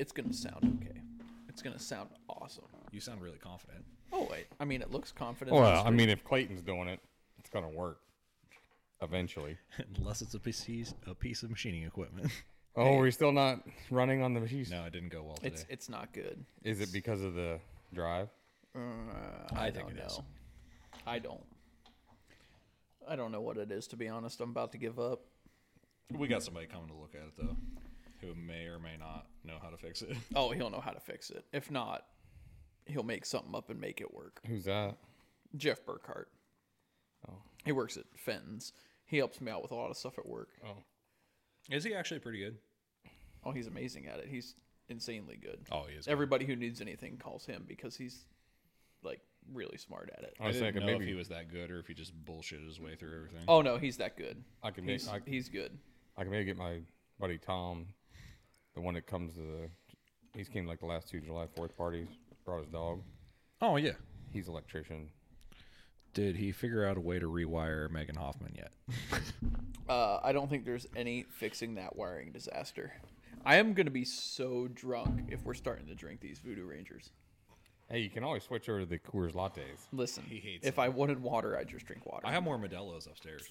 it's gonna sound okay. It's gonna sound awesome. You sound really confident. Oh wait, I mean it looks confident. on the Well, I screen. mean, if Clayton's doing it, it's gonna work eventually. Unless it's a piece a piece of machining equipment. Oh, we're still not running on the machine. no, it didn't go well today. it's it's not good. Is it because of the drive? Uh, I I, think don't it know. is. I don't. I don't know what it is to be honest. I'm about to give up. we got somebody coming to look at it though, who may or may not know how to fix it. Oh, he'll know how to fix it. If not, he'll make something up and make it work. Who's that? Jeff Burkhart. Oh. He works at Fenton's. He helps me out with a lot of stuff at work. Oh, Is he actually pretty good? Oh, he's amazing at it. He's insanely good. Oh, he is. good. Everybody who needs anything calls him because he's like really smart at it. I I was didn't thinking know maybe if he was that good or if he just bullshitted his way through everything. Oh no, he's that good. I can make He's I, he's good. I can maybe get my buddy Tom, the one that comes to the. He's came like the last two July Fourth parties. Brought his dog. Oh yeah. He's an electrician. Did he figure out a way to rewire Megan Hoffman yet? Uh, I don't think there's any fixing that wiring disaster. I am gonna be so drunk if we're starting to drink these Voodoo Rangers. Hey, you can always switch over to the Coors Lattes. Listen, He hates if I wanted water, I'd just drink water. I have more Modelo's upstairs.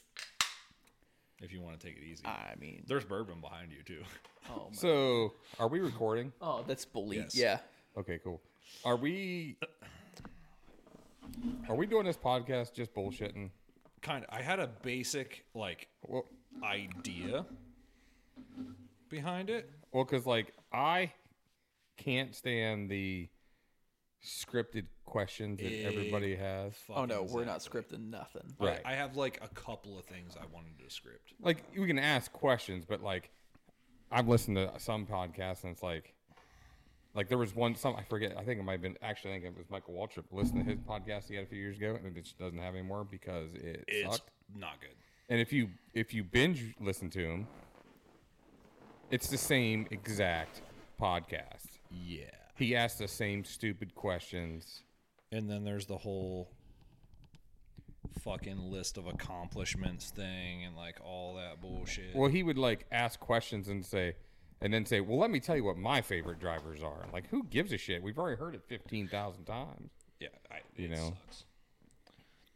If you want to take it easy. I mean, There's bourbon behind you too. oh, my- So, are we recording? oh, that's belief. Yes. Yeah. Okay, cool. Are we? Are we doing this podcast just bullshitting? Kind of. I had a basic like Well, idea behind it. well, because like I can't stand the scripted questions that everybody has. Oh no, we're not scripting nothing. I- Right. I, have like a couple of things I wanted to script. Like we can ask questions, but like I've listened to some podcasts and it's like. Like there was one, some I forget. I think it might have been actually. I think it was Michael Waltrip. Listen to his podcast he had a few years ago, and it just doesn't have anymore because it It's sucked. not good. And if you if you binge listen to him, it's the same exact podcast. Yeah. He asks the same stupid questions. And then there's the whole fucking list of accomplishments thing and like all that bullshit. Well, he would like ask questions and say, and then say, "Well, let me tell you what my favorite drivers are." Like, who gives a shit? We've already heard it fifteen thousand times. Yeah, I, You it know? sucks.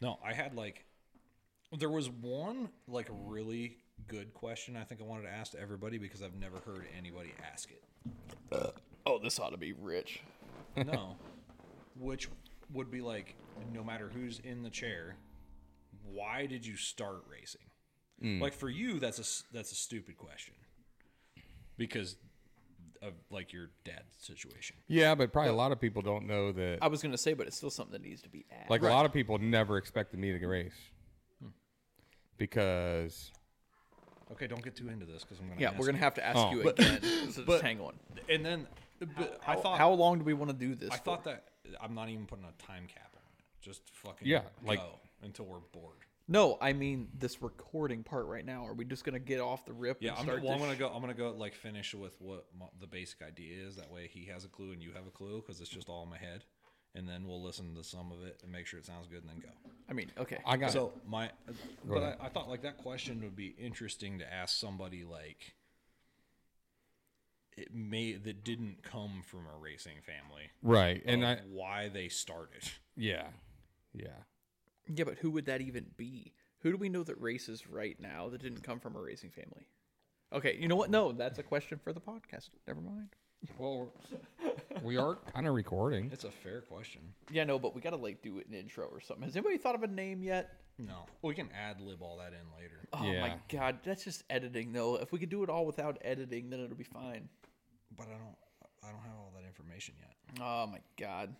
No, I had like there was one like really good question I think I wanted to ask to everybody because I've never heard anybody ask it. Oh, this ought to be rich. No, which would be like no matter who's in the chair, why did you start racing? Hmm. Like for you, that's a s- that's a stupid question because of like your dad's situation. Yeah, but probably a lot of people don't know that. I was gonna say, but it's still something that needs to be asked. Like a lot of people never expected me to race hmm. because Okay, don't get too into this because I'm gonna. yeah, ask we're gonna have to ask Oh. you But- again. so but- just hang on. And then but I thought how long do we want to do this? I for? thought that I'm not even putting a time cap on it. Just fucking Yeah, like- until we're bored. No, I mean this recording part right now. Are we just gonna get off the rip? Yeah, and I'm, start well, I'm gonna go. I'm gonna go like finish with what mo- the basic idea is. That way, he has a clue and you have a clue because it's just all in my head. And then we'll listen to some of it and make sure it sounds good, and then go. I mean, okay. I got So my, but. I, I thought like that question would be interesting to ask somebody like it may that didn't come from a racing family, right, and I why they started. yeah, yeah. yeah, but who would that even be? Who do we know that races right now that didn't come from a racing family? Okay, you know what? No, that's a question for the podcast. Never mind. Well, we are kind of recording. It's a fair question. Yeah, no, but we gotta like do it an intro or something. Has anybody thought of a name yet? No, we can ad lib all that in later. Oh my god, that's just editing though. If we could do it all without editing, then it'll be fine. But I don't, I don't have all that information yet. Oh my god.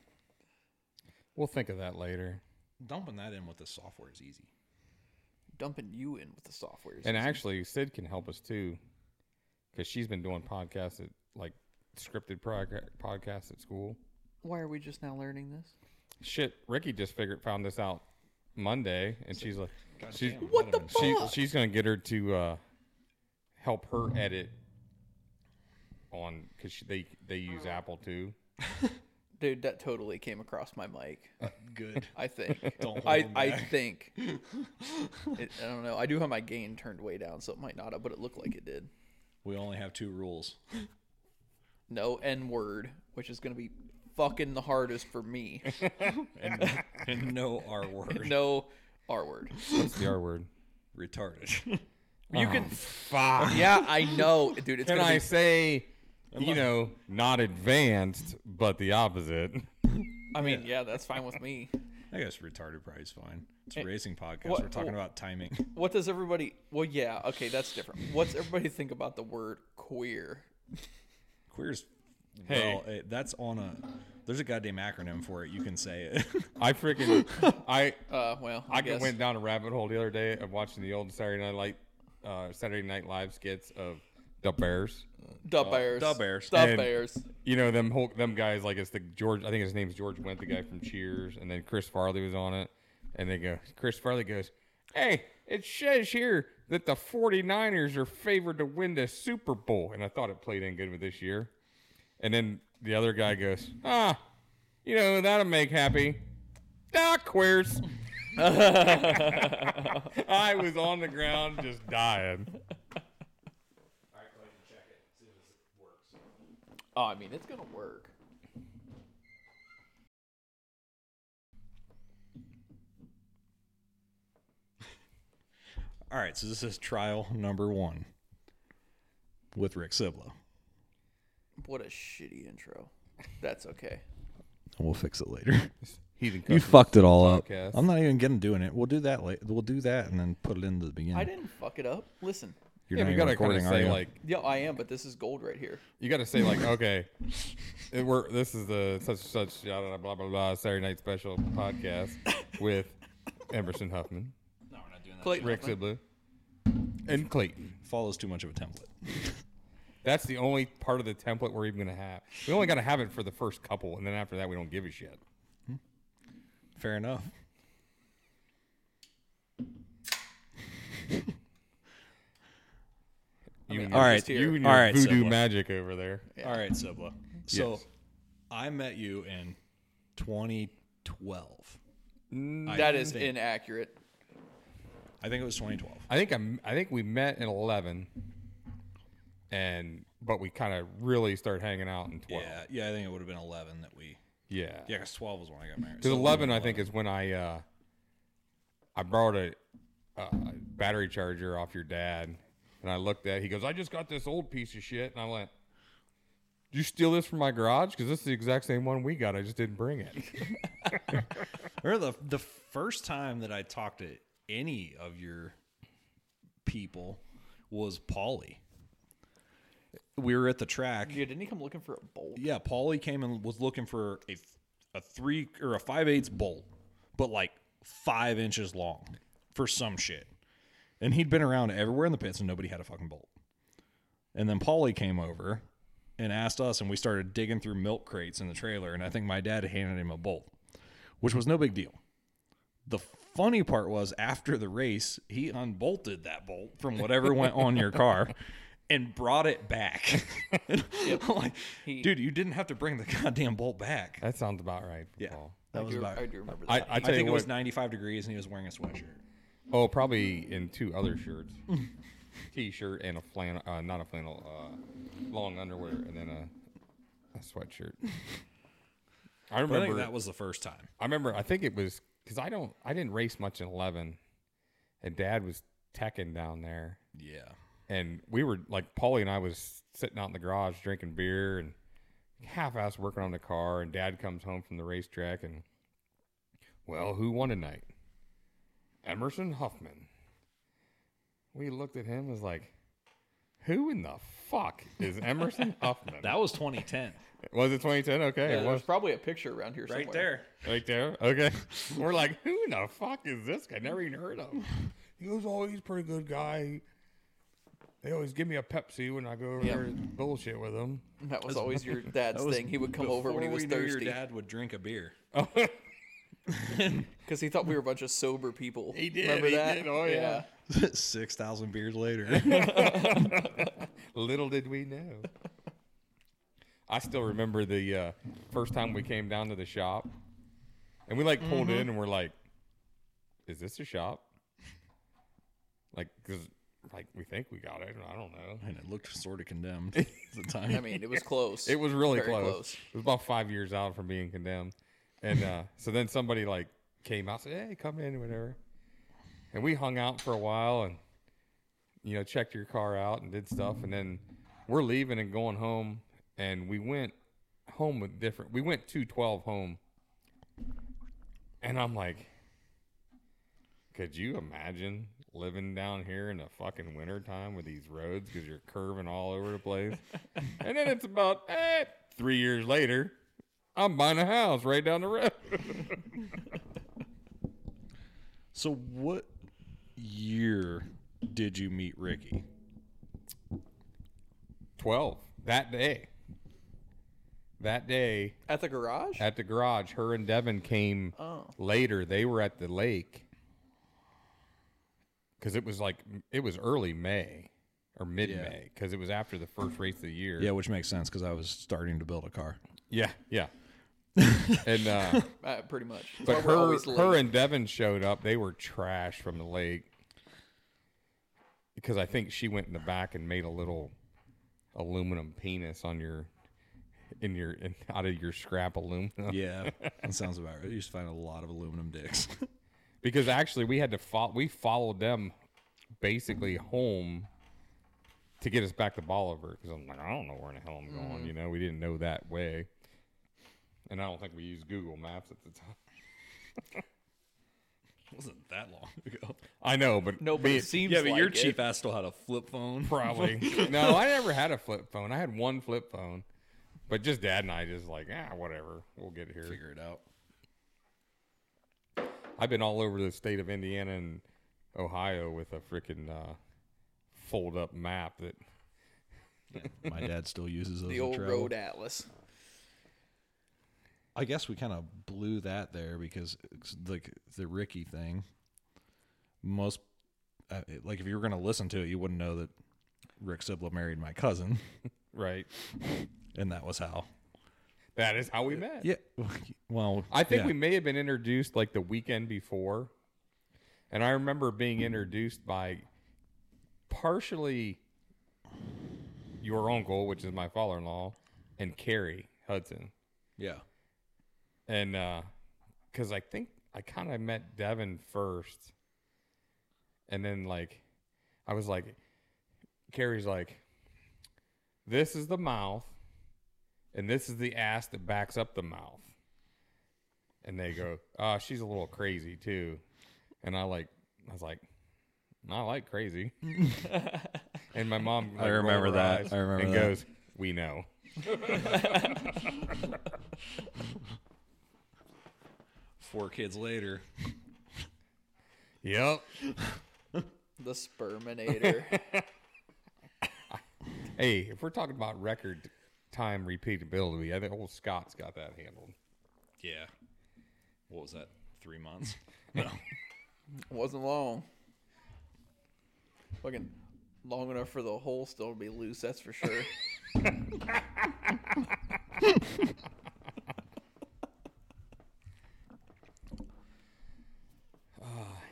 We'll think of that later. Dumping that in with the software is easy. Dumping you in with the software. is And easy. actually, Sid can help us too, because she's been doing podcasts at like scripted prog- podcasts at school. why are we just now learning this? Shit, Ricky just figured found this out Monday, and she's like, she's damn, What the she, fuck? she's gonna get her to uh, help her edit on because they they use uh. Apple too. Dude, that totally came across my mic. Uh, good. I think. Don't hold I, them I back. think. It, I don't know. I do have my gain turned way down, so it might not have, but it looked like it did. We only have two rules. no N word, which is gonna be fucking the hardest for me. and, and no R word. no R word. What's the R word? Retarded. You can. Oh, fuck. Yeah, I know, dude. It's Can gonna I be. say, you know, not advanced, but the opposite? I mean, yeah, that's fine with me. I guess retarded probably is fine. It's a racing podcast. what- We're talking what- about timing. What does everybody? Well, yeah, okay, that's different. What's everybody think about the word queer? Queer's Hey. well, it, that's on a. There's a goddamn acronym for it. You can say it. I freaking, I, Uh, well, I, I guess. went down a rabbit hole the other day of watching the old Saturday Night Light, uh, Saturday Night Live skits of the Bears. Dub Bears. Dub Bears. Dub And- Bears. You know them whole, them guys like it's the George. I think his name's George Wendt, the guy from Cheers, and then Chris Farley was on it, and they go. Chris Farley goes, "Hey, it says here that the 49ers are favored to win the Super Bowl," and I thought it played in good with this year. And then the other guy goes, "Ah, you know that'll make happy." Ah, queers. I was on the ground just dying. Oh, I mean, it's gonna work. All right, so this is trial number one with Rick Siblo. What a shitty intro. That's okay. We'll fix it later. Heathen You Customs fucked it all up. podcast. I'm not even getting doing it. We'll do that later. We'll do that and then put it into the beginning. I didn't fuck it up. Listen. You're yeah, not we even gotta kind of are say you? like Yeah, I am, but this is gold right here. You got to say like, okay, it, we're this is the such such yada, yada, blah blah blah Saturday night special podcast with Emerson Huffman, no, we're not doing that. Clayton. Rick Siblu, and Clayton. follows too much of a template. That's the only part of the template we're even gonna have. We only got to have it for the first couple, and then after that, we don't give a shit. Hmm. Fair enough. You mean, and I'm your, just here. you and your right, voodoo Siblo. magic over there. Yeah. All right, Sibla. So Yes. I met you in 2012. I That is think- inaccurate. I think it was 2012. I think I'm. I think we met in eleven, and but we kind of really started hanging out in twelve. Yeah, yeah, I think it would have been 11 that we. Yeah. Yeah, because 12 was when I got married. Because So 11, I think, is when I uh, I borrowed a, a battery charger off your dad, and I looked at. it. He goes, "I just got this old piece of shit," and I went, "Did you steal this from my garage? Because this is the exact same one we got. I just didn't bring it." Remember the the first time that I talked to any of your people was Paulie. We were at the track. Yeah, didn't he come looking for a bolt? Yeah, Paulie came and was looking for a a three or a five eighths bolt, but like five inches long for some shit. And he'd been around everywhere in the pits and nobody had a fucking bolt. And then Paulie came over and asked us, and we started digging through milk crates in the trailer. And I think my dad handed him a bolt, which was no big deal. The funny part was after the race, he unbolted that bolt from whatever went on your car and brought it back. Like, He- dude, you didn't have to bring the goddamn bolt back. that sounds about right. Yeah, Paul. that I was do, about. I do remember that. I I tell think you it was 95 degrees and he was wearing a sweatshirt. Oh, probably in two other shirts, t-shirt and a flannel, uh, not a flannel, uh, long underwear, and then a, a sweatshirt. I But I remember think that was the first time. I remember. I think it was because I don't. I didn't race much in eleven, and Dad was teching down there, Yeah. and we were like Paulie and I was sitting out in the garage drinking beer and half-ass working on the car, and Dad comes home from the racetrack and, well, who won tonight? Emerson Huffman. We looked at him as like, who in the fuck is Emerson Huffman? That was 2010. was it 2010? Okay, yeah, it there's was. probably a picture around here right somewhere. there. Right there. Okay. We're like, who in the fuck is this guy? Never even heard of him. He goes, oh, he's a pretty good guy. They always give me a Pepsi when I go over Yep. there and bullshit with them. That was always your dad's That was thing. He would come over when he before was we knew thirsty Your dad would drink a beer. because he thought we were a bunch of sober people. He did, Remember he that? did. Oh, yeah. 6,000 beers later. Little did we know. I still remember the uh, first time we came down to the shop, and we like Mm-hmm. pulled in, and we're like, "Is this a shop?" Like, because like we think we got it. I don't know. And it looked sort of condemned at the time. I mean, it was close. It was really close. close. It was about five years out from being condemned, and uh, so then somebody like came out, said, "Hey, come in, whatever," and we hung out for a while and you know checked your car out and did stuff, and then we're leaving and going home, and we went home with different. We went two twelve home, and I'm like, could you imagine living down here in the fucking winter time with these roads because you're curving all over the place? and then it's about eh, three years later, I'm buying a house right down the road. so, what year did you meet Ricky? 12 that day. That day At the garage? at the garage, her and Devin came Oh. later. They were at the lake because it was like it was early May or mid May because it was after the first race of the year. Yeah, which makes sense because I was starting to build a car. yeah, yeah. and uh, Uh, pretty much. But why her her and Devin showed up. They were trash from the lake because I think she went in the back and made a little aluminum penis on your in your in, out of your scrap aluminum. Yeah, that sounds about right. I used to find a lot of aluminum dicks. because actually we had to follow we followed them basically home to get us back to Bolivar because I'm like I don't know where in the hell I'm going you know we didn't know that way and I don't think we used Google Maps at the time It wasn't that long ago. I know but No, but me- it seems Yeah, but like your it. cheap ass still had a flip phone. probably no I never had a flip phone I had one flip phone but just dad and I just like ah whatever we'll get here Figure it out. I've been all over the state of Indiana and Ohio with a freaking uh, fold up map that My dad still uses those. The old travel. road atlas. I guess we kind of blew that there because like the Ricky thing. Most, uh, like if you were going to listen to it, you wouldn't know that Rick Sibla married my cousin, right and that was how. that is how we met Yeah. Well, I think yeah. we may have been introduced like the weekend before. And I remember being introduced by partially your uncle, which is my father in law, and Carrie Hudson. Yeah. And uh because I think I kind of met Devin first. And then, like, I was like, Carrie's like, this is the mouth, and this is the ass that backs up the mouth. And they go, uh, she's a little crazy too. And I like, I was like, I like crazy. and my mom, I like, rolled remember that. I remember and that. goes, we know. Four kids later. Yep. The Sperminator. Hey, if we're talking about record time repeatability, I think old Scott's got that handled. Yeah. What was that? Three months. No. Wasn't long. Fucking long enough for the hole still to be loose, that's for sure.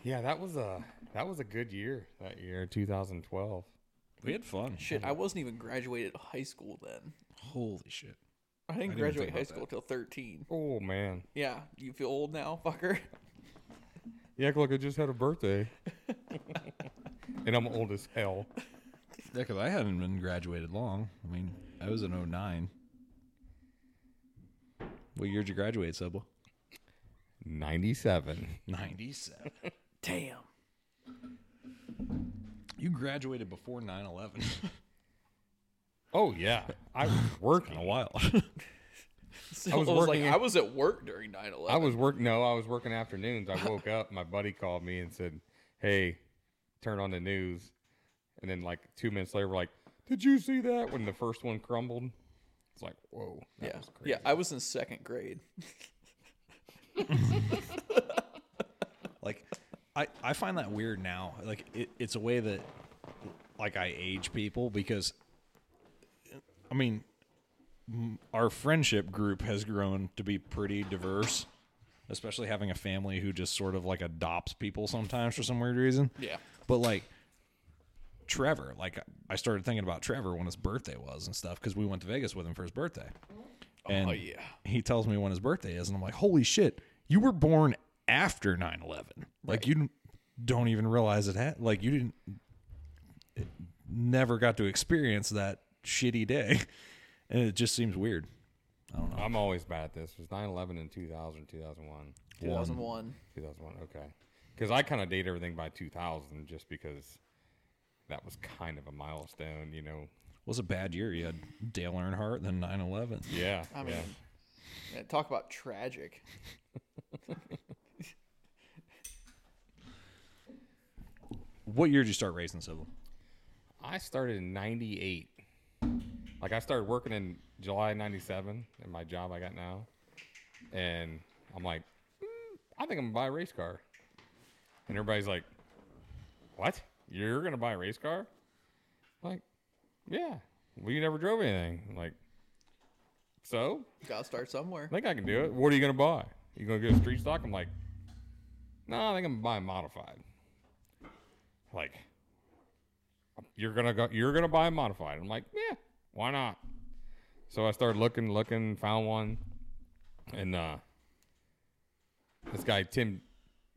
Yeah, that was a that was a good year that year, 2012. we had fun. Shit, I wasn't even graduated high school then. Holy shit. I didn't didn't graduate high about school till 13. Oh man, Yeah, you feel old now, fucker? you act like I just had a birthday, and I'm old as hell. Yeah, because I hadn't been graduated long. I mean, I was in 09. What year did you graduate, Subla? 97. 97. Damn. You graduated before 9 11. Oh yeah, I was working. a while. So I was I was like, working- I was at work during 9 11. I was working. No, I was working afternoons. I woke up. My buddy called me and said, "Hey, turn on the news." And then like two minutes later, we're like, "Did you see that when the first one crumbled?" It's like, whoa, that Yeah. was crazy. Yeah, I was in second grade. like, I, I find that weird now. Like, it, it's a way that, like, I age people because, I mean, our friendship group has grown to be pretty diverse, especially having a family who just sort of like adopts people sometimes for some weird reason. Yeah. But like Trevor. Like I started thinking about Trevor when his birthday was and stuff because we went to Vegas with him for his birthday. Oh, and Oh, yeah. he tells me when his birthday is, and I'm like, "Holy shit! You were born after 9/11. Like you don't even realize it had. Like you didn't it never got to experience that shitty day, and it just seems weird. i don't know i'm always bad at this. it Was 9/11 in 2000, 2001, 2001. 2001? Okay, because I kind of date everything by 2000, just because that was kind of a milestone, you know. was a bad year. You had Dale Earnhardt, then 9/11. Yeah, I mean, yeah. man, talk about tragic. What year did you start racing civil? I started in '98. Like I started working in July '97 in my job I got now, and I'm like, "Mm, I think I'm gonna buy a race car. And everybody's like, What? You're gonna buy a race car? I'm like, yeah. Well, you never drove anything. I'm like, so Gotta start somewhere. I think I can do it. What are you gonna buy? You gonna get a street stock? I'm like, no, I think I'm gonna buy a modified. Like, you're gonna go, you're gonna buy a modified. I'm like, yeah, why not? So I started looking, looking, found one, and uh, this guy Tim,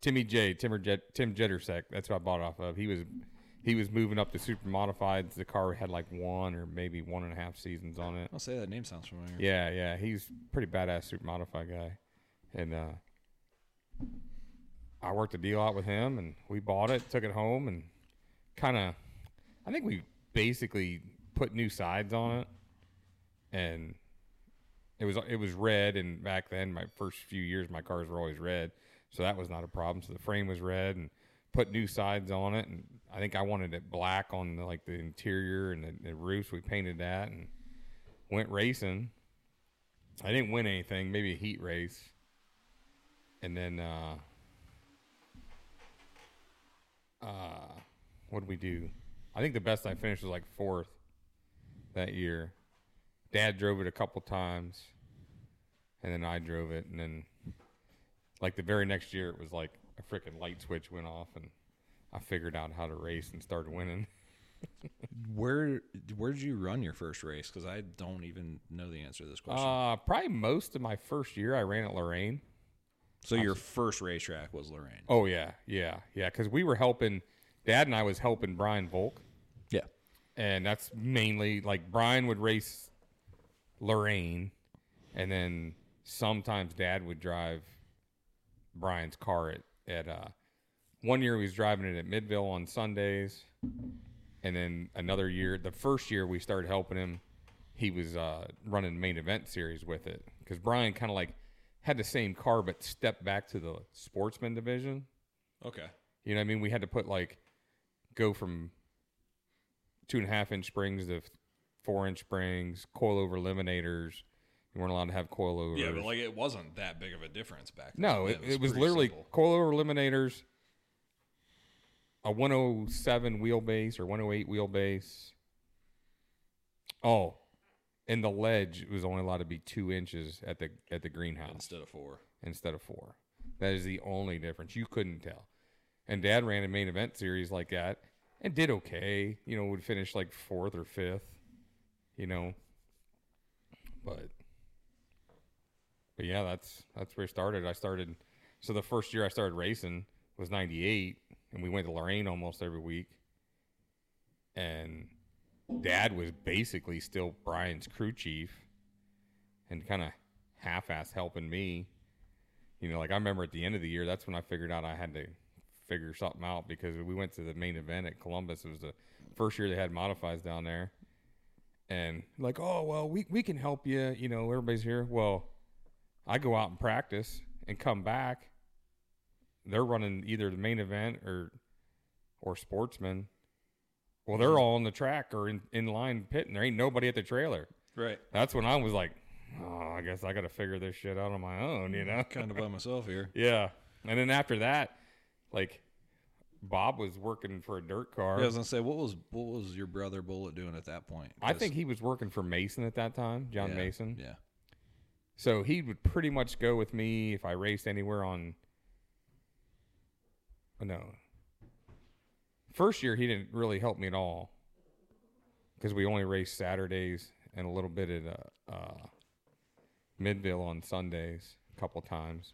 Timmy J, Timmer Jet, Tim Jettersek. That's who I bought off of. He was, he was moving up to super modifieds. The car had like one or maybe one and a half seasons on it. I'll say that name sounds familiar. Yeah, yeah, he's pretty badass super modified guy, and uh, I worked a deal out with him, and we bought it, took it home, and kind of, I think we basically put new sides on it, and it was it was red, and back then my first few years my cars were always red, so that was not a problem. So the frame was red, and put new sides on it, and I think I wanted it black on the, like the interior and the, the roofs. We painted that and went racing. I didn't win anything, maybe a heat race. And then uh uh what did we do? I think the best I finished was like fourth that year. Dad drove it a couple times and then I drove it and then like the very next year it was like a freaking light switch went off and I figured out how to race and started winning. Where where did you run your first race? Because I don't even know the answer to this question. Uh probably most of my first year I ran at Lorain. So your first racetrack was Lorain. Oh yeah, yeah, yeah. Because we were helping, Dad and I was helping Brian Volk, Yeah. and that's mainly like Brian would race Lorain, and then sometimes Dad would drive Brian's car at at uh, one year he was driving it at Midvale on Sundays, and then another year, the first year we started helping him, he was uh, running main event series with it because Brian kind of like had the same car but stepped back to the sportsman division. Okay. You know what I mean? We had to put like go from two and a half inch springs to four inch springs, coilover eliminators. You weren't allowed to have coilovers. Yeah, but like it wasn't that big of a difference back then. no, it, it was pretty literally simple. coilover eliminators, a 107 wheelbase or 108 wheelbase. Oh, and the ledge was only allowed to be two inches at the at the greenhouse instead of four. instead of four. That is the only difference. You couldn't tell. And Dad ran a main event series like that and did okay. You know, would finish like fourth or fifth. You know, but but yeah, that's that's where it started. I started. So the first year I started racing was '98, and we went to Lorain almost every week. And Dad was basically still Brian's crew chief, and kind of half-ass helping me you know, like I remember at the end of the year, that's when I figured out I had to figure something out because we went to the main event at Columbus. It was the first year they had modifies down there. And like, oh, well, we, we can help you. You know, everybody's here. Well, I go out and practice and come back. They're running either the main event or or sportsman. Well, they're all on the track or in, in line pitting. There ain't nobody at the trailer. Right. That's when I was like, oh, I guess I got to figure this shit out on my own, you know? Kind of by myself here. Yeah. And then after that, like Bob was working for a dirt car. Yeah, I was gonna say, what was what was your brother Bullet doing at that point? I think he was working for Mason at that time, John yeah, Mason. Yeah. So he would pretty much go with me if I raced anywhere on no first year he didn't really help me at all because we only raced Saturdays and a little bit at uh, uh, Midvale on Sundays a couple times.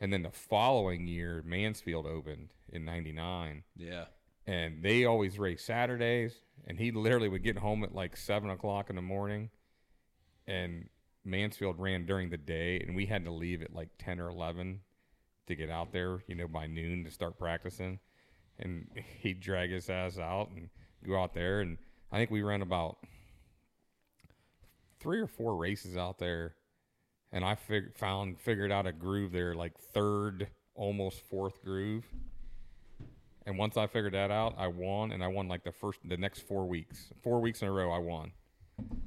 And then the following year, Mansfield opened in '99, Yeah. and they always raced Saturdays. And he literally would get home at like seven o'clock in the morning, and Mansfield ran during the day, and we had to leave at like ten or eleven to get out there, you know, by noon to start practicing. And he'd drag his ass out and go out there, and I think we ran about three or four races out there, and I fig- found figured out a groove there, like third, almost fourth groove. And once I figured that out, I won, and I won like the first, the next four weeks, four weeks in a row, I won.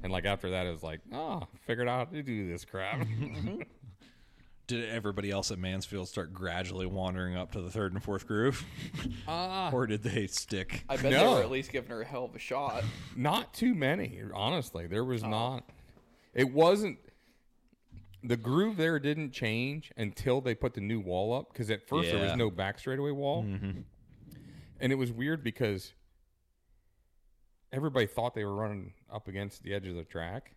And like after that, it was like, ah, figured out how to do this crap. Did everybody else at Mansfield start gradually wandering up to the third and fourth groove? Ah, or did they stick? I bet they were at least giving her a hell of a shot. not too many, honestly. There was not. It wasn't. The groove there didn't change until they put the new wall up. Because at first there was no back straightaway wall, and it was weird because everybody thought they were running up against the edge of the track.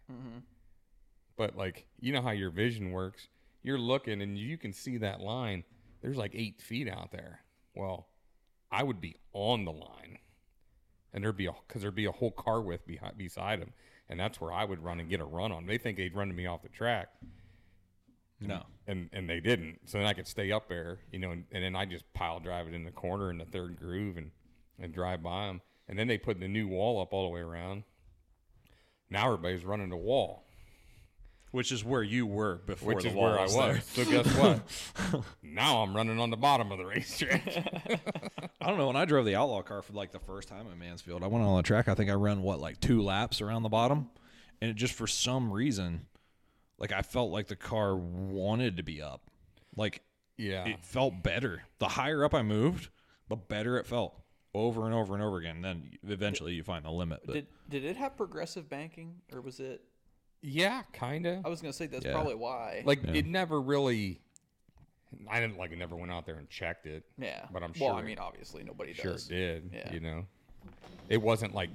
But like, you know how your vision works. You're looking and you can see that line. There's like eight feet out there. Well, I would be on the line, and there'd be a because there'd be a whole car width behind beside him, and that's where I would run and get a run on. They think they'd run me off the track, No. and and they didn't. So then I could stay up there, you know, and, and then I just pile drive it in the corner in the third groove and and drive by them. And then they put the new wall up all the way around. Now everybody's running the wall, Which is where you were before which the is wall where I was was. there. So guess what? now I'm running on the bottom of the racetrack. I don't know. When I drove the outlaw car for like the first time at Mansfield, I went on the track. I think I ran what like two laps around the bottom, and it just for some reason, like I felt like the car wanted to be up. Like yeah, it felt better. The higher up I moved, the better it felt over and over and over again. Then eventually you find the limit. But Did did it have progressive banking or was it? Yeah, kind of. I was gonna say that's Yeah. probably why. Like it never really. I didn't like. It never went out there and checked it. yeah, but I'm sure. Well, sure I mean, obviously nobody Sure, does. it did. Yeah. You know, it wasn't like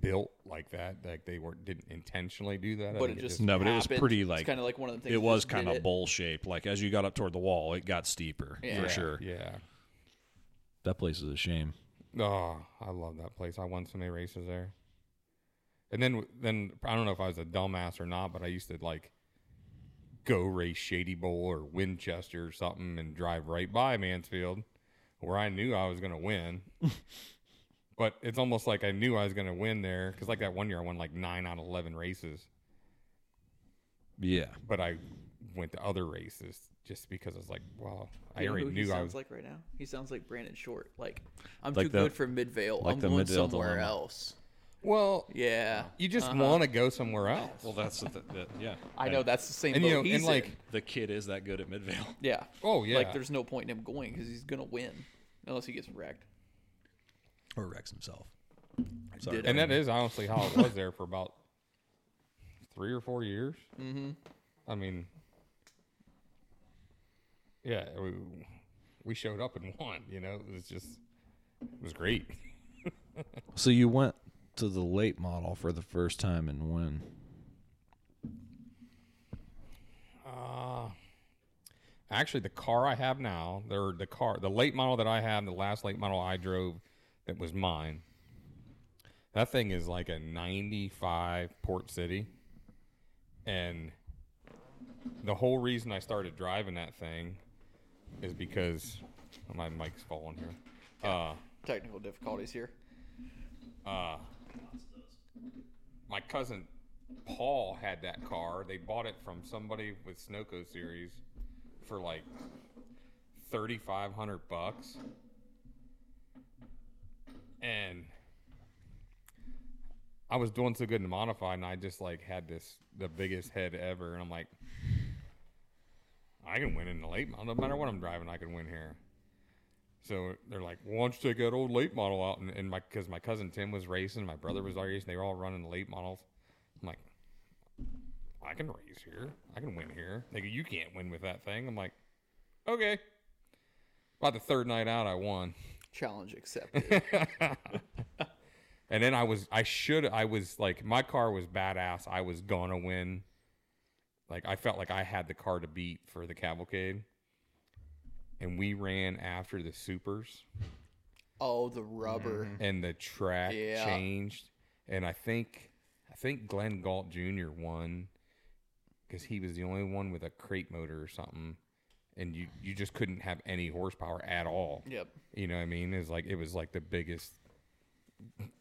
built like that. Like they were didn't intentionally do that. I But it just No, but it was pretty, like- kind of like one of the things. it was kind of bowl shaped. Like as you got up toward the wall, it got steeper Yeah. for sure. Yeah. That place is a shame. Oh, I love that place. I won so many races there. And then, then I don't know if I was a dumbass or not, but I used to like go race Shady Bowl or Winchester or something and drive right by Mansfield, where I knew I was going to win. but it's almost like I knew I was going to win there because, like that one year, I won like nine out of eleven races. Yeah. But I went to other races just because I was like, well, I You know already who he knew I was. like right now? He sounds like Brandon Short. Like I'm Like too the- good for Midvale. like I'm the going Midvale somewhere dilemma. else. Well, Yeah, you just Uh-huh. want to go somewhere else. Well, that's the, the, yeah. I know that's the same. and boat you know, he's and like. in. the kid is that good at Midvale. yeah. Oh yeah. Like there's no point in him going because he's gonna win unless he gets wrecked. Or wrecks himself. Did and that is honestly how it was there for about three or four years. Mm-hmm. I mean, yeah, we, we showed up and won. You know, it was just it was great. So you went to the late model for the first time and when? Uh, actually, the car I have now, or the car, the late model that I have, the last late model I drove, that was mine. That thing is like a '95 Port City, and the whole reason I started driving that thing is because my mic's falling here. Uh, Technical difficulties here. My cousin Paul had that car. They bought it from somebody with Snowco series for like thirty five hundred bucks, and I was doing so good in modified, and I just like had this the biggest head ever, and I'm like, I can win in the late model. No matter what I'm driving, I can win here. So they're like, well, why don't you take that old late model out? And, and my, because my cousin Tim was racing, my brother was racing, they were all running the late models. I'm like, I can race here. I can win here. They go, you can't win with that thing. I'm like, okay. About the third night out, I won. Challenge accepted. And then I was, I should, I was like, my car was badass. I was gonna win. Like I felt like I had the car to beat for the cavalcade. And we ran after the supers, oh, the rubber. Mm-hmm. and the track Yeah. changed. And I think, I think Glenn Galt Jr. won because he was the only one with a crate motor or something. And you, you just couldn't have any horsepower at all. Yep. You know what I mean? It's like it was like the biggest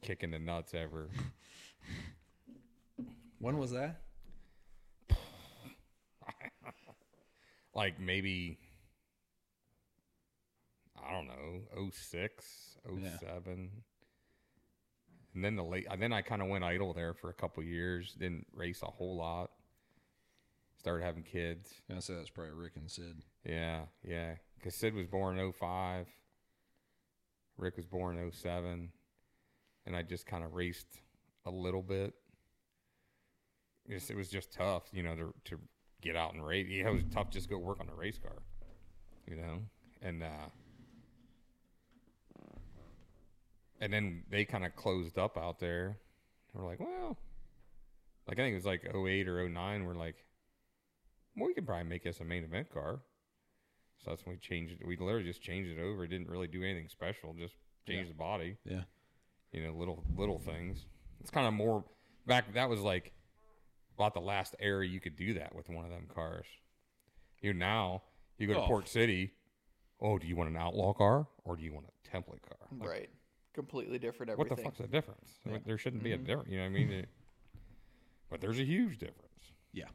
kick in the nuts ever. When was that? Like maybe I don't know, 06, 07. And then the late then I kind of went idle there for a couple years, didn't race a whole lot. Started having kids. Yeah, I say that's probably Rick and Sid. Yeah, yeah. Cuz Sid was born in 05. Rick was born in 07. And I just kind of raced a little bit. Just, it was just tough, you know, to to get out and race. It was tough just to go work on a race car, you know. And uh, and then they kind of closed up out there. We're like, well, like I think it was like 08 or 09. We're like, well, we could probably make this a main event car. So that's when we changed it. We literally just changed it over. It didn't really do anything special. Just changed the body Yeah. you know, little little things. It's kind of more back. That was like about the last era you could do that with one of them cars. You know, now you go to Oh. Port City. Oh, do you want an outlaw car or do you want a template car? Like, right. Completely different What the fuck's the difference? I mean, there shouldn't be a difference. You know what I mean? It- but there's a huge difference. Yeah.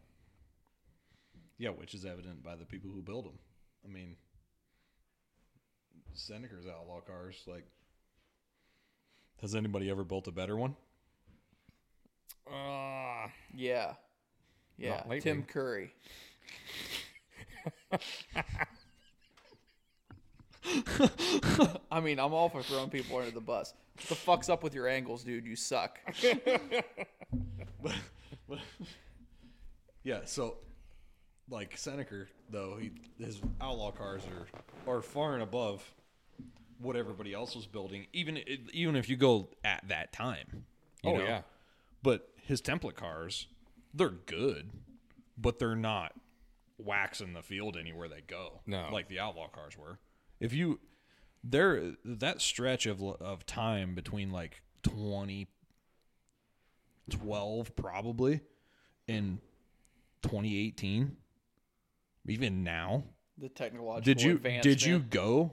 Yeah, which is evident by the people who build them. I mean, Senneker's outlaw cars. Like, has anybody ever built a better one? Uh, Yeah. Yeah. Tim Curry. I mean, I'm all for throwing people under the bus. What the fuck's up with your angles, dude? You suck. Yeah. So, like Senneker, though, he his outlaw cars are are far and above what everybody else was building. Even even if you go at that time. you oh know? yeah, But his template cars, they're good, but they're not waxing the field anywhere they go. No. like the outlaw cars were. If you there that stretch of of time between like 2012 probably and 2018 even now The technological did you did you go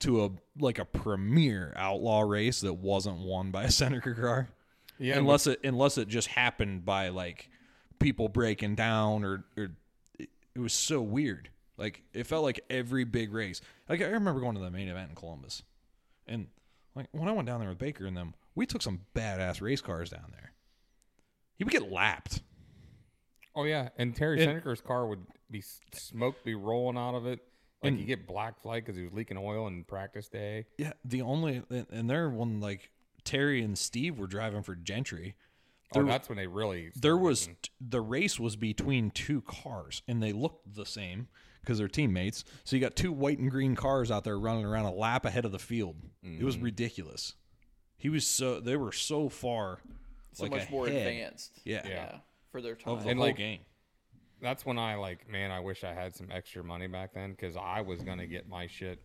to a like a premier outlaw race that wasn't won by a Senneker car yeah. unless it unless it just happened by like people breaking down or, or it, it was so weird. Like it felt like every big race. Like I remember going to the main event in Columbus, and like when I went down there with Baker and them, we took some badass race cars down there. He would get lapped. oh yeah, and Terry And- Senneker's car would be smoke be rolling out of it. Like you get black flag because he was leaking oil in practice day. Yeah, the only and- there when like Terry and Steve were driving for Gentry, oh, that's when they really. there was the race was between two cars and they looked the same because they're teammates so you got two white and green cars out there running around a lap ahead of the field it was mm-hmm. ridiculous he was so they were so far so like much more advanced? Yeah. Yeah. For their time. of the And, whole like, game that's when I like, man, I wish I had some extra money back then because I was gonna get my shit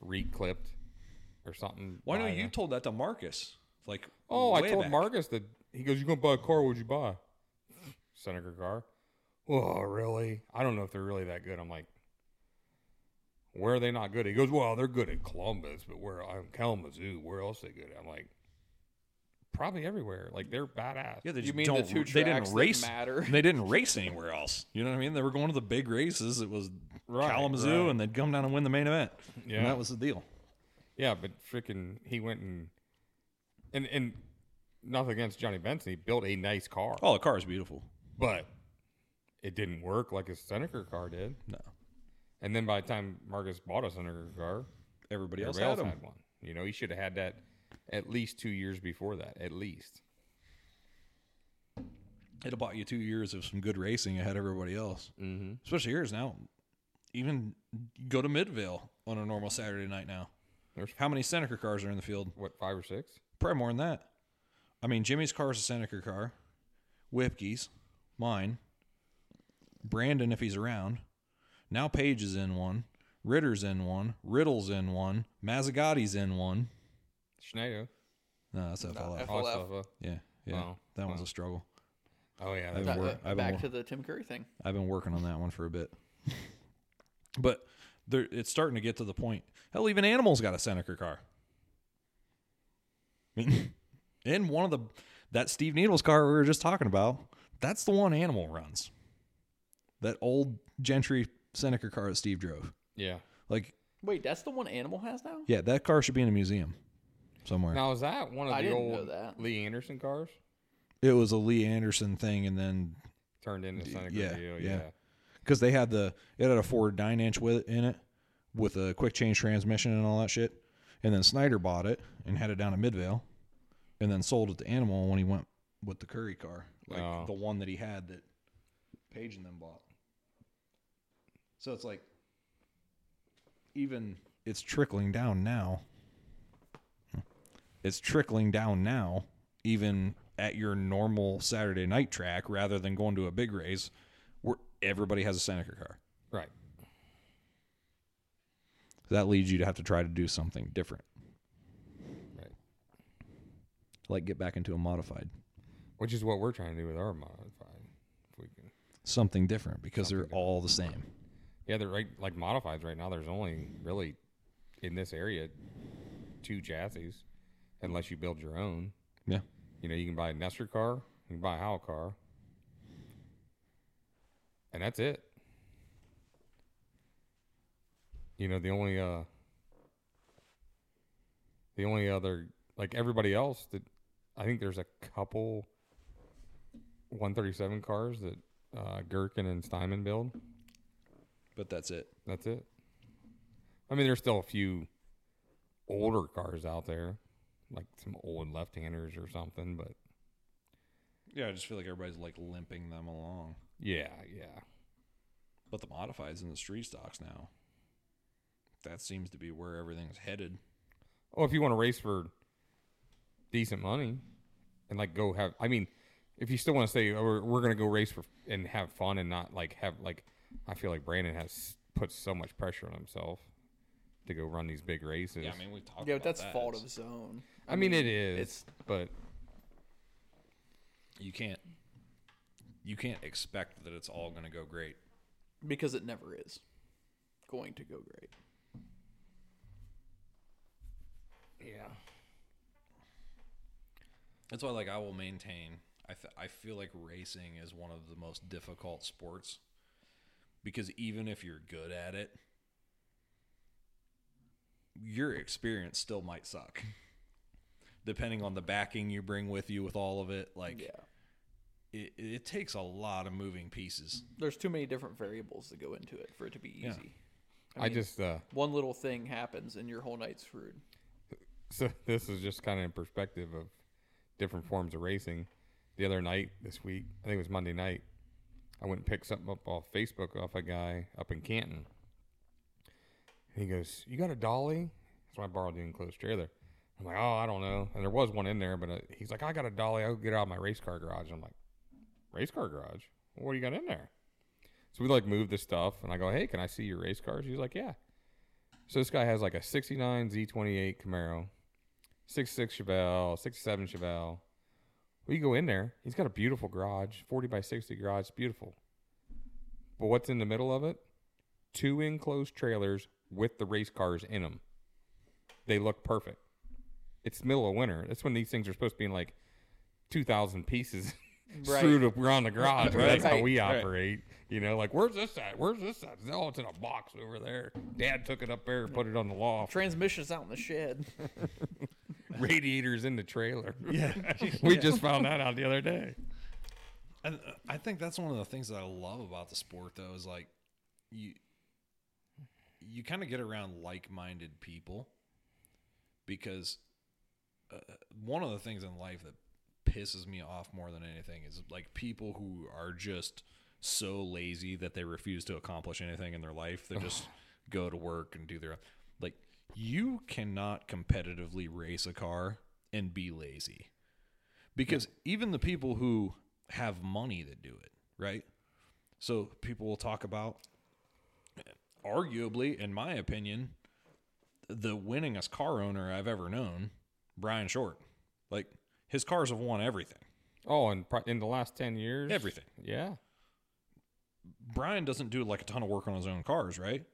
reclipped or something. why by don't you told that to marcus like Oh, I told back. Marcus that he goes, "You gonna buy a car? What'd you buy?" Senneker car. Oh, really? I don't know if they're really that good. I'm like, where are they not good? He goes, well, they're good at Columbus, but where I'm Kalamazoo, where else they good? At? I'm like, probably everywhere. Like they're badass. yeah, they You just mean don't, two they didn't race matter? They didn't race anywhere else. You know what I mean? They were going to the big races. It was Right, Kalamazoo, right. and they'd come down and win the main event. Yeah. and that was the deal. Yeah, but freaking, he went and and and nothing against Johnny Benson. He built a nice car, Oh, the car is beautiful. but it didn't work like his Senneker car did. No, And then by the time Marcus bought a Senneker car, everybody else Everybody else had had, one. You know, he should have had that at least two years before that, at least. It'll bought you two years of some good racing ahead of everybody else. Mm-hmm. Especially yours now. Even go to Midvale on a normal Saturday night now. There's How many Senneker cars are in the field? what five or six? Probably more than that. I mean, Jimmy's car is a Senneker car. Whipkey's, mine. Brandon, if he's around. Now Page is in one. Ritter's in one. Riddle's in one. Mazzagotti's in one. Schneider. No, that's FLF. F- Oh, FLF. stuff, uh, yeah, yeah. Wow. That one's a struggle. oh yeah, I've been wor- uh, I've been back wor- to the Tim Curry thing. I've been working on that one for a bit. but there, it's starting to get to the point. Hell, even Animals got a Senneker car. I mean, in one of the that Steve Needles car we were just talking about, that's the one Animal runs. That old Gentry Senneker car that Steve drove. yeah. Like, Wait, that's the one Animal has now? yeah, that car should be in a museum somewhere. Now is that one of I the didn't know old that. Lee Anderson cars It was a Lee Anderson thing, and then turned into Senneker yeah, deal? yeah. Yeah. because they had the it had a Ford nine inch with in it with a quick change transmission and all that shit. And then Snyder bought it and had it down at Midvale, and then sold it to Animal when he went with the Curry car, like Oh. the one that he had that Page and them bought. So it's like even it's trickling down now. It's trickling down now, even at your normal Saturday night track, rather than going to a big race where everybody has a Senneker car. Right. That leads you to have to try to do something different, Right. like get back into a modified, Which is what we're trying to do with our modified. If we can. something different because they're all the same. Yeah, they're right. Like modifieds right now. There's only really in this area two chassis, unless you build your own. Yeah. You know, you can buy a Nestor car, you can buy a Howell car, and that's it. You know, the only uh, the only other like everybody else that I think there's a couple 137 cars that uh, Gherkin and Steinman build. But that's it. That's it. I mean, there's still a few older cars out there, like some old left-handers or something. But Yeah, I just feel like everybody's like limping them along. yeah, yeah, But the modifieds and the street stocks now, that seems to be where everything's headed. Oh, if you want to race for decent money and like go have, I mean, if you still want to say oh, we're, we're gonna go race for and have fun and not like have like, I feel like Brandon has put so much pressure on himself to go run these big races. Yeah, I mean we talked. Yeah, about but that's that. fault of his own. I mean, it is, It's but You can't. You can't expect that it's all going to go great. because it never is going to go great. yeah, That's why, like, I will maintain. I th- I feel like racing is one of the most difficult sports because even if you're good at it, your experience still might suck. Depending on the backing you bring with you with all of it, like Yeah. it, it takes a lot of moving pieces. There's too many different variables that go into it for it to be easy. Yeah. I, mean, just uh, one little thing happens and your whole night's screwed. So this is just kind of in perspective of different forms of racing. The other night this week, I think it was Monday night, I went and picked something up off Facebook off a guy up in Canton. And he goes, "You got a dolly?" So I borrowed the enclosed trailer. I'm like, "Oh, I don't know." And there was one in there, but uh, he's like, "I got a dolly. I'll get out of my race car garage." I'm like, "Race car garage? What do you got in there?" So we like move the stuff, and I go, "Hey, can I see your race cars?" He's like, "Yeah." So this guy has like a '69 Z28 Camaro, 66 Chevelle, 67 Chevelle. We go in there. He's got a beautiful garage, 40 by 60 garage, beautiful. But what's in the middle of it? Two enclosed trailers with the race cars in them. They look perfect. It's middle of winter. That's when these things are supposed to be in like 2,000 pieces Right. screwed around the garage. That's how Right. we Right. operate. You know, like where's this at? Where's this at? Oh, it's in a box over there. Dad took it up there and put it on the loft. Transmission's out in the shed. Radiators in the trailer. Yeah, we just found that out the other day. And uh, I think that's one of the things that I love about the sport, though, is like you you kind of get around like-minded people because uh, one of the things in life that pisses me off more than anything is like people who are just so lazy that they refuse to accomplish anything in their life. They just go to work and do their like you cannot competitively race a car and be lazy. Because even the people who have money that do it, right? So people will talk about arguably, in my opinion, the winningest car owner I've ever known, Brian Short. Like his cars have won everything. Oh, and in the last ten years, Everything. Yeah. Brian doesn't do like a ton of work on his own cars, right?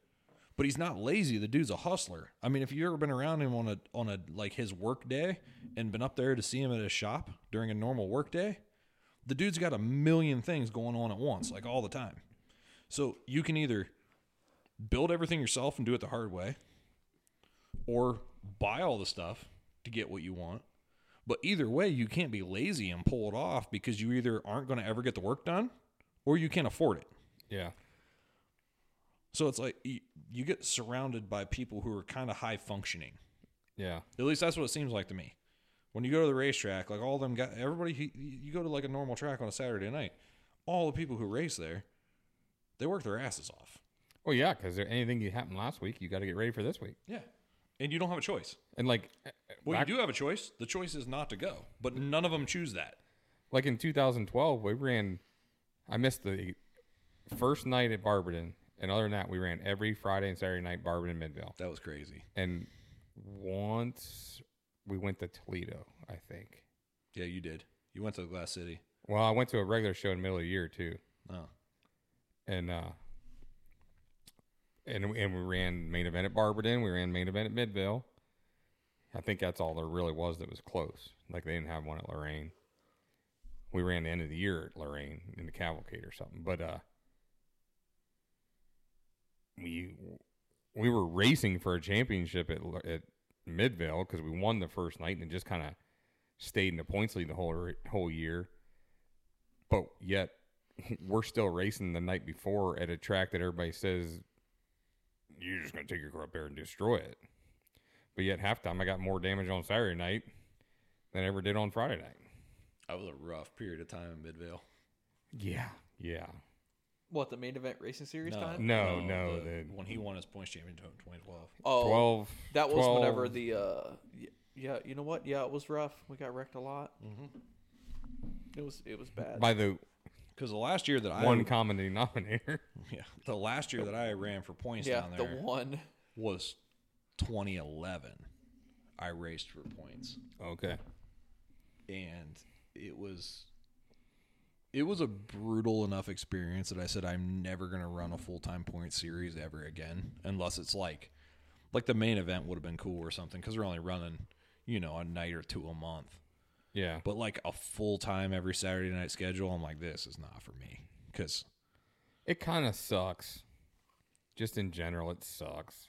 But he's not lazy. The dude's a hustler. I mean, if you've ever been around him on a on a like his work day and been up there to see him at his shop during a normal work day, the dude's got a million things going on at once, like all the time. So you can either build everything yourself and do it the hard way, or buy all the stuff to get what you want. But either way, you can't be lazy and pull it off because you either aren't going to ever get the work done or you can't afford it. Yeah. So it's like you, you get surrounded by people who are kind of high functioning. Yeah. At least that's what it seems like to me. When you go to the racetrack, like all them got everybody. You go to like a normal track on a Saturday night, all the people who race there, they work their asses off. Well, yeah, because anything that happened last week, you got to get ready for this week. Yeah, and you don't have a choice. And like, uh, Well, back- you do have a choice. The choice is not to go, but none of them choose that. like in 2012, we ran. I missed the first night at Barberton, and other than that, we ran every Friday and Saturday night Barberton Midvale. That was crazy. And once we went to Toledo, I think. Yeah, you did. You went to the Glass City. Well, I went to a regular show in the middle of the year too, Oh, and uh, and and we ran main event at Barberton. We ran main event at Midvale. I think that's all there really was that was close. Like they didn't have one at Lorain. We ran the end of the year at Lorain in the cavalcade or something. But uh, we we were racing for a championship at at Midvale because we won the first night and it just kind of stayed in the points lead the whole whole year. But yet we're still racing the night before at a track that everybody says you're just gonna take your car up there and destroy it. But yet halftime I got more damage on Saturday night than I ever did on Friday night. that was a rough period of time in Midvale. Yeah, yeah. What the main event racing series No, time? No, no, the- the- when he won his points championship in 2012. Oh, Twelve. that was 12 whenever the uh, y- yeah. You know what? Yeah, it was rough. We got wrecked a lot. Mm-hmm. It was it was bad. by the Because the last year that I one common denominator. yeah, the last year that I ran for points yeah, down the there one. was 2011. I raced for points, Okay. and it was it was a brutal enough experience that I said I'm never gonna run a full time point series ever again, unless it's like like the main event would have been cool or something because we're only running you know a night or two a month. Yeah. But like a full time every Saturday night schedule, I'm like, this is not for me. Because It kind of sucks. Just in general, it sucks.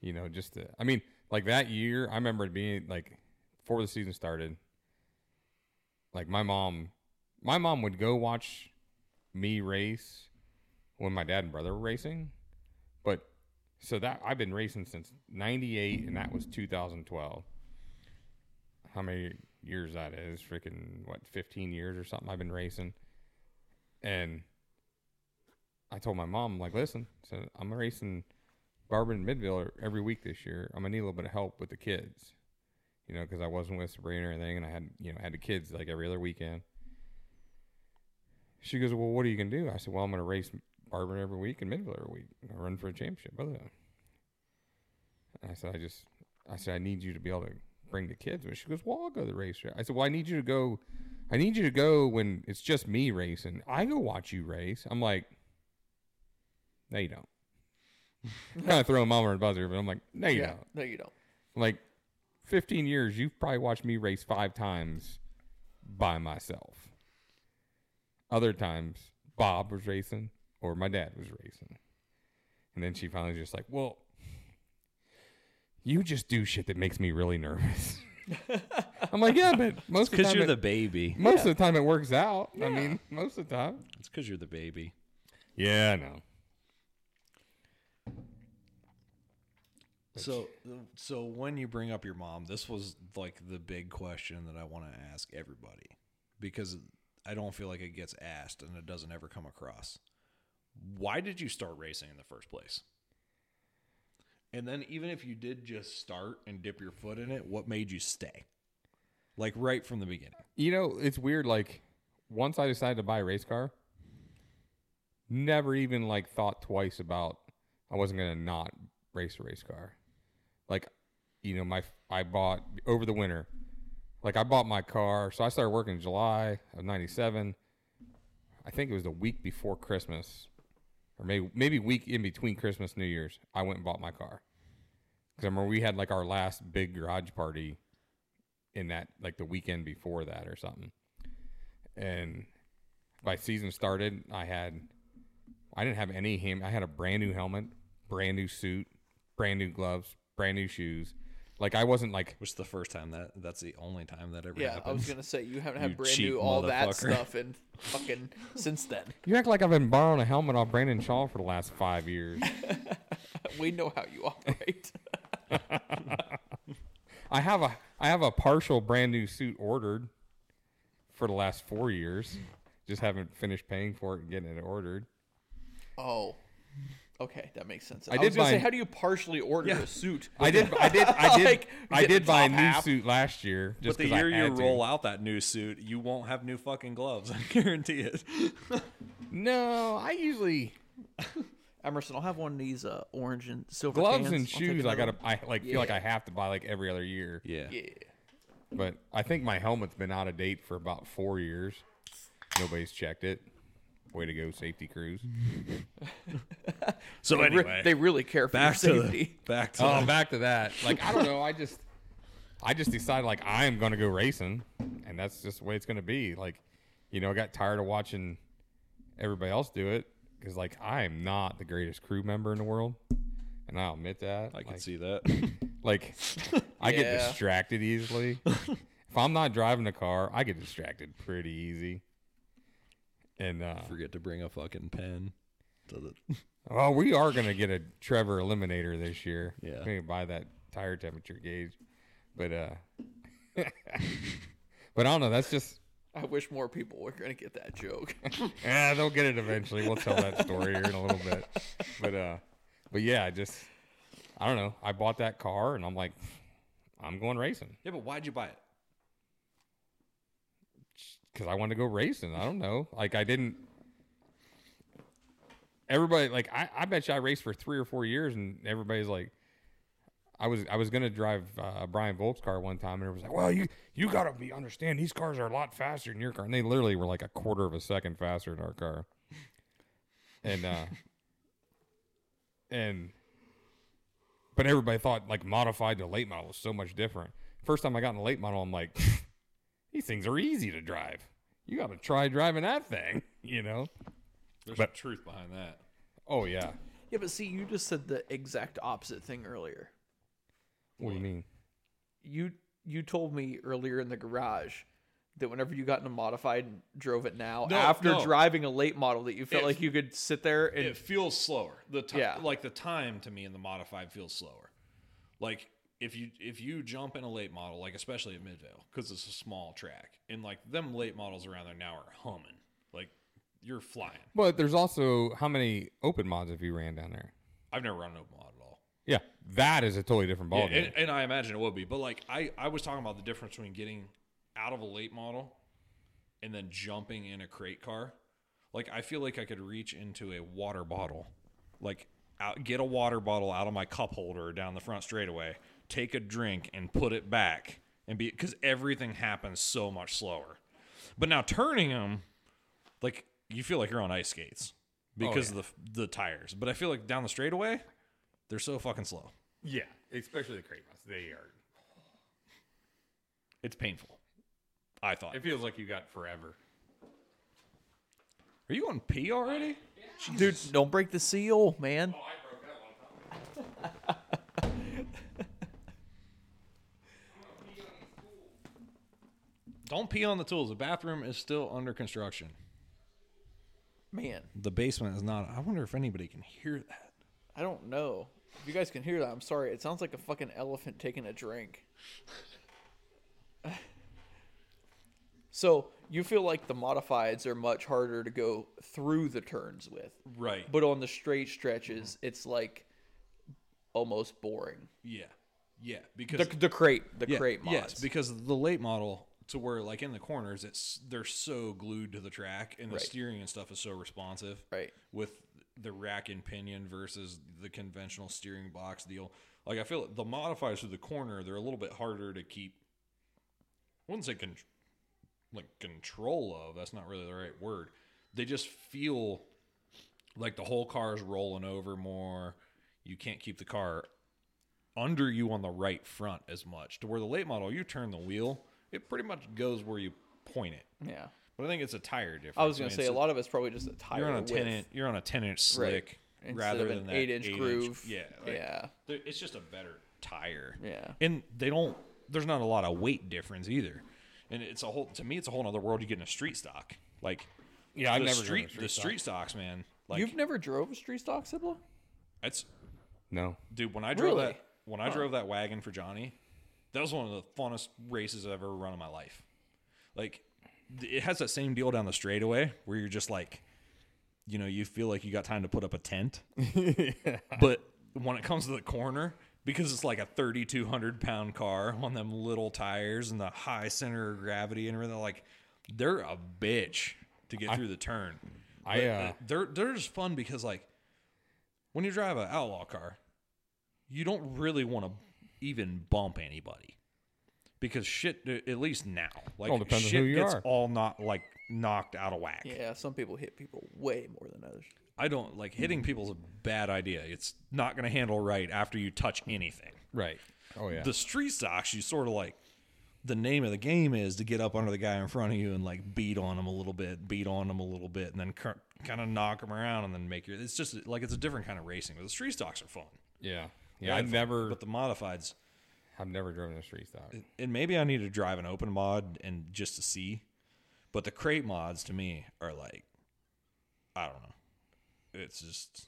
You know, just to, I mean, like that year, I remember it being like before the season started. Like my mom, my mom would go watch me race when my dad and brother were racing, but so that I've been racing since '98, and that was 2012. How many years that is? Freaking what, 15 years or something? I've been racing, and I told my mom, like, listen, so I'm racing Barber and Midvale every week this year. I'm gonna need a little bit of help with the kids, you know, because I wasn't with Sabrina or anything, and I had, you know, had the kids like every other weekend. She goes, well, what are you gonna do? I said, well, I'm gonna race Barber every week and Midvale every week. I run for a championship, them. And I said, I just, I said, I need you to be able to bring the kids. And she goes, well, I'll go to the racetrack. I said, well, I need you to go. I need you to go when it's just me racing. I go watch you race. I'm like, no, you don't. I'm kind of throwing mama and buzzer, but I'm like, no, you yeah, don't. no, you don't. Like, 15 years, you've probably watched me race five times by myself. Other times, Bob was racing or my dad was racing. And then she finally was just like, well, you just do shit that makes me really nervous. I'm like, yeah, but most of the because you're it- the baby. most of the time it works out. I mean, most of the time. It's because you're the baby. Yeah, I know. So, so when you bring up your mom, this was like the big question that I want to ask everybody because I don't feel like it gets asked and it doesn't ever come across. Why did you start racing in the first place? And then even if you did just start and dip your foot in it, what made you stay? Like right from the beginning. You know, it's weird. Like once I decided to buy a race car, never even like thought twice about I wasn't gonna not race a race car. Like, you know, my I bought over the winter. Like I bought my car, so I started working in July of '97. I think it was the week before Christmas, or maybe maybe week in between Christmas New Year's. I went and bought my car because I remember we had like our last big garage party in that like the weekend before that or something. And by season started, I had I didn't have any him. I had a brand new helmet, brand new suit, brand new gloves, brand new shoes. Like I wasn't like Which is the first time that that's the only time that ever Yeah, happened. I was gonna say you haven't had You brand cheap new all that motherfucker. stuff and fucking since then. you act like I've been borrowing a helmet off Brandon Shaw for the last five years. We know how you operate. I have a I have a partial brand new suit ordered for the last four years. Just haven't finished paying for it and getting it ordered. oh. Okay, that makes sense. I I, did was gonna say, how do you partially order a suit? I did I did I did Like, I did buy a new half. suit last year. but Just the 'cause I year you had to. roll out that new suit, you won't have new fucking gloves. I guarantee it. No, I usually Emerson, I'll have one of these uh, orange and silver gloves cans. and I'll shoes. I gotta I like feel like I have to buy like every other year. Yeah. Yeah. But I think my helmet's been out of date for about four years. Nobody's checked it. Way to go, safety crews. So They, re- anyway, they really care for back your to safety. the, back to Oh, the- back to that. Like I don't know. I just I just decided like I am gonna go racing, and that's just the way it's gonna be. Like, you know, I got tired of watching everybody else do it because like I am not the greatest crew member in the world, and I'll admit that. I can see that. Like, I get distracted easily. if I'm not driving the car, I get distracted pretty easy. And uh, Forget to bring a fucking pen to the. oh, we are gonna get a Trevor Eliminator this year. Yeah. we're gonna buy that tire temperature gauge, but uh, but I don't know. That's just I wish more people were gonna get that joke. yeah, they'll get it eventually. We'll tell that story here in a little bit. But uh, but yeah, I just I don't know. I bought that car and I'm like, I'm going racing. Yeah, but why'd you buy it? Because I wanted to go racing. I don't know. Like I didn't. Everybody like I, I bet you I raced for three or four years, and everybody's like, I was I was gonna drive uh, Brian Volk's car one time, and it was like, well, you you gotta be understand these cars are a lot faster than your car, and they literally were like a quarter of a second faster than our car, and uh, and but everybody thought like modified to late model was so much different. First time I got in a late model, I'm like, these things are easy to drive. You got to try driving that thing, you know? There's But- some truth behind that. Oh yeah. yeah, but see, you just said the exact opposite thing earlier. What do you mean? You you told me earlier in the garage that whenever you got in a modified and drove it now, No, after no. driving a late model, that you felt It- like you could sit there and It feels slower. The time, Yeah. like the time to me in the modified feels slower. Like if you if you jump in a late model, like especially at Midvale, because it's a small track, and like them late models around there now are humming. Like you're flying. But there's also how many open mods have you ran down there? I've never run an open mod at all. Yeah, that is a totally different Yeah, ballgame. and, and I imagine it would be. But like I, I was talking about the difference between getting out of a late model and then jumping in a crate car. Like I feel like I could reach into a water bottle, like out, get a water bottle out of my cup holder down the front straightaway, take a drink and put it back, and be because everything happens so much slower. But now turning them, like you feel like you're on ice skates oh, because of the the tires. But I feel like down the straightaway, they're so fucking slow. yeah, especially the crate mods. They are. It's painful. I thought. It feels like you got forever. Are you on pee already? dude, don't break the seal, man. Oh, Don't pee on the tools. The bathroom is still under construction. Man, The basement is not. I wonder if anybody can hear that. I don't know. If you guys can hear that, I'm sorry. It sounds like a fucking elephant taking a drink. so you feel like the modifieds are much harder to go through the turns with, Right. but on the straight stretches, mm-hmm. it's like almost boring. Yeah, yeah, because The, the crate, the yeah, crate mods. yes, because the late model to where like in the corners, it's they're so glued to the track, and the Right. steering and stuff is so responsive. right. with the rack and pinion versus the conventional steering box deal. Like I feel the modifiers to the corner, they're a little bit harder to keep. I wouldn't say con- like control of. That's not really the right word. They just feel like the whole car is rolling over more. You can't keep the car under you on the right front as much. To where the late model, you turn the wheel, it pretty much goes where you point it. Yeah. But I think it's a tire difference. I was gonna mean, say a lot of it's probably just a tire. you're on a width. ten inch. You're on a ten inch slick Instead rather than an that eight-inch groove. Yeah, like, Yeah. It's just a better tire. Yeah. and they don't. There's not a lot of weight difference either, and it's a whole. To me, it's a whole other world. You get in a street stock, like Yeah, I've never street street the stock. street stocks, man. Like You've never drove a street stock, Sibla? it's No. dude. When I drove Really? that, when I drove that wagon for Johnny, that was one of the funnest races I've ever run in my life. Like, it has that same deal down the straightaway where you're just like, you know, you feel like you got time to put up a tent. But when it comes to the corner, because it's like a 3,200 pound car on them little tires and the high center of gravity and everything, like, they're a bitch to get through the turn. I, But, uh, they're they're just fun because like when you drive an outlaw car, you don't really want to even bump anybody because shit. Uh, at least now, like all depends on shit who you gets are. all not like knocked out of whack. Yeah. Some people hit people way more than others. I don't like hitting mm-hmm. people's a bad idea. It's not going to handle right after you touch anything. Right. Oh yeah. The street stocks, you sort of like the name of the game is to get up under the guy in front of you and like beat on him a little bit, beat on him a little bit, and then kind of knock him around and then make your. It's just like it's a different kind of racing. But the street stocks are fun. yeah. Yeah. I've never. But the modifieds, I've never driven a street stock. and maybe I need to drive an open mod and just to see. But the crate mods to me are like, I don't know. It's just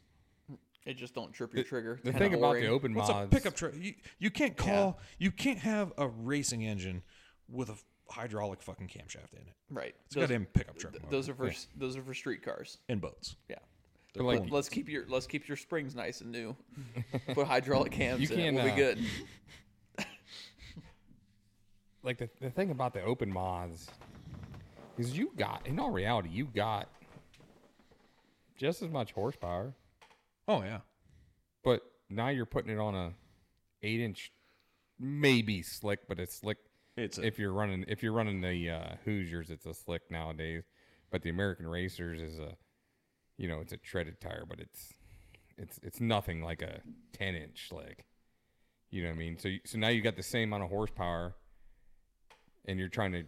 It just don't trip your trigger. The thing about the boring. open what's a pickup truck? You, you can't call. You can't have a racing engine with a hydraulic fucking camshaft in it. right. It's a goddamn pickup truck. th- motor. those are for those are for street cars. and boats. Yeah. But like, Let- let's keep your let's keep your springs nice and new. Put hydraulic cams You in. it. can, We'll uh, be good. like the, the thing about the open mods is you got in all reality you got just as much horsepower Oh yeah. but now you're putting it on a eight inch maybe slick but it's slick It's a, if you're running if you're running the uh, hoosiers it's a slick nowadays but the american racers is a you know it's a treaded tire but it's it's it's nothing like a 10 inch slick you know what i mean so you- so now you got the same amount of horsepower and you're trying to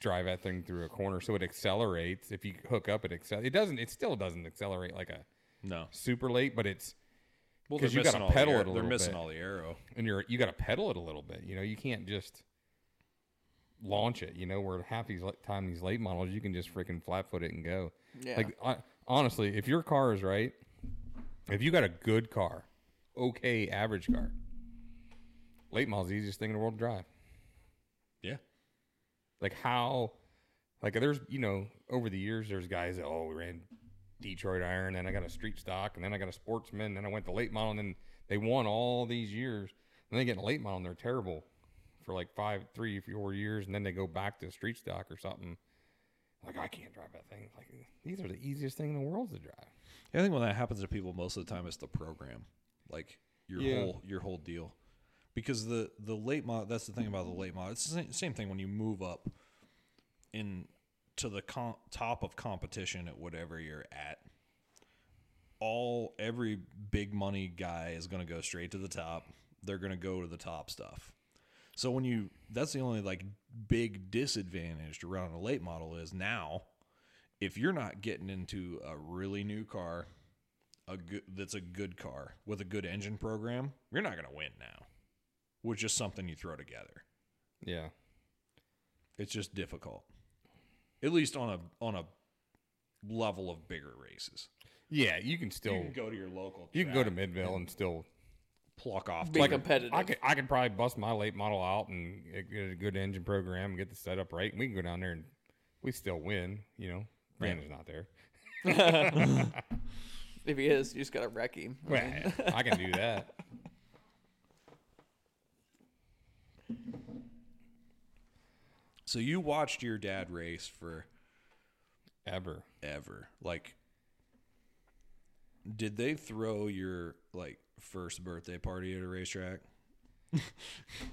drive that thing through a corner so it accelerates if you hook up it accel- it doesn't it still doesn't accelerate like a no. super late but it's Well, 'cause they're you gotta missing all the pedal it a They're little missing bit. all the arrow. and you're you got to pedal it a little bit. You know, you can't just launch it. You know, where half these time these late models, you can just freaking flat foot it and go. Yeah. Like I, honestly, if your car is right, if you got a good car, okay average car, late model's the easiest thing in the world to drive. Yeah. Like how, like there's you know over the years there's guys that oh we ran Detroit Iron, then I got a street stock, and then I got a sportsman, then I went to late model, and then they won all these years. And they get in late model and they're terrible for like five, three, four years, and then they go back to street stock or something. Like I can't drive that thing. Like these are the easiest thing in the world to drive. Yeah, I think when that happens to people, most of the time it's the program, like your Yeah. whole your whole deal, because the the late mod. That's the thing about the late mod. It's the same, same thing when you move up in to the com- top of competition at whatever you're at. All every big money guy is going to go straight to the top. They're going to go to the top stuff. So when you that's the only like big disadvantage to run on a late model is now if you're not getting into a really new car, a good that's a good car with a good engine program, you're not going to win now. With just something you throw together. Yeah. It's just difficult. At least on a on a level of bigger races. Yeah, you can still You can go to your local. you can go to Midvale and still pluck off. Be like, competitive. I could, I could probably bust my late model out and get a good engine program get the setup right. And we can go down there and we still win. You know, Brandon's yeah. not there. if he is, you just gotta wreck him. Well, I can do that. So you watched your dad race for ever, ever. Like, did they throw your like first birthday party at a racetrack?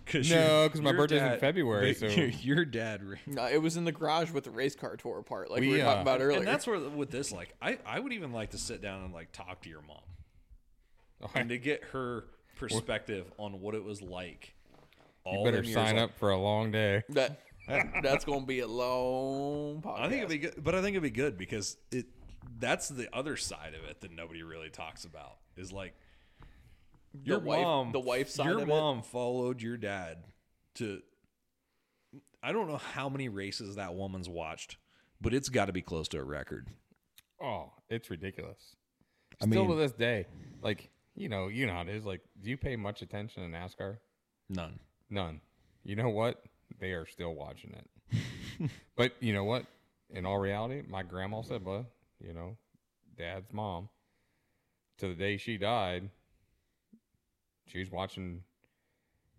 Cause No, 'cause my your birthday's in February, wait, so- your, your dad ra- No, it was in the garage with the race car tore apart, like we, We, were talking uh, about earlier. And that's where with this, like, I, I would even like to sit down and like talk to your mom and to get her perspective on what it was like. All You better them years, sign like- up for a long day. that that's gonna be a long podcast. I think it'd be good, but I think it'd be good because it that's the other side of it that nobody really talks about is like your wife- mom, the wife side Your of it. mom followed your dad to. I don't know how many races that woman's watched, but it's got to be close to a record. Oh, it's ridiculous. I Still to this day, like you know, you know how it is. Like, do you pay much attention to NASCAR? None. None. You know what? They are still watching it. but you know what? In all reality, my grandma said, "Well, you know, Dad's mom, to the day she died, she was watching.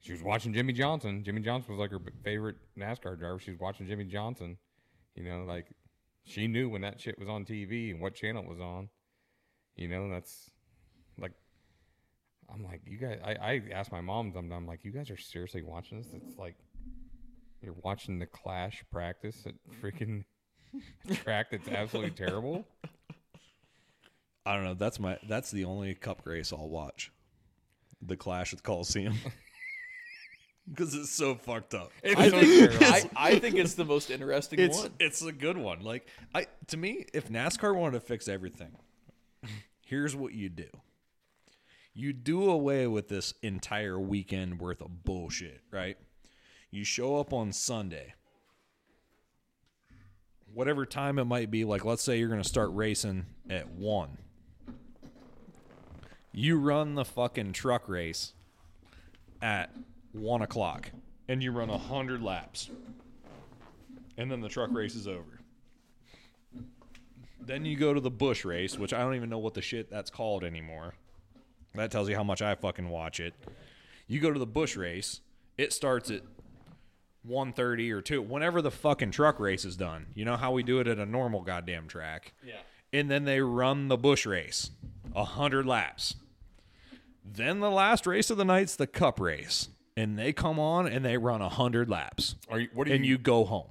She was watching Jimmie Johnson. Jimmie Johnson was like her favorite NASCAR driver. She was watching Jimmie Johnson. You know, like she knew when that shit was on TV and what channel it was on. You know, that's like I'm like, you guys. I, I asked my mom sometimes. I'm like, you guys are seriously watching this? It's like you're watching the Clash practice at freaking track that's absolutely terrible. I don't know. That's my. That's the only cup race I'll watch. The Clash at the Coliseum. Because it's so fucked up. I so think, terrible. I, I think it's the most interesting It's one. it's a good one. Like I to me, if NASCAR wanted to fix everything, here's what you do. You do away with this entire weekend worth of bullshit, right? You show up on Sunday. Whatever time it might be, like let's say you're gonna start racing at one. You run the fucking truck race at one o'clock and you run a hundred laps and then the truck race is over. Then you go to the Busch race, which I don't even know what the shit that's called anymore. That tells you how much I fucking watch it. You go to the Busch race, it starts at 1:30 or 2 whenever the fucking truck race is done. You know how we do it at a normal goddamn track. Yeah. And then they run the Busch race, a 100 laps. Then the last race of the night's the cup race. And they come on and they run a 100 laps. Are you? What are you And you? you go home.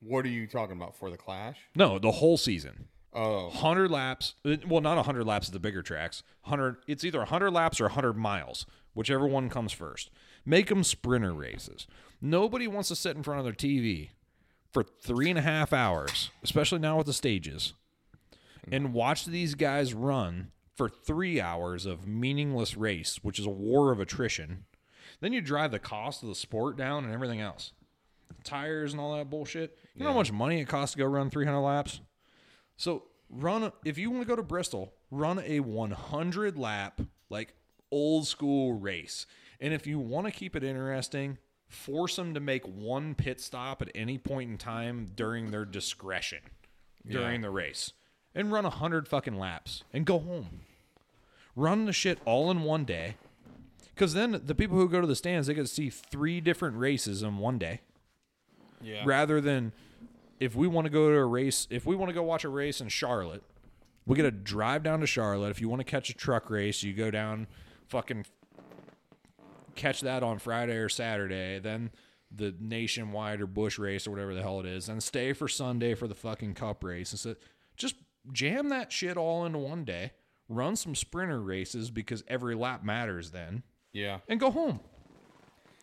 What are you talking about for the Clash? No, the whole season. Oh, 100 laps. uh, Well, not 100 laps at the bigger tracks. 100 it's either 100 laps or 100 miles, whichever one comes first. Make them sprinter races. Nobody wants to sit in front of their TV for three and a half hours, especially now with the stages, and watch these guys run for three hours of meaningless race, which is a war of attrition. Then you drive the cost of the sport down and everything else. Tires and all that bullshit. You know how much money it costs to go run 300 laps? So run if you want to go to Bristol, run a 100 lap like old school race. And if you want to keep it interesting, force them to make one pit stop at any point in time during their discretion during the race. And run a 100 fucking laps and go home. Run the shit all in one day. Cuz then the people who go to the stands, they get to see three different races in one day yeah. rather than if we want to go to a race, if we want to go watch a race in Charlotte, we got to drive down to Charlotte. If you want to catch a truck race, you go down, fucking catch that on Friday or Saturday, then the nationwide or Busch race or whatever the hell it is, and stay for Sunday for the fucking cup race. And so just jam that shit all into one day. Run some sprinter races because every lap matters then Yeah. and go home.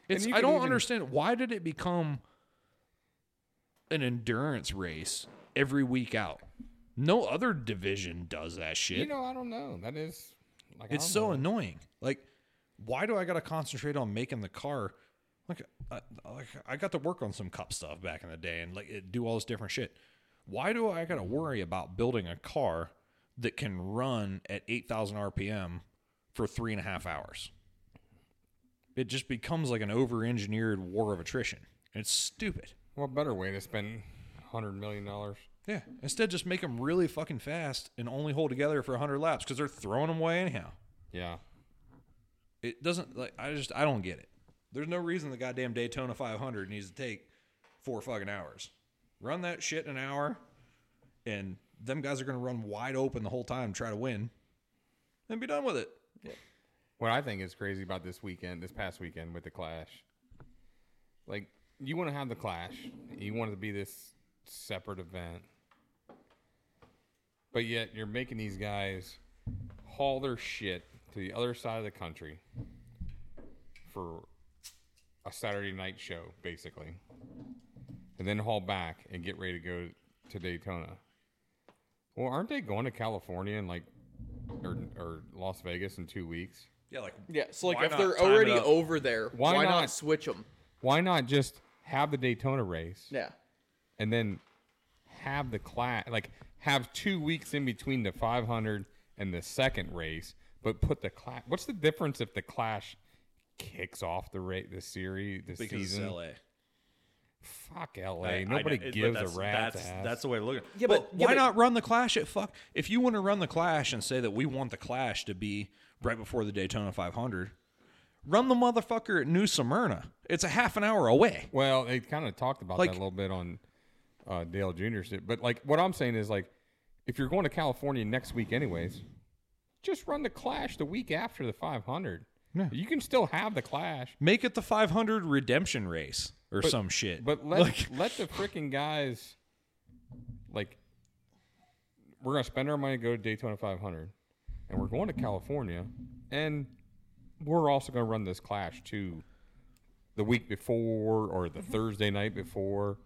It's I don't even- understand why did it become an endurance race every week out. No other division does that shit. You know, I don't know. That is like it's so know. annoying. Like, why do I got to concentrate on making the car? Like, I, like I got to work on some cup stuff back in the day and like do all this different shit. Why do I got to worry about building a car that can run at eight thousand RPM for three and a half hours? It just becomes like an over-engineered war of attrition. It's stupid. What better way to spend hundred million dollars? Yeah. Instead, just make them really fucking fast and only hold together for 100 laps because they're throwing them away anyhow. Yeah. It doesn't, like, I just, I don't get it. There's no reason the goddamn Daytona 500 needs to take four fucking hours. Run that shit in an hour, and them guys are going to run wide open the whole time, try to win, and be done with it. What I think is crazy about this weekend, this past weekend with the Clash, like you want to have the Clash, you want it to be this separate event, but yet you're making these guys haul their shit to the other side of the country for a Saturday night show, basically, and then haul back and get ready to go to Daytona. Well, aren't they going to California and like or, or Las Vegas in two weeks? Yeah, like Yeah, so like if they're already up? over there, Why why, not? not? switch them? Why not just have the Daytona race Yeah. and then have the class like have two weeks in between the 500 and the second race, but put the clash. What's the difference if the Clash kicks off the rate the series the because season? it's LA. Fuck LA. I- I Nobody know, it- but gives that's, a rat's that's, ass. That's the way to look at it. Yeah, but, but- yeah, why but- not run the Clash at fuck? If you want to run the Clash and say that we want the Clash to be right before the Daytona 500, run the motherfucker at New Smyrna. It's a half an hour away. Well, they kind of talked about Like- that a little bit on uh, Dale Jr.'s shit. But like, what I'm saying is like, if you're going to California next week, anyways, just run the Clash the week after the 500. Yeah. You can still have the Clash, Make it the 500 redemption race or some shit. but let Like- let the freaking guys like. We're gonna spend our money to go to Daytona 500, and we're going to California, and we're also gonna run this Clash too, the week before or the mm-hmm. Thursday night before.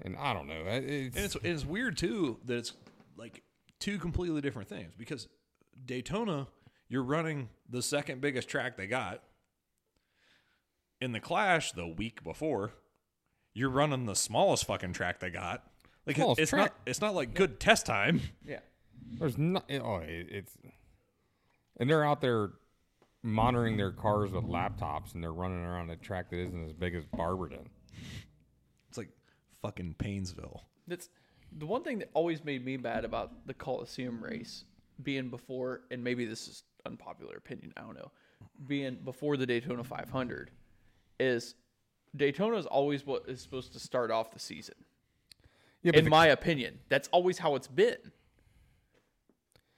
And I don't know. It's, And it's it's weird too that it's like two completely different things because Daytona, you're running the second biggest track they got. In the Clash, the week before, you're running the smallest fucking track they got. Like Smallest it's track. not it's not like good test time. Yeah. there's not. Oh, it, it's and they're out there monitoring their cars with laptops, and they're running around a track that isn't as big as Barberton. It's like fucking Painesville. That's the one thing that always made me mad about the Coliseum race being before, and maybe this is unpopular opinion, I don't know, being before the Daytona 500 is Daytona is always what is supposed to start off the season. Yeah, In the- my opinion, that's always how it's been.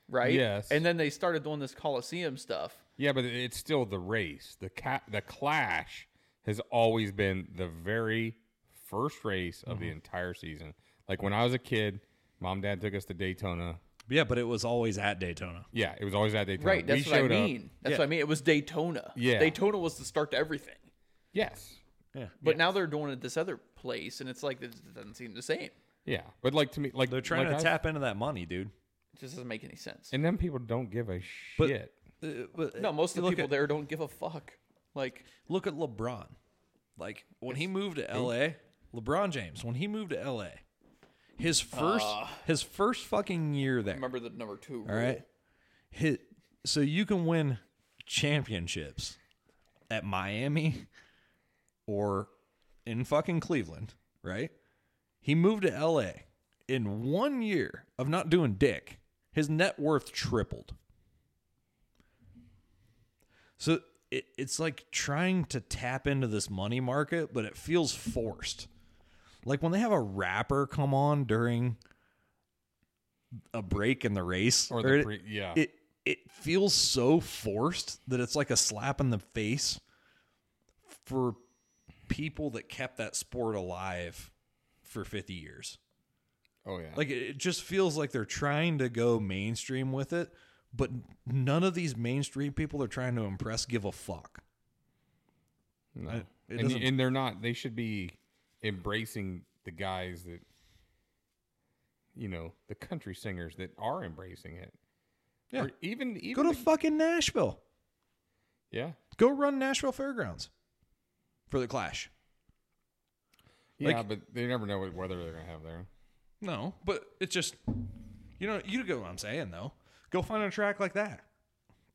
Right? Yes. And then they started doing this Coliseum stuff. yeah, but it's still the race. The ca- the Clash has always been the very first race of Mm-hmm. the entire season. Like when I was a kid, mom and dad took us to Daytona. Yeah, but it was always at Daytona. Yeah, it was always at Daytona. Right. That's we what I showed up- mean. That's Yeah. what I mean. It was Daytona. Yeah. Daytona was the start to everything. Yes. Yeah. But now they're doing it this other place, and it's like it doesn't seem the same. Yeah, but like to me, like They're trying like to I- tap into that money, dude. It just doesn't make any sense. and then people don't give a But- shit. Uh, but no, most of the people at- there don't give a fuck. Like, Look at LeBron. Like when he moved to LA, LeBron James, when he moved to LA, his first his first fucking year there. remember the number two rule. All right. Hit so you can win championships at Miami or in fucking Cleveland, right? He moved to LA. In one year of not doing dick, his net worth tripled. So it, it's like trying to tap into this money market, but it feels forced. Like when they have a rapper come on during a break in the race, Or the it- pre- yeah. it it feels so forced that it's like a slap in the face for people that kept that sport alive for 50 years. oh yeah, Like it just feels like they're trying to go mainstream with it, but none of these mainstream people they're trying to impress give a fuck. no. I- and, and they're not. They should be embracing the guys that, you know, the country singers that are embracing it. Yeah. Or even Go to the- fucking Nashville. yeah, Go run Nashville Fairgrounds for the Clash. yeah, Like- but they never know what weather they're gonna have there. No, but it's just you know you get what I'm saying though. Go find a track like that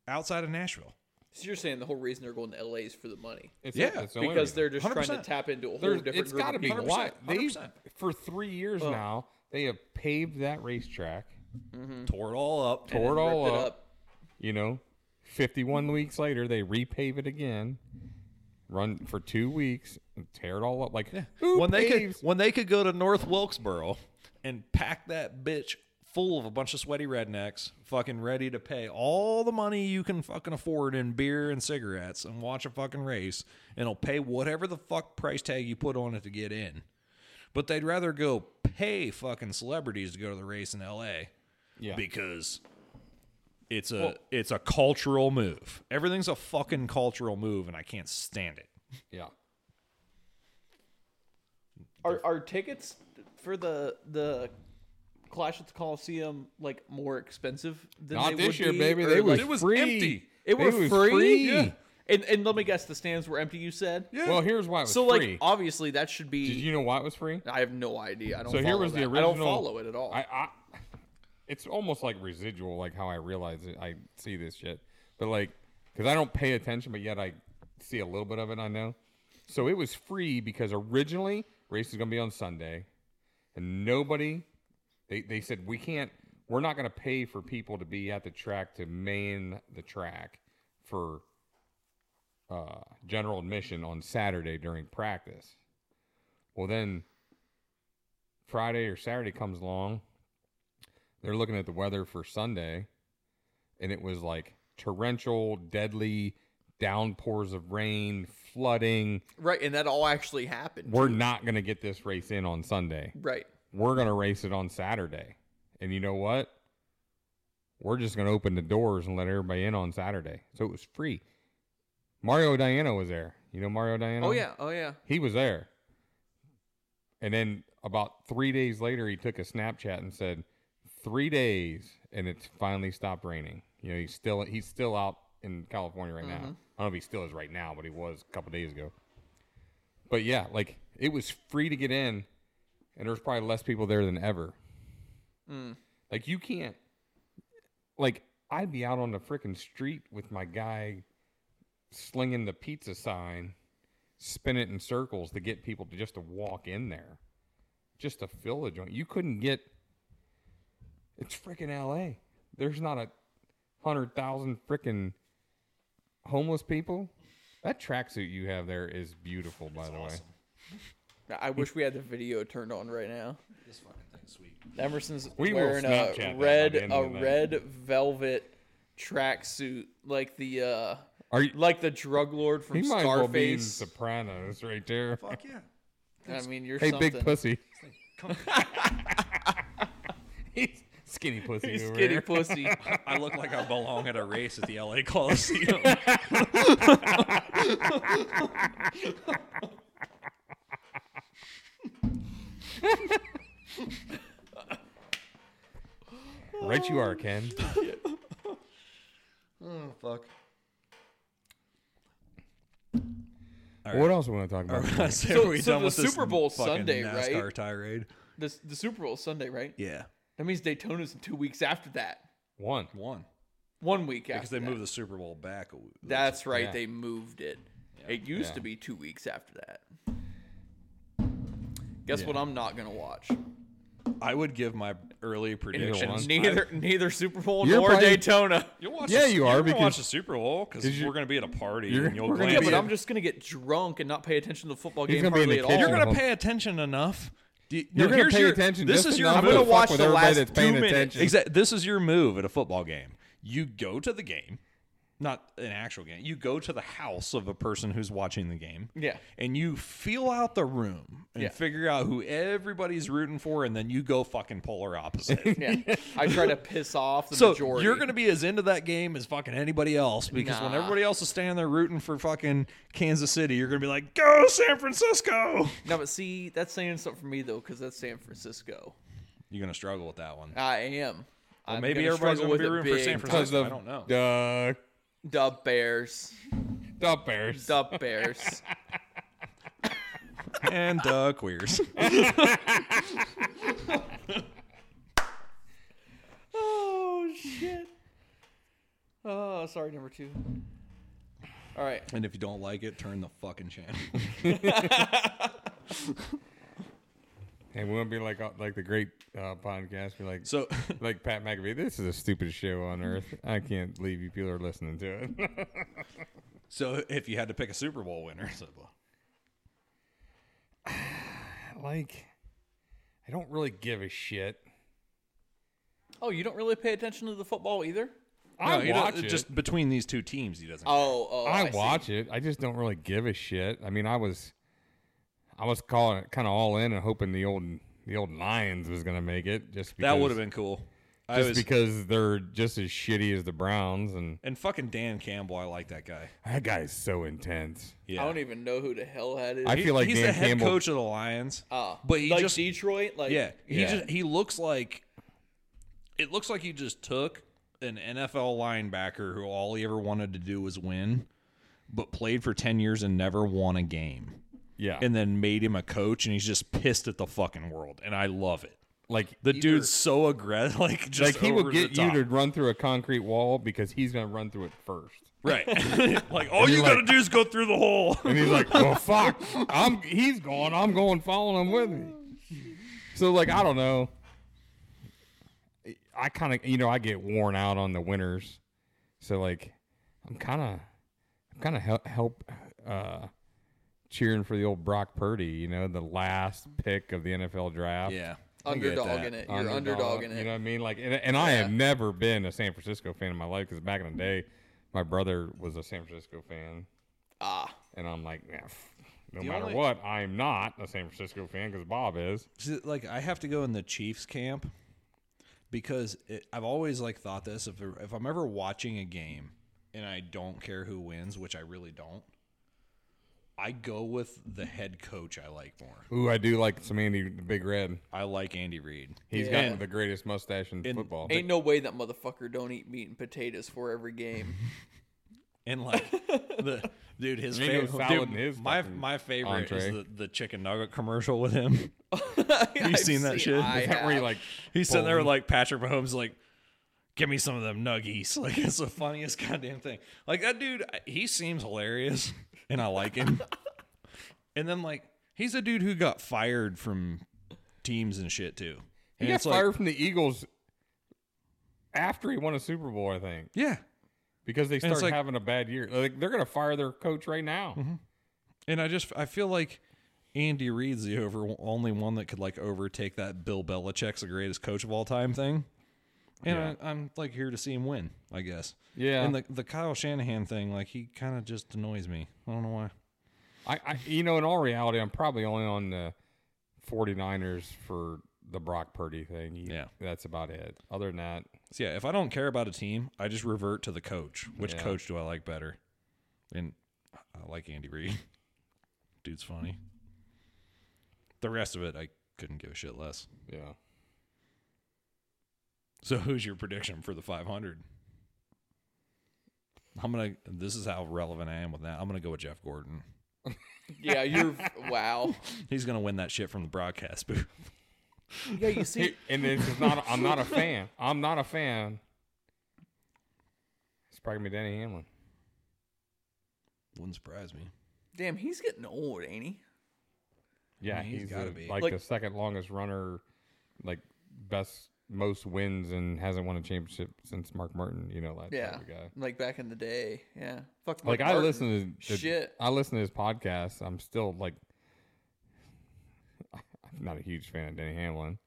outside of Nashville. So you're saying the whole reason they're going to LA is for the money It's Yeah, it's the because reason. they're just trying 100%. to tap into a whole There's- different it's group got to be people. why they 100%. for three years now they have paved that racetrack, mm-hmm. Tore it all up. And tore it all up. it You know, fifty-one weeks later they repave it again, run for two weeks, and tear it all up. Like who when they could when they could go to North Wilkesboro and pack that bitch full of a bunch of sweaty rednecks, fucking ready to pay all the money you can fucking afford in beer and cigarettes and watch a fucking race, and it'll pay whatever the fuck price tag you put on it to get in. But they'd rather go pay fucking celebrities to go to the race in L.A. Yeah. because it's a it's a cultural move. Everything's a fucking cultural move, and I can't stand it. yeah. Are are tickets for the the Clash at the Coliseum like more expensive than Not they this would year, be? baby. Or, They like- was, it was free. empty. It They was was free? free. Yeah. And and let me guess, the stands were empty. You said. yeah. Well, here's why it was So free. like obviously that should be. Did you know why it was free? I have no idea. I don't. So follow here was the original. I don't follow it at all. I, I, it's almost like residual, like how I realize it. I see this shit, but like, because I don't pay attention, but yet I see a little bit of it. I know. So it was free because originally race is gonna be on Sunday, and nobody, they they said we can't. We're not gonna pay for people to be at the track to man the track for uh, general admission on Saturday during practice. Well, then Friday or Saturday comes along. They're looking at the weather for Sunday, and it was like torrential, deadly downpours of rain, flooding. right, and that all actually happened. We're not going to get this race in on Sunday. right. We're going to race it on Saturday. And you know what? We're just going to open the doors and let everybody in on Saturday. So it was free. Mario Diana was there. You know Mario Diana? Oh yeah. Oh yeah. He was there. And then about three days later, he took a Snapchat and said, three days, and it's finally stopped raining. You know, he's still he's still out in California right now. Mm-hmm. I don't know if he still is right now, but he was a couple days ago. But yeah, like it was free to get in, and there's probably less people there than ever. Mm. Like you can't, like I'd be out on the freaking street with my guy slinging the pizza sign, spin it in circles to get people to just to walk in there, just to fill the joint. You couldn't get. It's freaking L.A. There's not a hundred thousand freaking homeless people. That tracksuit you have there is beautiful, by the way. I wish we had the video turned on right now. This fucking thing's sweet. Emerson's We will wearing Snapchat a by red the end a of the night. red velvet tracksuit like the uh Are you? like the drug lord from He might as well be in Scarface. Sopranos right there. Fuck yeah. I mean, you're Hey, something. big pussy. Come- He's skinny pussy. Over skinny here. pussy. I look like I belong at a race at the LA Coliseum. Right, you are, Ken. oh fuck. What else we want to talk about? so, So- so the Super Bowl fucking Sunday, NASCAR right? tirade. the the Super Bowl Sunday, right? Yeah, That means Daytona's in two weeks after that. One. one One week after because they that. moved the Super Bowl back. a w- That's right. Yeah. They moved it. It used Yeah. to be two weeks after that. Guess what? I'm not gonna watch. I would give my early predictions. one. Neither neither Super Bowl nor probably- Daytona. You'll watch. Yeah, the, you you're are, gonna because- watch the Super Bowl because 'cause you're- we're gonna be at a party and you'll we're gonna Yeah, but be at- I'm just gonna get drunk and not pay attention to the football He's game gonna be hardly the at all. You're gonna pay attention enough. Do you- You're no, gonna pay your- attention. This is your enough I'm to gonna watch the last two minutes. attention. Exactly. This is your move at a football game. You go to the game, not an actual game. You go to the house of a person who's watching the game. Yeah. And you feel out the room and Yeah. figure out who everybody's rooting for, and then you go fucking polar opposite. Yeah, I try to piss off the so majority. you're gonna be as into that game as fucking anybody else because when everybody else is standing there rooting for fucking Kansas City, you're gonna be like, "Go San Francisco!" no, but see, that's saying something for me though, because that's San Francisco. You're gonna struggle with that one. I am. Well, maybe everybody's gonna be rooting for San Francisco. of I don't know. the The Bears. the Bears. The Bears. and uh, queers. oh shit. Oh, sorry, number two. All right. And if you don't like it, turn the fucking channel. And we want to be like uh, like the great uh, podcast. Be like So, like Pat McAfee. This is the stupidest show on earth. I can't believe you people are listening to it. So if you had to pick a Super Bowl winner, so, well, Like, I don't really give a shit. Oh, you don't really pay attention to the football either? I No, watch it. Just between these two teams, he doesn't. Oh, oh, I, see. watch it. I just don't really give a shit. I mean, I was, I was calling it kind of all in and hoping the old the old Lions was gonna make it. Just because, that would have been cool. I just was, because they're just as shitty as the Browns, and and fucking Dan Campbell, I like that guy. that guy is so intense. Yeah, I don't even know who the hell that is. I feel like he's Dan the head Campbell. coach of the Lions. Ah, but he like just Detroit, like yeah, he Yeah. just he looks like it looks like he just took an NFL linebacker who all he ever wanted to do was win, but played for ten years and never won a game, yeah, and then made him a coach, and he's just pissed at the fucking world, and I love it. like The dude's so aggressive, like just like he over will the get you top. to run through a concrete wall because he's gonna run through it first. right. like all you you're gotta like- do is go through the hole. And he's like, "Well, fuck, I'm he's going, I'm going, following him with me." So like, I don't know. I kind of, you know, I get worn out on the winners, so like, I'm kind of, I'm kind of help, help uh, cheering for the old Brock Purdy. You know, the last pick of the NFL draft. yeah, I get underdog in it. You're underdog in it. You know what I mean? Like, and, and I Yeah. have never been a San Francisco fan in my life because back in the day, my brother was a San Francisco fan. ah, And I'm like, yeah, no The matter only- what, I'm not a San Francisco fan because Bob is. Like I have to go in the Chiefs camp because it, I've always like thought this if if I'm ever watching a game and I don't care who wins, which I really don't, I go with the head coach I like more. Ooh, I do like some Andy the Big Red. I like Andy Reid. He's Yeah. got the greatest mustache in And- football. ain't no way that motherfucker don't eat meat and potatoes for every game. And like the dude, his Ain't no favorite, salad in his my fucking my favorite entree. is the, the chicken nugget commercial with him. I've seen that shit? I Is that where he have. like He's sitting there Bowling. like Patrick Mahomes, like, give me some of them nuggies. Like it's the funniest goddamn thing. Like that dude, I- he seems hilarious, and I like him. and then like he's a dude who got fired from teams and shit too. he And got it's like, fired from the Eagles after he won a Super Bowl, I think, yeah. because they started like- having a bad year. Like they're gonna fire their coach right now. Mm-hmm. And I just I feel like Andy Reid's the over only one that could like overtake that Bill Belichick's the greatest coach of all time thing. And Yeah. I, I'm like here to see him win, I guess. Yeah. And the the Kyle Shanahan thing, like he kind of just annoys me. I don't know why. I, I, you know, in all reality, I'm probably only on the 49ers for the Brock Purdy thing. You- Yeah. that's about it. Other than that, So yeah, if I don't care about a team, I just revert to the coach. Which Yeah. coach do I like better? And I like Andy Reid. Dude's funny. The rest of it, I couldn't give a shit less. yeah. So who's your prediction for the 500? I'm gonna. This is how relevant I am with that. I'm gonna go with Jeff Gordon. Yeah, you're wow. He's gonna win that shit from the broadcast booth. Yeah, you see, Here- and it's just not. I'm not a fan. I'm not a fan. It's probably gonna be Danny Hamlin. Wouldn't surprise me. damn, he's getting old, ain't he? Yeah, mean, he's he's, gotta the- be. like, Like- the second longest runner, like best most wins and hasn't won a championship since Mark Martin. You know that Yeah, guy. like back in the day. Yeah, fuck. Like Mike I listen to, to Shit. I listen to his podcast. I'm still like, I'm not a huge fan of Danny Hamlin,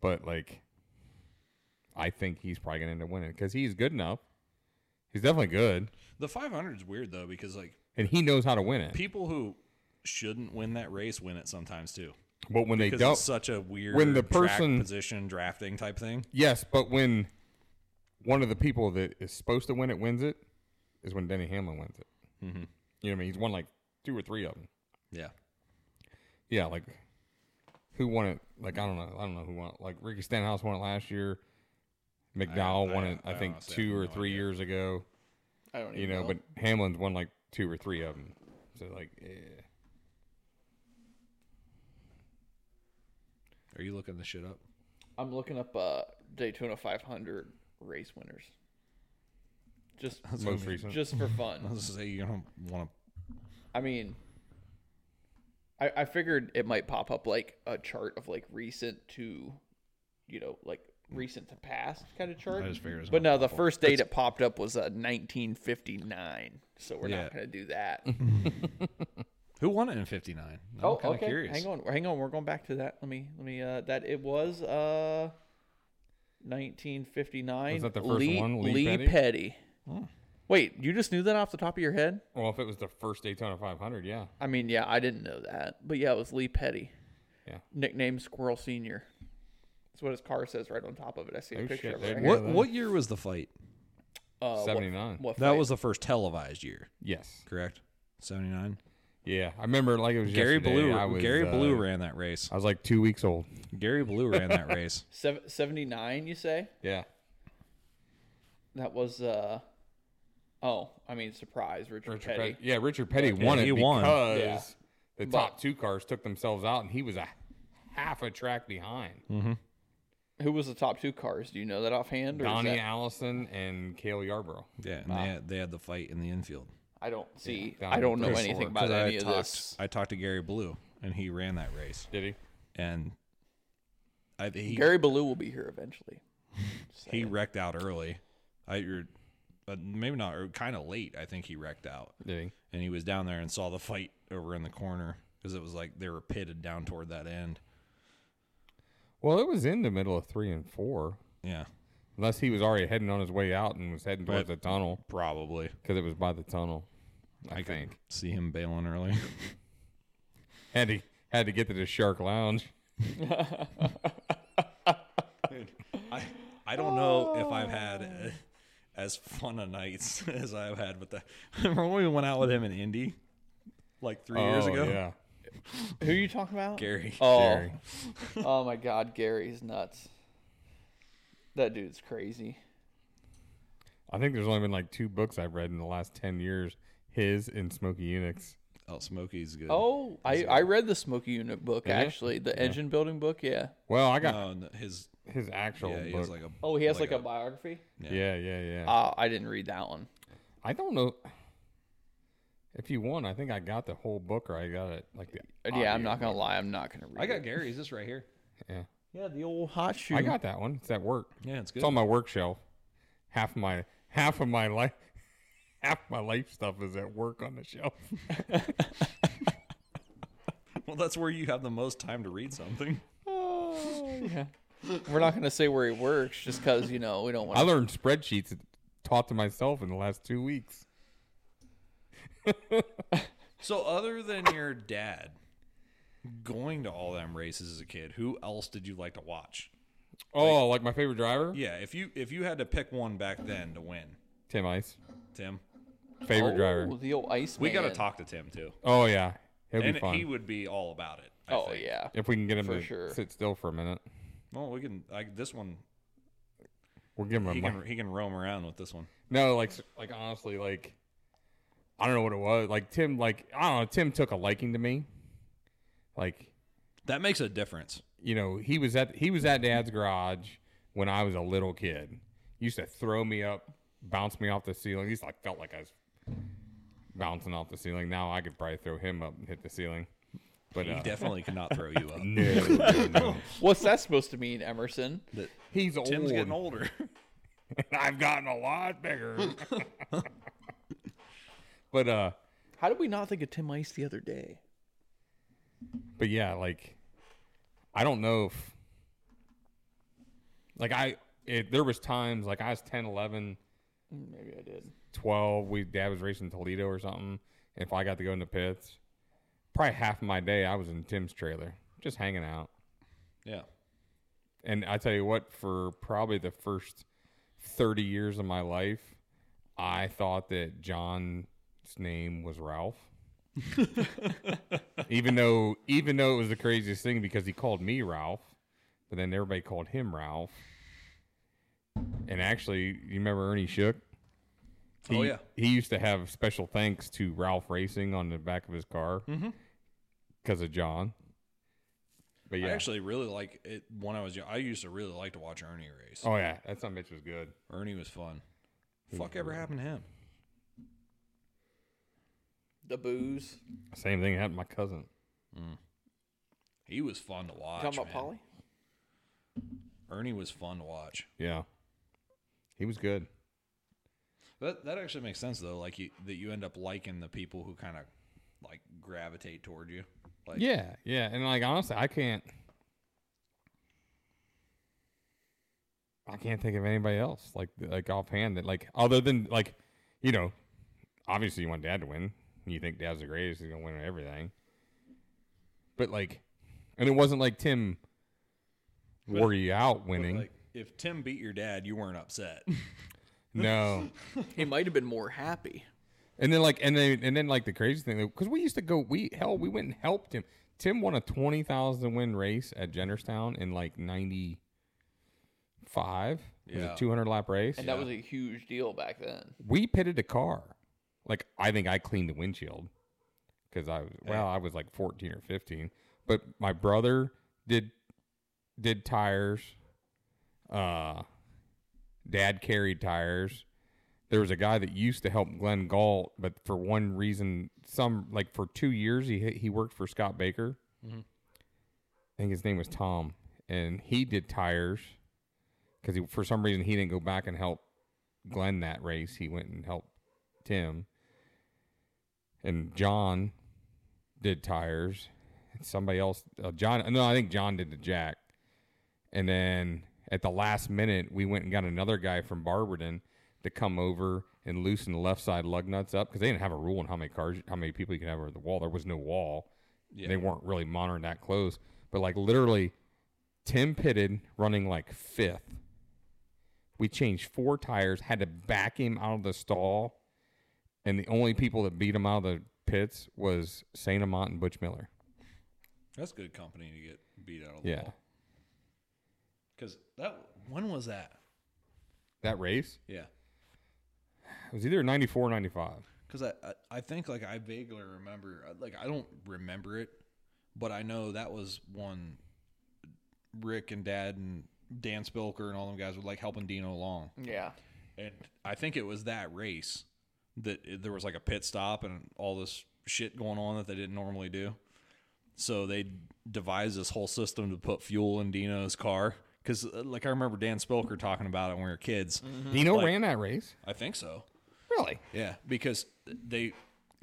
but like, I think he's probably gonna end up winning because he's good enough. He's definitely good, The 500 is weird though because like and he knows how to win it. people who shouldn't win that race win it sometimes too. But when they don't, it's such a weird when the track person- position drafting type thing. yes, but when one of the people that is supposed to win it wins it, is when Denny Hamlin wins it. Mm-hmm. You know what I mean? He's won like two or three of them. Yeah. Yeah, like who won it? Like I don't know. I don't know who won it. Like Ricky Stenhouse won it last year. McDowell I- won I- it, I, I think, honestly two have or no three idea. years ago. I don't even You know, know. but Hamlin's won like two or three of them. So like, yeah. Are you looking this shit up? I'm looking up uh, Daytona 500 race winners. Just, most recent. just for fun. I was gonna say you don't want to. I mean, I, I figured it might pop up like a chart of like recent to, you know, like recent to past kind of chart. I just figured it was But gonna no, the pop up. first date it popped up was uh, 1959. So we're Yeah. not going to do that. Who won it in '59? I'm oh, kind of okay. curious. Hang on, hang on. We're going back to that. Let me, let me. Uh, that it was uh, 1959. Was that the first Lee, one, Lee Lee Petty? Petty. Wait, you just knew that off the top of your head? Well, if it was the first Daytona 500, yeah. I mean, yeah, I didn't know that, but yeah, it was Lee Petty. Yeah. Nicknamed Squirrel Senior. That's what his car says right on top of it. I see a Oh, picture shit, of it. Right go. here. What what year was the fight? Uh, 79. What, That fight? was the first televised year, Yes. correct? '79. Yeah. I remember like it was Gary yesterday, Blue. I was, Gary uh, Blue ran that race. I was like two weeks old. Gary Blue ran that race. 79, You say Yeah. that was? uh Oh, I mean, surprise, Richard, Richard Petty. Petty. Yeah, Richard Petty Yeah, won it he won. because Yeah. the But- top two cars took themselves out, and he was a half a track behind. Who was the top two cars? Do you know that offhand? Or is Donnie that- Allison and Cale Yarborough. Yeah, and they, had, they had the fight in the infield. I don't see. Yeah, I don't know Chris anything about about 'Cause I any of talked, this. I talked to Gary Blue, and he ran that race. Did he? And I, he Gary Blue will be here eventually. he wrecked out early. I you're, but maybe not, er, or kind of late. I think he wrecked out, Did he? and he was down there and saw the fight over in the corner because it was like they were pitted down toward that end. Well, it was in the middle of three and four, Yeah, unless he was already heading on his way out and was heading towards But- the tunnel probably. because it was by the tunnel. I, I could think see him bailing early. had to had to get to the Shark Lounge. I I don't know if I've had uh, as fun a nights as I've had with the. Remember when we went out with him in Indy, like three years Oh, ago? yeah. Who are you talking about? Gary. Oh, Gary. oh my God, Gary's nuts. That dude's crazy. I think there's only been like two books I've read in the last ten years. His and Smokey Yunick. Oh, Smokey's good. Oh, I, I read the Smokey Yunick book Did you? actually, the engine building book. Yeah. Well, I got no, no, his his actual yeah, he book. has like a. Oh, he has like, a, biography. yeah, yeah, yeah. Uh, I didn't read that one. I don't know if you want. I think I got the whole book, or I got it like the. Yeah, I'm not gonna lie, I'm not gonna read. I got it. Gary's. This right here. Yeah, Yeah, the old hot shoe. I got that one. It's at work. Yeah, it's good. It's on my work shelf. Half of my half of my life, half my life stuff is at work on the shelf. well, that's where you have the most time to read something. Oh, yeah. We're not gonna say where he works just because you know we don't want. I learned spreadsheets taught to myself in the last two weeks. So, other than your dad going to all them races as a kid, who else did you like to watch? Oh, like my favorite driver, Yeah, if you if you had to pick one back then to win, Tim Ice. Tim, Favorite oh, driver. the old ice. we got to talk to Tim too, Oh yeah, it'll and be fun he would be all about it. I Oh think. yeah. if we can get him for to sure. sit still for a minute. Well, we can. I, this one, We'll give him a he mic. can he can roam around with this one. No, like like honestly, like I don't know what it was. Like Tim, like I don't know. Tim took a liking to me. Like That makes a difference. you know, he was at he was at Dad's garage when I was a little kid. He used to throw me up, bounce me off the ceiling. He used to, like felt like I was bouncing off the ceiling. Now I could probably throw him up and hit the ceiling. But He uh, definitely cannot throw you up. no, no, no. What's that supposed to mean, Emerson? That he's old. Tim's getting older. I've gotten a lot bigger. but uh, How did we not think of Tim Ice the other day? But yeah, like I don't know if like I it, there was times like I was 10, 11, Mm, Maybe I did. 12, we dad was racing Toledo or something. And if I got to go in the pits, probably half of my day I was in Tim's trailer, just hanging out. yeah. And I tell you what, for probably the first 30 years of my life, I thought that John's name was Ralph. even though even though it was the craziest thing because he called me Ralph, but then everybody called him Ralph. And actually, you remember Ernie Shook? Oh, he, Oh, yeah. He used to have special thanks to Ralph Racing on the back of his car mm-hmm. because of John. But yeah. I actually really like it when I was young. I used to really like to watch Ernie race. oh yeah, that son bitch was good. Ernie was fun. Fuck ever happened to him? The booze. Same thing happened to my cousin. Mm. He was fun to watch. Talking about man. Polly? Ernie was fun to watch. Yeah, he was good. That that actually makes sense though. Like you that you end up liking the people who kind of like gravitate toward you. Like Yeah, yeah, and like honestly, I can't. I can't think of anybody else like like offhand that like other than like, you know, obviously you want Dad to win. You think Dad's the greatest. He's gonna win everything. But like, and it wasn't like Tim wore you out but, winning. Like if Tim beat your dad, you weren't upset. no. He might have been more happy. And then like and then and then like the crazy thing because we used to go we hell we went and helped him. Tim won a twenty thousand win race at Jennerstown in like ninety five. It was Yeah. a two hundred lap race. And that was a huge deal back then. we pitted a car. Like I think I cleaned the windshield because I was well I was like fourteen or fifteen. But my brother did did tires. Uh, dad carried tires. There was a guy that used to help Glenn Galt, but for one reason, some like for two years he he worked for Scott Baker. I think his name was Tom, and he did tires because for some reason he didn't go back and help Glenn that race. He went and helped Tim, and John did tires. And somebody else, uh, John. No, I think John did the jack. And then at the last minute, we went and got another guy from Barberton to come over and loosen the left side lug nuts up because they didn't have a rule on how many cars, how many people you can have over the wall. There was no wall. They weren't really monitoring that close. But like literally, Tim pitted running like fifth. We changed four tires, had to back him out of the stall, and the only people that beat him out of the pits was Saint Amant and Butch Miller. That's good company to get beat out of the Yeah, wall. Because that when was that? that race Yeah. it was either 94 or 95. Because I, I I think like I vaguely remember uh, like I don't remember it, but I know that was one. Rick and Dad and Dan Spilker and all them guys were like helping Dino along, Yeah. and I think it was that race that there was like a pit stop and all this shit going on that they didn't normally do. So they devised this whole system to put fuel in Dino's car. Because uh, like I remember Dan Spilker talking about it when we were kids. Mm-hmm. Dino Like- ran that race. I think so. Really? Yeah, because they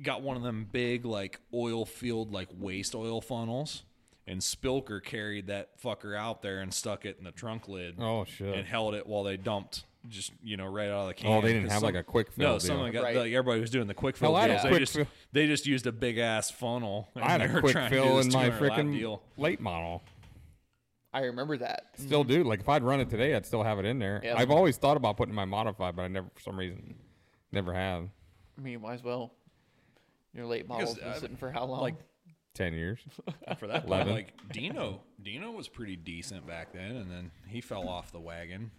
got one of them big like oil field like waste oil funnels, and Spilker carried that fucker out there and stuck it in the trunk lid. Oh, shit. And held it while they dumped just you know right out of the can. Oh, they didn't have, like, a quick fill No, deal. someone got Right. like everybody was doing the quick fill Hell, I had a deals. They quick just fill. they just used a big ass funnel. and I had a quick trying to fill in my freaking late model. I remember that. Still do. Like if I'd run it today, I'd still have it in there. Yeah. I've always thought about putting my modified, but I never, for some reason, never have. I mean, you might as well. Your late model's Because, been uh, sitting for how long? like Ten years. for that point, Eleven. like Dino, Dino was pretty decent back then, and then he fell off the wagon.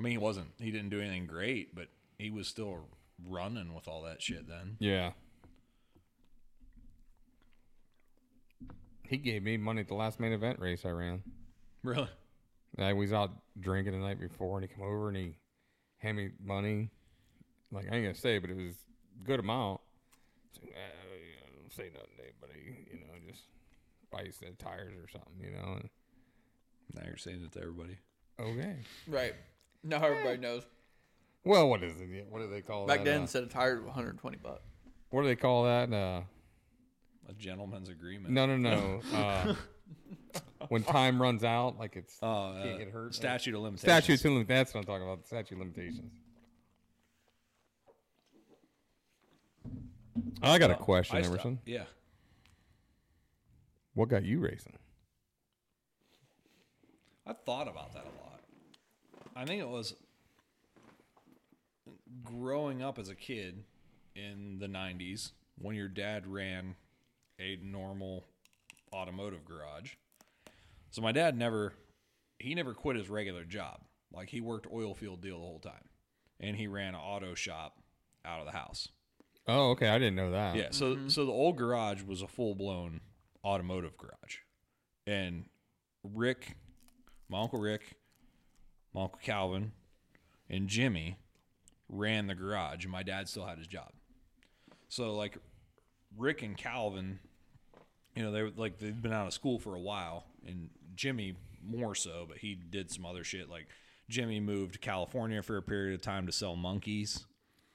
I mean, he wasn't. He didn't do anything great, but he was still running with all that shit then. Yeah. He gave me money at the last main event race I ran. Really? I was out drinking the night before, and he come over and he handed me money. Like I ain't gonna say, but it was a good amount. So, uh, you know, don't say nothing to anybody, you know, just buy you some tires or something, you know. And, Now you're saying it to everybody. okay. right. Now everybody knows. Well, what is it? What do they call it? Back that? then, uh, instead of tires, 120 bucks. what do they call that? Uh, A gentleman's agreement. no, no, no. uh, when time runs out, like it's Oh, can't uh, get hurt. statute of limitations. Statutes and lim- that's what I'm talking about. Statute of limitations. I got a question, I sto- Emerson. yeah. What got you racing? I thought about that a lot. I think it was growing up as a kid in the 90s when your dad ran a normal automotive garage. So my dad never he never quit his regular job. Like he worked oil field deal the whole time. And he ran an auto shop out of the house. Oh, okay. I didn't know that. Yeah, so mm-hmm. so the old garage was a full blown automotive garage, and Rick, my uncle Rick, my uncle Calvin, and Jimmy ran the garage, and my dad still had his job. So like Rick and Calvin, you know, they were like they'd been out of school for a while, and Jimmy more so, but he did some other shit. Like Jimmy moved to California for a period of time to sell monkeys,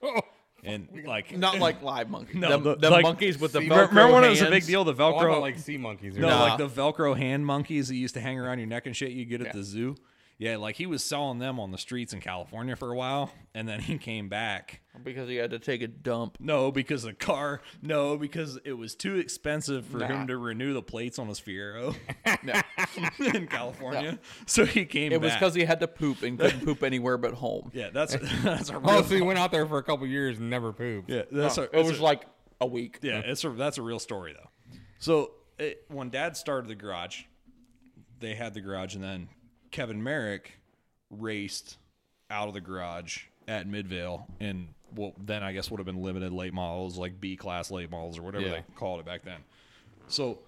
Oh, and like Not like live monkeys. No, them, the- them like- monkeys with the See, Velcro remember when it was a big deal? The oh, I Velcro, thought like sea monkeys. Or no, Nah. like the Velcro hand monkeys that used to hang around your neck and shit you get at the zoo. Yeah, like he was selling them on the streets in California for a while, and then he came back. because he had to take a dump. No, because the car. No, because it was too expensive for Nah. him to renew the plates on his Fiero No, in California. So he came. it was because he had to poop and couldn't poop anywhere but home. Yeah, that's that's a real. oh, so he went out there for a couple years and never pooped. yeah, that's a, it was a- like a week. Yeah, it's a that's a real story though. So it, when Dad started the garage, they had the garage, and then Kevin Merrick raced out of the garage at Midvale, and well, then I guess would have been limited late models, like B class late models or whatever Yeah. they called it back then. So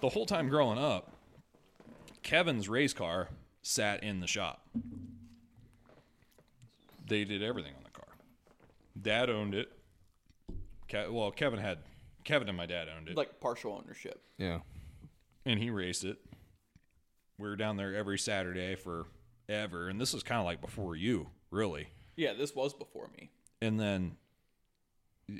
the whole time growing up, Kevin's race car sat in the shop. They did everything on the car. Dad owned it. Ke- well, Kevin had Kevin and my dad owned it, Like partial ownership. Yeah. and he raced it. We were down there every Saturday for ever, and this was kind of like before you, really. Yeah, this was before me. And then,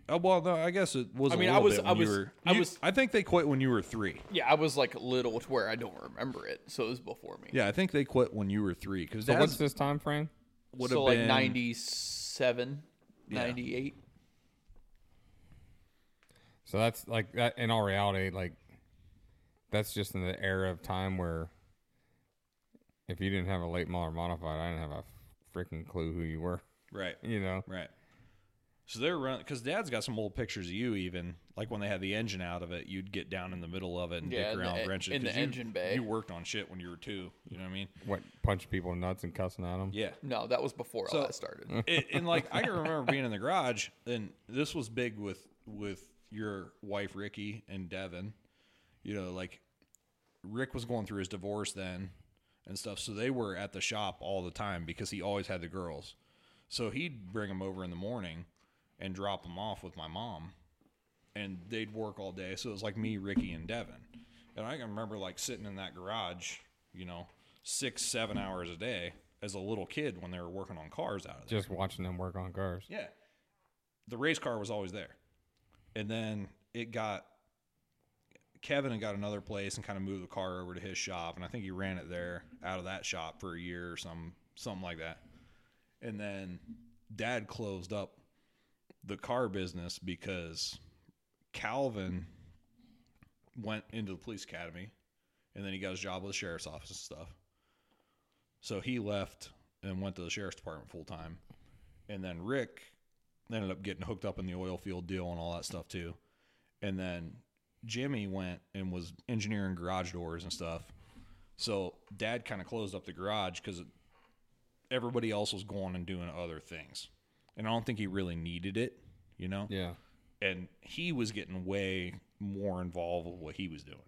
oh, well, no, I guess it was. I a mean, I was- I was- were- I you- was- I think they quit when you were three. Yeah, I was like little to where I don't remember it, so it was before me. Yeah, I think they quit when you were three because So what's this time frame? would so have like been 97, Yeah. 98. So that's like that. In all reality, like that's just in the era of time where if you didn't have a late model modified, I didn't have a freaking clue who you were. right. You know. Right. So they're running because Dad's got some old pictures of you. Even like when they had the engine out of it, you'd get down in the middle of it and Yeah, dick in the around, e- wrench it in the you- engine bay. You worked on shit when you were two. You know what I mean? What punch people in nuts and cussing at them? Yeah. No, that was before So- all that started. it, and like I can remember being in the garage, and this was big with with your wife Ricky and Devin. You know, like Rick was going through his divorce then and stuff, so they were at the shop all the time because he always had the girls. So he'd bring them over in the morning and drop them off with my mom, and they'd work all day. So it was like me, Ricky, and Devin. And I can remember like sitting in that garage, you know, six, seven hours a day as a little kid when they were working on cars out of there. Just watching them work on cars. Yeah. The race car was always there. And then it got Kevin had got another place and kind of moved the car over to his shop and I think he ran it there out of that shop for a year or some something like that. And then dad closed up the car business because Calvin went into the police academy and then he got his job with the sheriff's office and stuff. So he left and went to the sheriff's department full time. And then Rick ended up getting hooked up in the oil field deal and all that stuff too. And then Jimmy went and was engineering garage doors and stuff. So dad kind of closed up the garage because everybody else was going and doing other things. And I don't think he really needed it, you know? Yeah. and he was getting way more involved with what he was doing.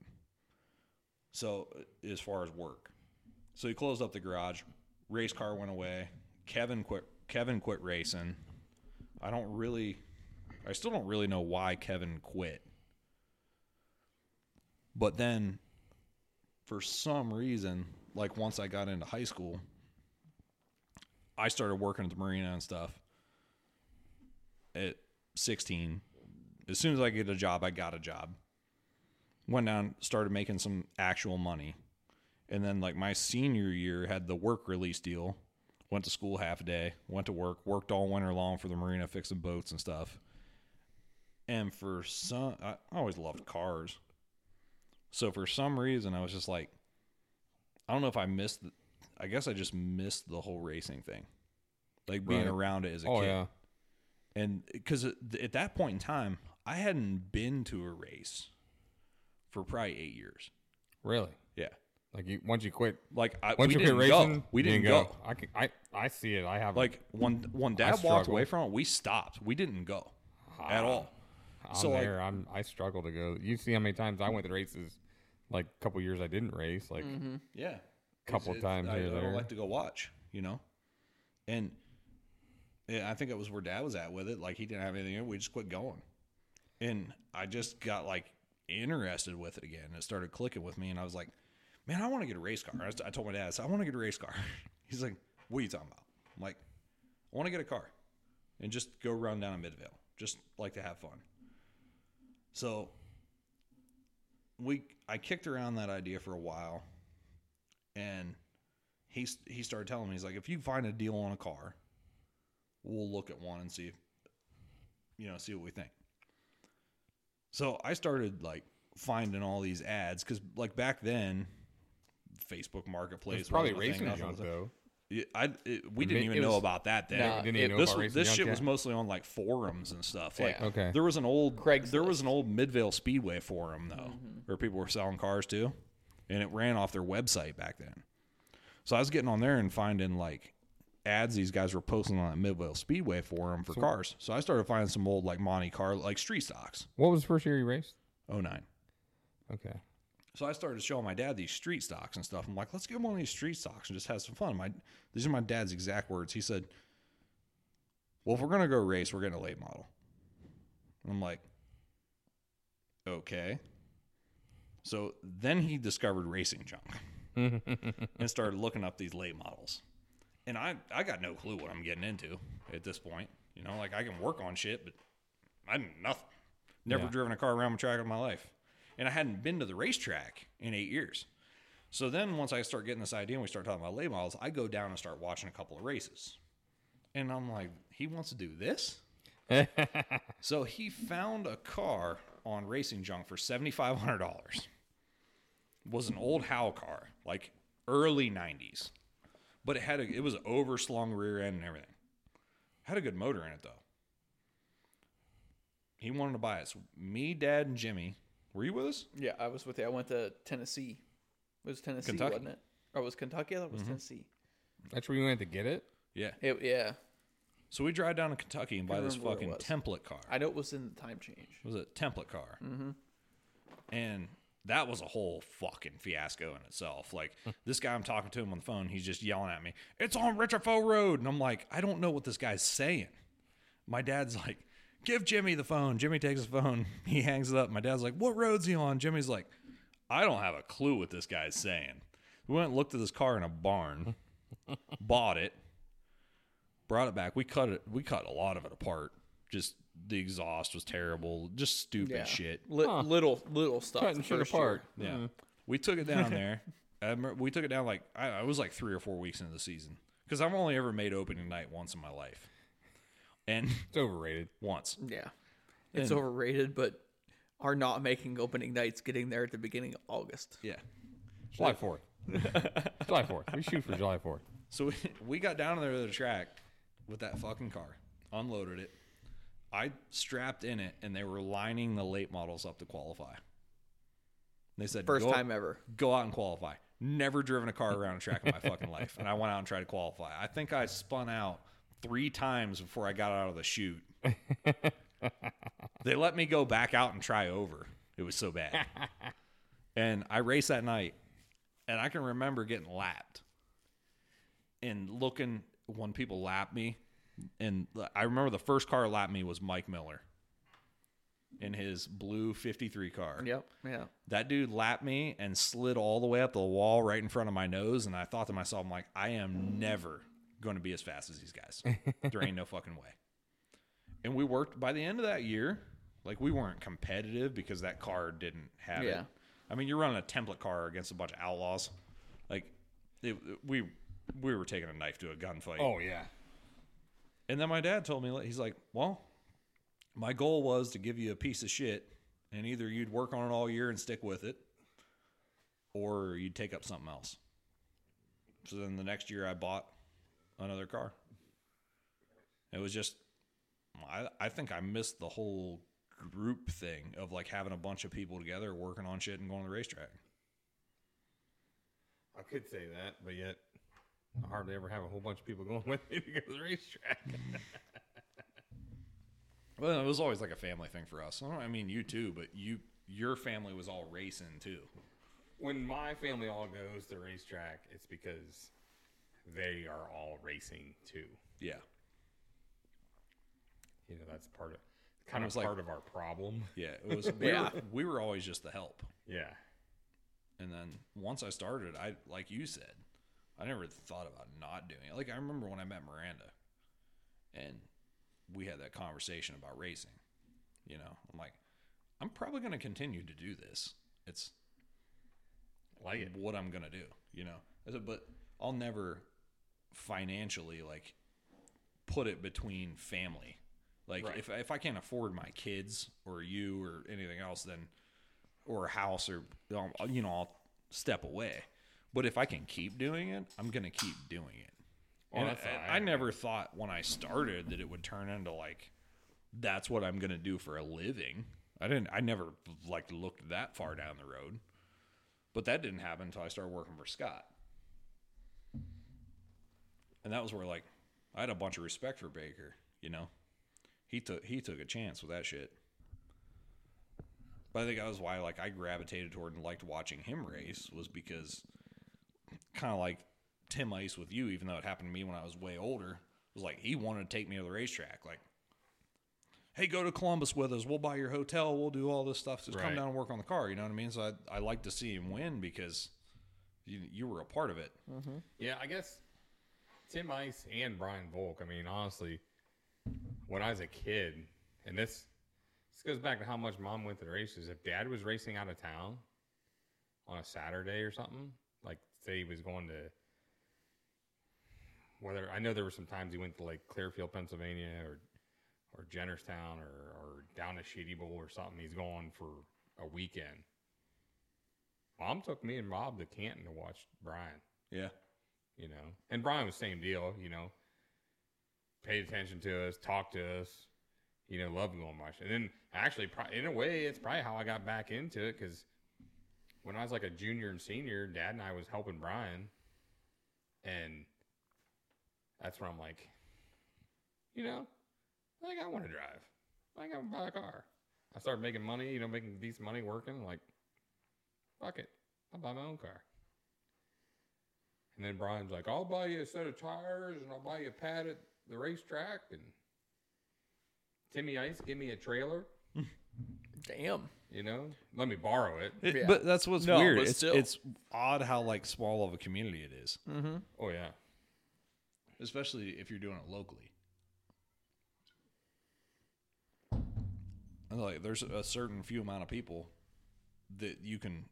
So uh, as far as work, so he closed up the garage. Race car went away. Kevin quit. Kevin quit racing. I don't really, I still don't really know why Kevin quit. But then, for some reason, like once I got into high school, I started working at the marina and stuff. At 16, as soon as I get a job, I got a job. Went down, started making some actual money. And then, like, my senior year had the work release deal. Went to school half a day, went to work, worked all winter long for the marina, fixing boats and stuff. And for some, I I always loved cars. So for some reason, I was just like, I don't know if I missed, the, I guess I just missed the whole racing thing. Like being Right. around it as a Oh kid yeah. and because at that point in time i hadn't been to a race for probably eight years Really. yeah Like you once you quit like I, once we you didn't quit racing, go we you didn't go. I can I I see it. I have like when when I dad walked away from it we stopped we didn't go at ah, all I'm so, like- I'm I struggle to go. You see how many times I went to races? Like a couple years I didn't race. Like mm-hmm. yeah a Couple It's- it's- times I, here or I don't like to go watch you know and yeah, i think it was where dad was at with it like he didn't have anything in we just quit going and i just got like interested with it again it started clicking with me and i was like man, I want to get a race car. I, I told my dad, I, said, I want to get a race car. He's like, what are you talking about? I'm like, I want to get a car and just go run down in Midvale. Just like to have fun. So we, I kicked around that idea for a while, and he he started telling me he's like, if you find a deal on a car, we'll look at one and see if you know see what we think. So I started like finding all these ads because like back then, Facebook Marketplace It's probably wasn't thing. junk was though. Yeah, I it, we didn't It even know about that then. Nah, Didn't it- know this about was, this shit yet? was mostly on like forums and stuff. Like Yeah. Okay. there was an old Craigslist. there was an old Midvale Speedway forum though, Mm-hmm. where people were selling cars too, and it ran off their website back then. So I was getting on there and finding like ads these guys were posting on that Midvale Speedway forum for cars. So I started finding some old like Monte Carlo like street stocks. What was the first year you raced? Oh nine. Okay. So I started showing my dad these street stocks and stuff. I'm like, let's get one of these street stocks and just have some fun. My these are my dad's exact words. He said, "Well, if we're gonna go race, we're getting a late model." And I'm like, okay. So then he discovered racing junk and started looking up these late models. And I I got no clue what I'm getting into at this point. You know, like I can work on shit, but I didn't nothing. Never Yeah. driven a car around a track in my life. And I hadn't been to the racetrack in eight years. So then once I start getting this idea and we start talking about late models, I go down and start watching a couple of races. And I'm like, he wants to do this? so he found a car on Racing Junk for $7,500. Was an old Howe car, like early 90s. But it had a, it was an overslung rear end and everything. Had a good motor in it though. He wanted to buy it. So me, Dad, and Jimmy. Were you with us? Yeah, I was with you. I went to Tennessee. It was Tennessee, Kentucky. wasn't it? Or was Kentucky? That thought it was Tennessee. That's where you went to get it. Yeah. It, yeah. So we drive down to Kentucky and buy this fucking template car. I know it was in the time change. It was a template car. Mm-hmm. And that was a whole fucking fiasco in itself. Like this guy, I'm talking to him on the phone. He's just yelling at me. It's on Richard Foe Road, and I'm like, I don't know what this guy's saying. My dad's like, give Jimmy the phone. Jimmy takes the phone. He hangs it up. My dad's like, what road's he on? Jimmy's like, I don't have a clue what this guy's saying. We went and looked at this car in a barn, bought it, brought it back. We cut it. We cut a lot of it apart. Just the exhaust was terrible. Just stupid Yeah. shit. Li- Little little stuff. Cutting the shit first apart. year. Yeah. Mm-hmm. We took it down there. I remember we took it down like I, I was like three or four weeks into the season because I've only ever made opening night once in my life, and It's overrated. once. Yeah. It's And- overrated, but are not making opening nights getting there at the beginning of August. Yeah. July fourth. July fourth. We shoot for July fourth. So we, we got down there to the track with that fucking car, unloaded it. I strapped in it, and they were lining the late models up to qualify. They said, First "Go- time ever. go out and qualify. Never driven a car around a track in my fucking life. And I went out and tried to qualify. I think I spun out three times before I got out of the chute. they let me go back out and try over. It was so bad. and I raced that night, and I can remember getting lapped and looking when people lap me. And I remember the first car lap me was Mike Miller in his blue 53 car. Yep. Yeah. That dude lapped me and slid all the way up the wall right in front of my nose. And I thought to myself, I'm like, I am never going to be as fast as these guys. there ain't no fucking way. And we worked by the end of that year. Like we weren't competitive because that car didn't have it. I mean, you're running a template car against a bunch of outlaws. Like it, we we were taking a knife to a gunfight. Oh yeah. And then my dad told me, he's like, well, my goal was to give you a piece of shit, and either you'd work on it all year and stick with it, or you'd take up something else. So then the next year I bought another car. It was just, I, I think I missed the whole group thing of like having a bunch of people together working on shit and going to the racetrack. I could say that, but yet I hardly ever have a whole bunch of people going with me to go to the racetrack. Well, it was always like a family thing for us. I mean, you too, but you your family was all racing too. when my family all goes to the racetrack, it's because they are all racing too. Yeah. You know, that's part of kind of like- part of our problem. Yeah, it was. We, Yeah. Were, we were always just the help. Yeah. And then once I started, I like you said, I never thought about not doing it. Like I remember when I met Miranda, and we had that conversation about racing. You know, I'm like, I'm probably going to continue to do this. It's Like it. what I'm gonna do, you know. I said, but I'll never financially like put it between family. Like Right. if if I can't afford my kids or you or anything else, then or a house or um, you know I'll step away. But if I can keep doing it, I'm gonna keep doing it. Well, and I, I I never thought when I started that it would turn into like that's what I'm gonna do for a living. I didn't. I never like looked that far down the road. But that didn't happen until I started working for Scott. And that was where like I had a bunch of respect for Baker, you know. He took he took a chance with that shit. But I think that was why like I gravitated toward and liked watching him race was because kind of like Tim Ice with you, even though it happened to me when I was way older, was like he wanted to take me to the racetrack. Like, hey, go to Columbus with us. We'll buy your hotel. We'll do all this stuff. Just come down and work on the car. You know what I mean? So I, I like to see him win because you, you were a part of it. Mm-hmm. Yeah, I guess Tim Ice and Brian Volk. I mean, honestly, when I was a kid, and this this goes back to how much mom went to the races. If dad was racing out of town on a Saturday or something, like say he was going to whether I know there were some times he went to like Clearfield, Pennsylvania, or or Jennerstown, or or down to Shitty Bowl or something. He's going for a weekend. Mom took me and Bob to Canton to watch Brian Yeah. You know. And Brian was same deal, you know. Paid attention to us, talked to us, you know, loved going much. And then actually, in a way, it's probably how I got back into it because when I was like a junior and senior, Dad and I was helping Brian, and that's where I'm like, you know, think I want to drive. I think I want to buy a car. I started making money, you know, making decent money working. Like, fuck it, I'll buy my own car. And then Brian's like, I'll buy you a set of tires and I'll buy you a pad at the racetrack. And Timmy Ice, give me a trailer, Damn. you know, let me borrow it. It- Yeah. But that's what's No, weird. It's still. it's odd how like small of a community it is, mm-hmm. Oh, yeah. especially if you're doing it locally. And like, there's a certain few amount of people that you can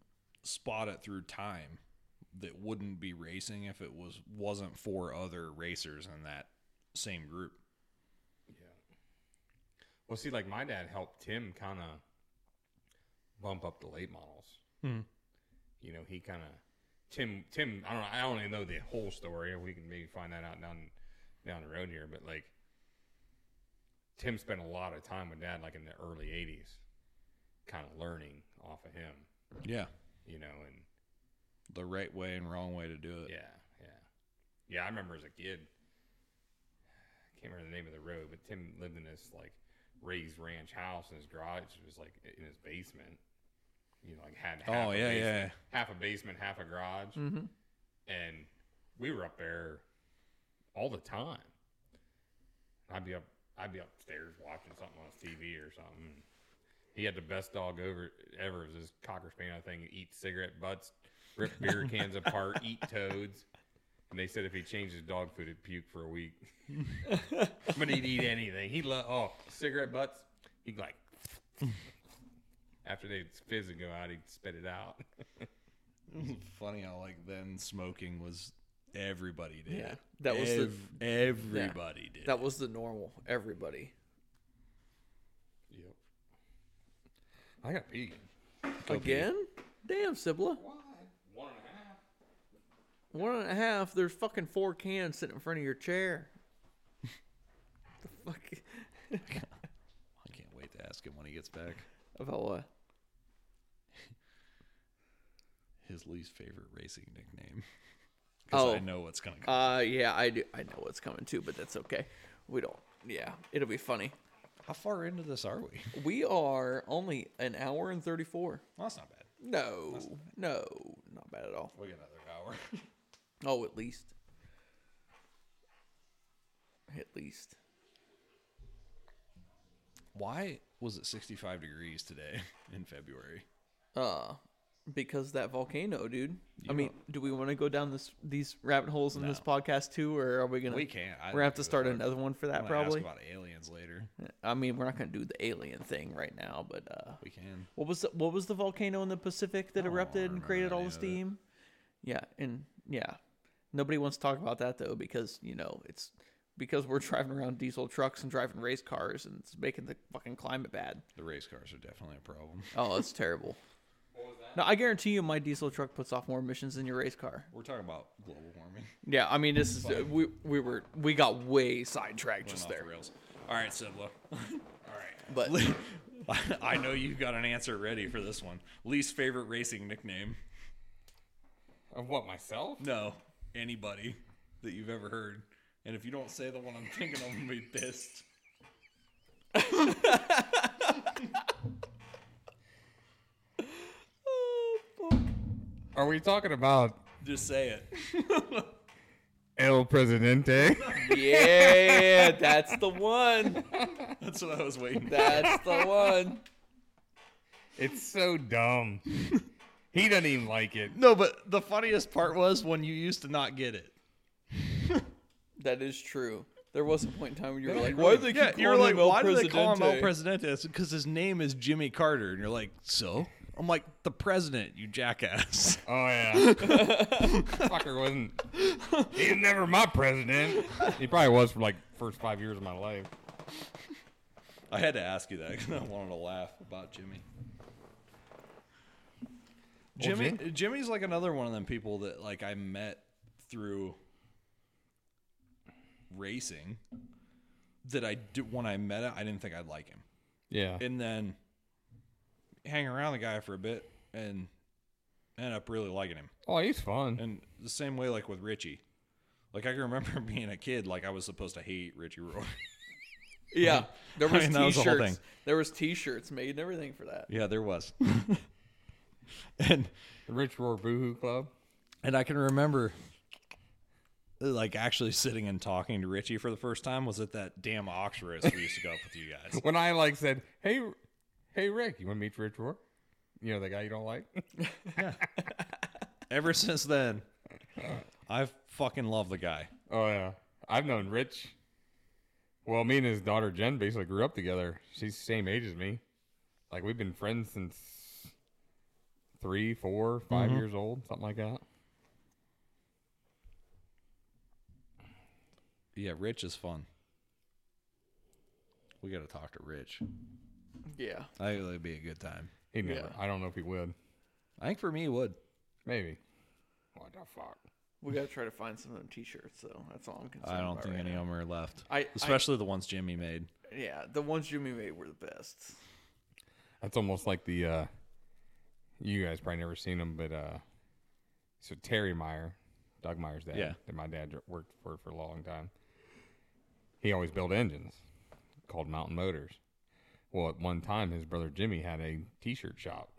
spot it through time that wouldn't be racing if it was wasn't for other racers in that same group. Yeah. Well, see, like my dad helped Tim kind of bump up the late models. Hmm. You know, he kind of Tim. Tim, I don't. know, I don't even know the whole story. We can maybe find that out down down the road here. But like, Tim spent a lot of time with Dad, like in the early '80s, kind of learning off of him. Yeah, You know, and the right way and wrong way to do it. Yeah, yeah, yeah. I remember as a kid. I can't remember the name of the road, but Tim lived in this like raised ranch house, and his garage was like in his basement. You know, like had half Oh, a yeah, basement, yeah. half a basement, half a garage, Mm-hmm. and we were up there all the time. I'd be up, I'd be upstairs watching something on TV or something. He had the best dog over ever. It was this cocker spaniel thing. Eat cigarette butts, rip beer cans apart, eat toads. And they said if he changed his dog food, he'd puke for a week. but he'd eat anything. He loved oh cigarette butts. He'd like after they'd fizz and go out, he'd spit it out. Funny how like then smoking was everybody did. Yeah, it. that was the- Ev- everybody did. That was the normal. Everybody. Yep. I got pee. Again? Damn, Sibla. Why? One and a half. One and a half. There's fucking four cans sitting in front of your chair. the fuck? I can't wait to ask him when he gets back. About what? His least favorite racing nickname. Because Oh. I know what's gonna come. Uh, yeah, I do. I know what's coming too, but that's okay. We don't. Yeah, it'll be funny. How far into this are we? We are only an hour and thirty-four. Well, that's not bad. No, no, not bad at all. We got another hour. Oh, at least. At least. Why was it 65 degrees today in February? Uh, Because that volcano, dude. I mean, do we want to go down this these rabbit holes in this podcast too, or are we gonna? We can't. I We're gonna have to start another one for that, probably. About aliens later. I mean, we're not gonna do the alien thing right now, but uh, We can. what was the, what was the volcano in the Pacific that don't erupted and created all the steam? Yeah, and yeah, nobody wants to talk about that though because you know it's because we're driving around diesel trucks and driving race cars and it's making the fucking climate bad. The race cars are definitely a problem. Oh, it's terrible. No, I guarantee you, my diesel truck puts off more emissions than your race car. We're talking about global warming. Yeah, I mean, this is uh, we we were we got way sidetracked Went just there, the rails. All right, Sibla. All right. but I know you've got an answer ready for this one. Least favorite racing nickname? Of what myself? No, anybody that you've ever heard. And if you don't say the one I'm thinking, I'm gonna be pissed. Are we talking about Just say it. El Presidente? yeah, that's the one. That's what I was waiting. for. That's the one. it's so dumb. He doesn't even like it. No, but the funniest part was when you used to not get it. That is true. There was a point in time when you were like, "Why do they keep you're calling like, him El why do they call him El Presidente?" Presidente? It's because his name is Jimmy Carter, and you're like, so? I'm like, the president, you jackass. Oh yeah, fucker wasn't. He was never my president. He probably was for like first five years of my life. I had to ask you that because I wanted to laugh about Jimmy. Jimmy, Jim- Jimmy's like another one of them people that like I met through racing. That I do when I met him, I didn't think I'd like him, Yeah, and then hang around the guy for a bit and end up really liking him. oh he's fun. And the same way, like with Richie, like I can remember being a kid, like I was supposed to hate Richie Roy. Yeah, there I was mean, that was the T-shirts. There was T-shirts made and everything for that. yeah, there was. and The Rich Roar Boohoo Club. And I can remember like actually sitting and talking to Richie for the first time was at that damn ox race we used to go up with you guys. When I like said, "Hey, hey Rick, you want to meet Rich Roar?" You know the guy you don't like. Ever since then, I've fucking loved the guy. Oh yeah, I've known Rich. Well, me and his daughter Jen basically grew up together. She's the same age as me. Like we've been friends since three, four, five years old, something like that. Yeah, Rich is fun. We got to talk to Rich. Yeah, I think it'd be a good time. He never. Yeah. I don't know if he would. I think for me, he would. Maybe. What the fuck? we gotta try to find some of them T-shirts. So that's all I'm concerned. I don't about think right any now. of them are left. I- I- Especially the ones Jimmy made. Yeah, the ones Jimmy made were the best. That's almost like the. uh You guys probably never seen him, but uh so Terry Meyer, Doug Meyer's dad, Yeah. that my dad worked for for a long time. He always built engines called Mountain Motors. Well, at one time, his brother Jimmy had a T-shirt shop,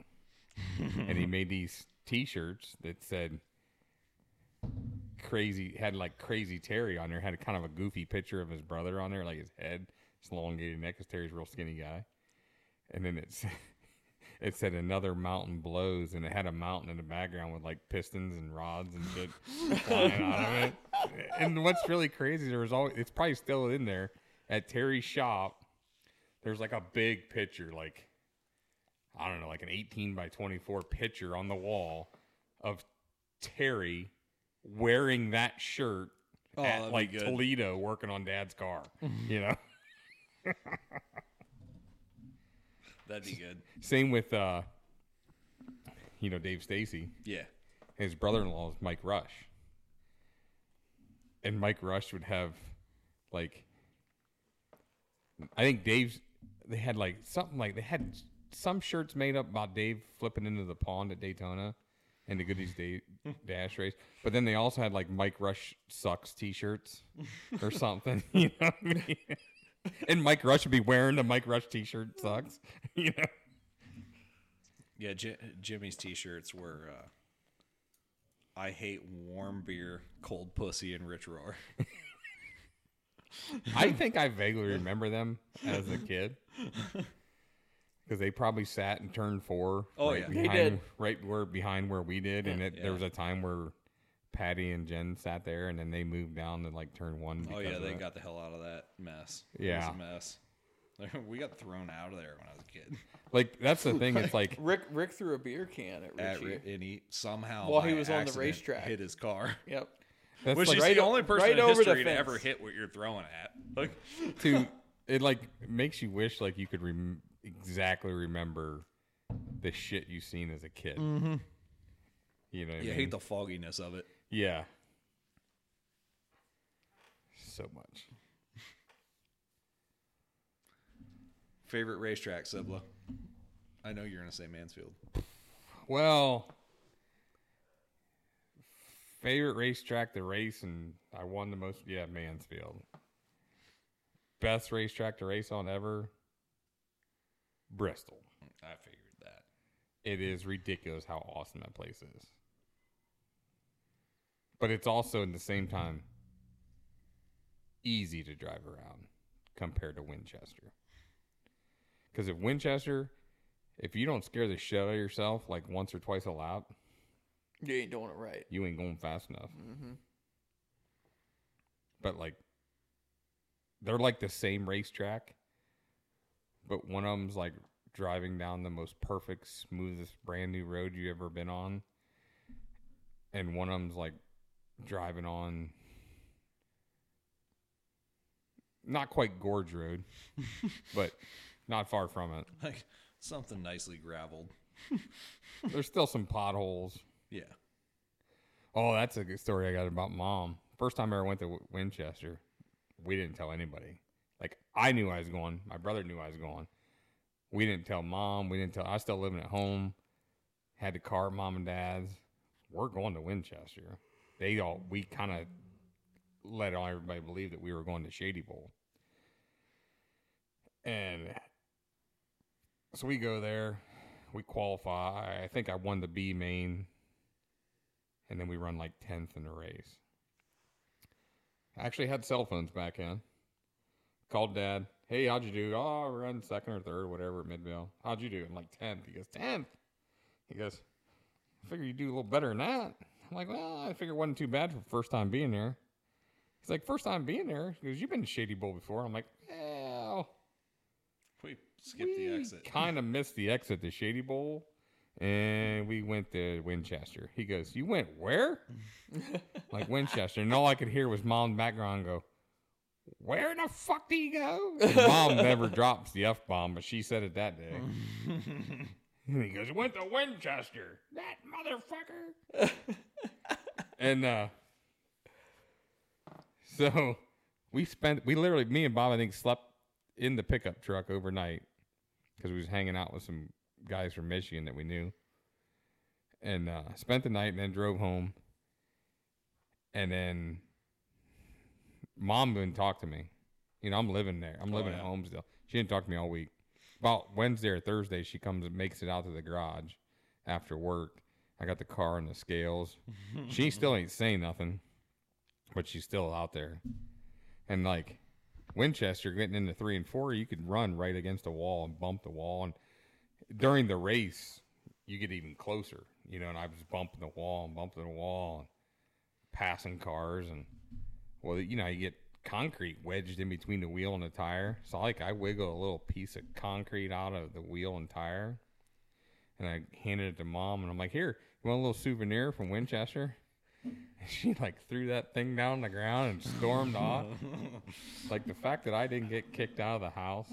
and he made these T-shirts that said "crazy" had like "crazy Terry" on there. Had a kind of a goofy picture of his brother on there, like his head, his elongated neck. Cause Terry's a real skinny guy, and then it's. It said another mountain blows, and it had a mountain in the background with like pistons and rods and shit flying out of it. And what's really crazy, there was always it's probably still in there at Terry's shop. There's like a big picture, like I don't know, like an 18 by 24 picture on the wall of Terry wearing that shirt Oh, at like. Toledo working on Dad's car. you know. That'd be good. Same with uh you know Dave Stacy. Yeah. His brother-in-law is Mike Rush. And Mike Rush would have like I think Dave's they had like something like they had some shirts made up about Dave flipping into the pond at Daytona and the Goody's Day Dash race. But then they also had like Mike Rush sucks t-shirts or something, you know what I mean? And Mike Rush would be wearing the Mike Rush t-shirt sucks, you know. Yeah, J- Jimmy's t-shirts were uh, I hate warm beer, cold pussy, and rich roar. I think I vaguely remember them as a kid. because they probably sat and turned four. Oh, right yeah. They behind, did. right where behind where we did, and it, Yeah. there was a time where Patty and Jen sat there, and then they moved down to like turn one. Oh yeah, they that. got the hell out of that mess. It Yeah. was a mess. We got thrown out of there when I was a kid. like that's the thing. It's like Rick Rick threw a beer can at At, Richie. Ri- and he somehow While he was on the racetrack. hit his car. Yep. that's Which like is right the o- only person right in over history to ever hit what you're throwing at. Like, to it like makes you wish like you could rem- exactly remember the shit you seen as a kid. Mm-hmm. You know, what I you mean? hate the fogginess of it. Yeah, so much. Favorite racetrack, Sibla? I know you're gonna say Mansfield. Well, favorite racetrack to race, and I won the most. Yeah, Mansfield. Best racetrack to race on ever. Bristol. I figured that. It is ridiculous how awesome that place is. But it's also in the same time easy to drive around compared to Winchester. Because if Winchester, if you don't scare the shit out of yourself like once or twice a lap, You ain't doing it right. you ain't going fast enough. Mm-hmm. But like, they're like the same racetrack, but one of them's like driving down the most perfect, smoothest, brand new road you ever been on, and one of them's like driving on not quite Gorge Road, but not far from it. Like something nicely graveled. There's still some potholes. Yeah. Oh, that's a good story I got about mom. First time I ever went to W- Winchester, we didn't tell anybody. Like I knew I was going. My brother knew I was going. We didn't tell mom. We didn't tell. I was still living at home. Had the car, mom and dad's. We're going to Winchester. They all. We kind of let everybody believe that we were going to Shady Bowl. And so we go there. We qualify. I think I won the B main and then we run like 10th in the race. I actually had cell phones back in. Called dad. Hey, how'd you do? Oh, I run second or third, whatever at Midvale. How'd you do? I'm like 10th. He goes, 10th. He goes, I figure you do a little better than that. I'm like, well, I figure it wasn't too bad for the first time being there. He's like, first time being there? He goes, you've been to Shady Bowl before. I'm like, well, We skipped the exit. kind of missed the exit to Shady Bowl, and we went to Winchester. He goes, "You went where?" like Winchester, and all I could hear was mom in the background go, "Where the fuck do you go?" Mom never drops the f bomb, but she said it that day. and he goes, "Went to Winchester, that motherfucker." And uh, so we spent, we literally, me and Bob, I think, slept in the pickup truck overnight because we was hanging out with some guys from Michigan that we knew, and uh, spent the night and then drove home. And then mom didn't talk to me. You know, I'm living there. I'm Oh, living at home still. She didn't talk to me all week. About Wednesday or Thursday, she comes and makes it out to the garage after work. I got the car and the scales. she still ain't saying nothing, but she's still out there. And like Winchester getting into three and four, you could run right against a wall and bump the wall. And during the race, you get even closer, you know. And I was bumping the wall and bumping the wall and passing cars. And well, you know, you get concrete wedged in between the wheel and the tire. So like I wiggle a little piece of concrete out of the wheel and tire, and I handed it to mom, and I'm like, "Here, want a little souvenir from Winchester?" And she like threw that thing down on the ground and stormed off. Like the fact that I didn't get kicked out of the house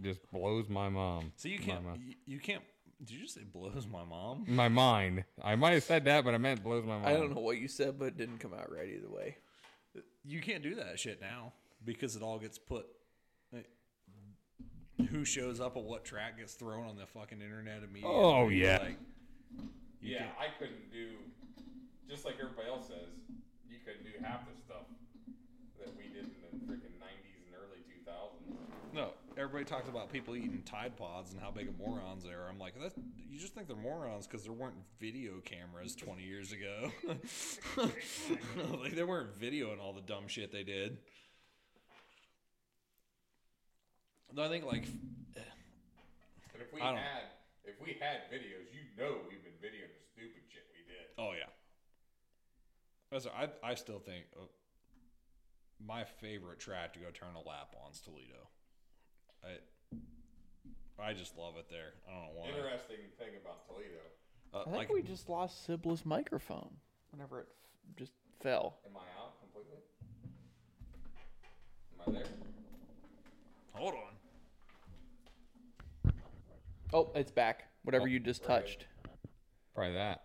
just blows my mom. So you can't. mind. You, you can't. Did you just say blows my mom? My mind. I might have said that, but I meant blows my mind. I don't know what you said, but it didn't come out right either way. You can't do that shit now because it all gets put. like, who shows up at what track gets thrown on the fucking internet immediately? Oh, yeah. Like, you Yeah, I couldn't do just like everybody else says. You couldn't do half the stuff that we did in the freaking nineties and early two thousands. No, everybody talks about people eating Tide Pods and how big of morons they are. I'm like, that's, you just think they're morons because there weren't video cameras 20 years ago. like they weren't videoing all the dumb shit they did. No, I think like if we had if we had videos, you know we've been videoing the stupid shit we did. Oh yeah. That's, I I still think uh, my favorite track to go turn a lap on is Toledo. I I just love it there. I don't know why. Interesting thing about Toledo. Uh, I think like we just lost Sibla's microphone whenever it f- just fell. Am I out completely? Am I there? hold on. Oh, it's back. Whatever Oh, you just touched. Probably that.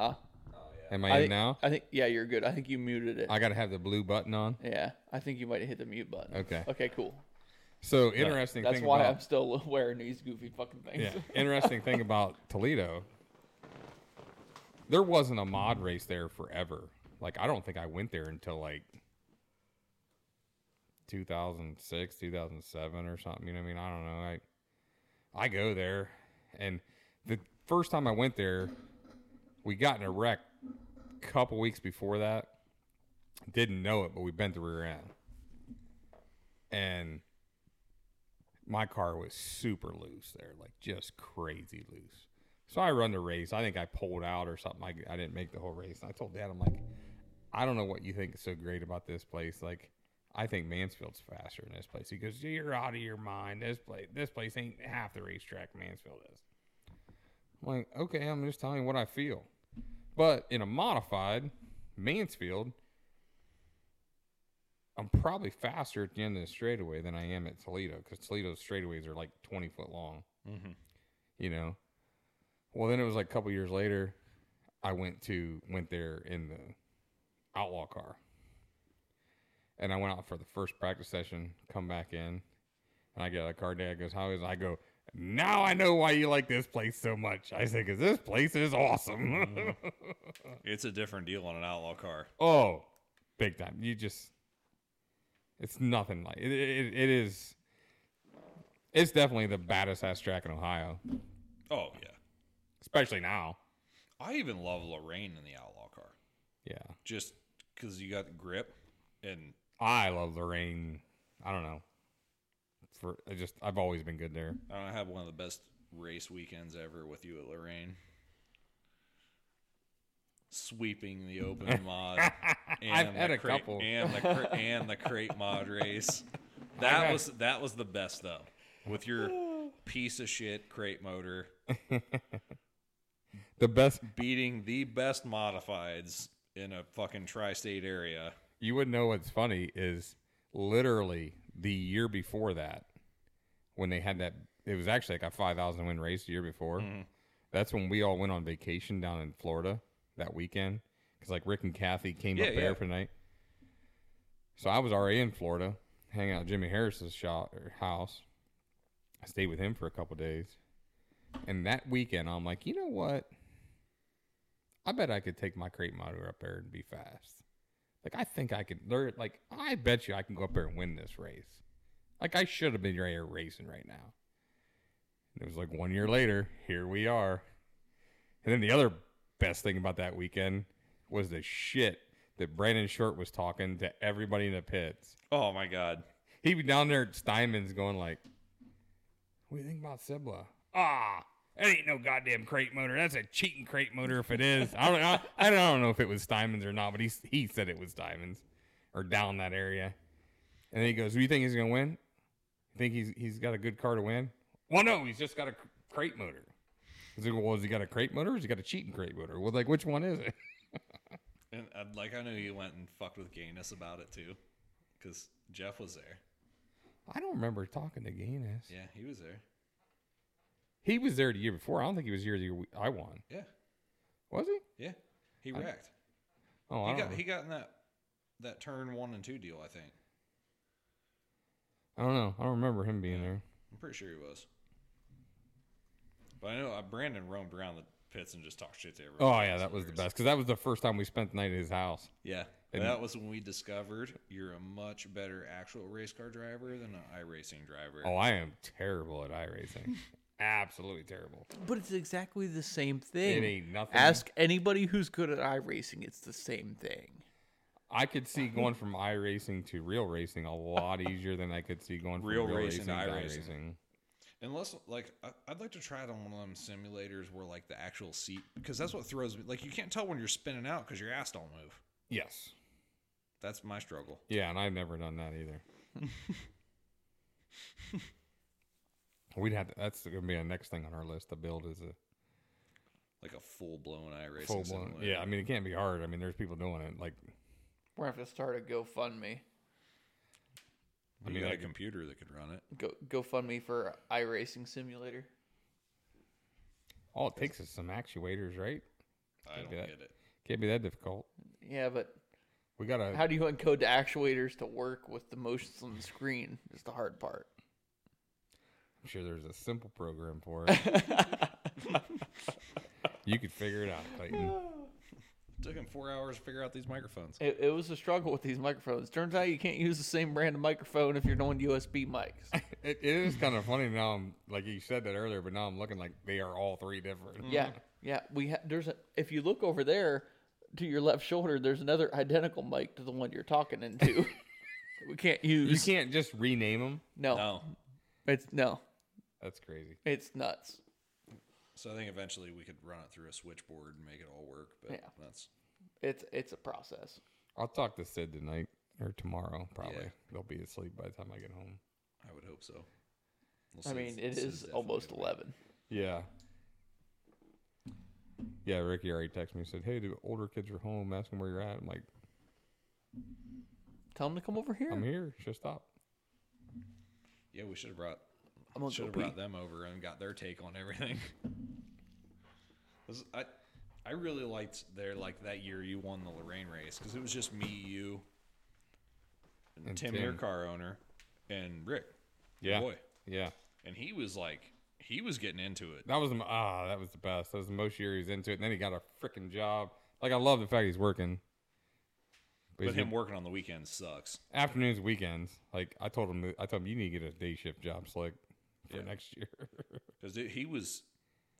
Ah, Oh yeah. Am I, I in think, now? I think yeah, you're good. I think you muted it. I gotta have the blue button on. yeah, I think you might have hit the mute button. Okay. Okay, cool. So interesting That's thing why about I'm still wearing these goofy fucking things. yeah, interesting thing about Toledo. There wasn't a mod race there forever. Like I don't think I went there until like 2006, 2007 or something. You know what I mean? I don't know. I I go there and the first time I went there, we got in a wreck a couple weeks before that. Didn't know it, but we bent the rear end. And my car was super loose there, like just crazy loose. So I run the race. I think I pulled out or something. I, I didn't make the whole race. And I told Dad, I'm like, I don't know what you think is so great about this place. Like, I think Mansfield's faster than this place. He goes, You're out of your mind. This place, this place ain't half the racetrack Mansfield is. I'm like, okay, I'm just telling you what I feel. But in a modified Mansfield, I'm probably faster at the end of the straightaway than I am at Toledo because Toledo's straightaways are like 20 foot long. Mhm. You know. Well, then it was like a couple years later, I went to went there in the outlaw car, and I went out for the first practice session. Come back in, and I get out of the car. Dad goes, "How is?" it?" I go, "Now I know why you like this place so much." I said, "Cause this place is awesome." Mm-hmm. It's a different deal on an outlaw car. Oh, big time. You just, it's nothing like it. It, it is. It's definitely the baddest ass track in Ohio, Oh yeah. especially now. I even love Lorain in the outlaw car, Yeah, just because you got the grip and I love Lorain. I don't know. For I just, I've always been good there. I don't know, I have one of the best race weekends ever with you at Lorain. Sweeping the open mod, and I've had the a crate, couple. and the cra- and the crate mod race. That had- was that was the best though, with your piece of shit crate motor The best beating the best modifieds in a fucking tri-state area. you wouldn't know what's funny is literally the year before that when they had that it was actually like a 5000 win race the year before Mm-hmm. that's when we all went on vacation down in florida that weekend because like rick and kathy came Yeah, up there yeah. for the night so i was already in florida hanging out at jimmy harris's shop or house i stayed with him for a couple days and that weekend i'm like you know what i bet i could take my crate motor up there and be fast like I think I could. learn. like I bet you I can go up there and win this race. Like I should have been right here racing right now. And it was like one year later, here we are. And then the other best thing about that weekend was the shit that Brandon Short was talking to everybody in the pits. Oh my god! He'd be down there at Steinman's going like, "What do you think about Sibla?" Ah, that ain't no goddamn crate motor. That's a cheating crate motor if it is. I don't know. I don't know if it was Steinman's or not, but he he said it was Steinman's or down that area. And then he goes, "Do you think he's gonna win? You think he's he's got a good car to win?" Well, no, he's just got a crate motor. He's like, well, has he got a crate motor or has he got a cheating crate motor? Well, like, which one is it? And uh, like I know you went and fucked with Gaines about it too, because Jeff was there. I don't remember talking to Gaines. Yeah, he was there. He was there the year before. I don't think he was here the year we- I won. Yeah, Was he? yeah, he wrecked. Oh, I He don't got know. he got in that that turn one and two deal. I think. I don't know. I don't remember him being there. I'm pretty sure he was. But I know uh, Brandon roamed around the pits and just talked shit to everyone. Oh yeah, that was the best because that was the first time we spent the night at his house. Yeah, And- that was when we discovered you're a much better actual race car driver than an iRacing driver. Oh, I am terrible at iRacing. Absolutely terrible. But it's exactly the same thing. It ain't nothing. Ask anybody who's good at iRacing. It's the same thing. I could see going from iRacing to real racing a lot easier than I could see going from Real real, racing racing, to iRacing. iRacing. Unless, like, I'd like to try it on one of them simulators where, like, the actual seat, because that's what throws me. Like, you can't tell when you're spinning out because your ass don't move. Yes. That's my struggle. Yeah, and I've never done that either. We'd have to, that's going to be a next thing on our list to build is a Like a full blown iRacing full blown. Yeah, I mean it can't be hard. I mean there's people doing it. Like We're gonna have to start a GoFundMe. I mean, mean, got I a could- computer that could run it. Go GoFundMe for iRacing simulator. all it takes is some actuators, right? I don't do that. get it. Can't be that difficult. Yeah, but We gotta. how do you encode the actuators to work with the motions on the screen? Is the hard part. I'm sure there's a simple program for it. you could figure it out, Clayton. took him four hours to figure out these microphones. It, it was a struggle with these microphones. Turns out you can't use the same brand of microphone if you're doing USB mics. It, it is kind of funny now. I'm like you said that earlier, but now I'm looking like they are all three different. Yeah, yeah. We ha- there's a if you look over there to your left shoulder, there's another identical mic to the one you're talking into. we can't use You use. can't just rename them. No, No. it's no, That's crazy. it's nuts. So I think eventually we could run it through a switchboard and make it all work. But Yeah. that's It's it's a process. I'll talk to Sid tonight or tomorrow. Probably Yeah. they'll be asleep by the time I get home. I would hope so. Well, I Sid's- mean, it Sid's is definitely almost gonna be- eleven. Yeah. Yeah, Ricky already texted me and said, "Hey, the older kids are home. Asking where you're at." I'm like, Tell them to come over here. "I'm here. Just stop." Yeah, we should have brought I'm gonna should have brought them over and got their take on everything. I I really liked their like that year you won the Lorain race because it was just me, you, and And Tim, your car owner, and Rick, Yeah, boy, yeah. and he was like he was getting into it. That was the ah, that was the best. That was the most year he's into it. And then he got a freaking job. Like I love the fact he's working. But he's him good- working on the weekends sucks. afternoons, weekends. Like I told him, I told him you need to get a day shift job, Slick, for Yeah. next year. Because he was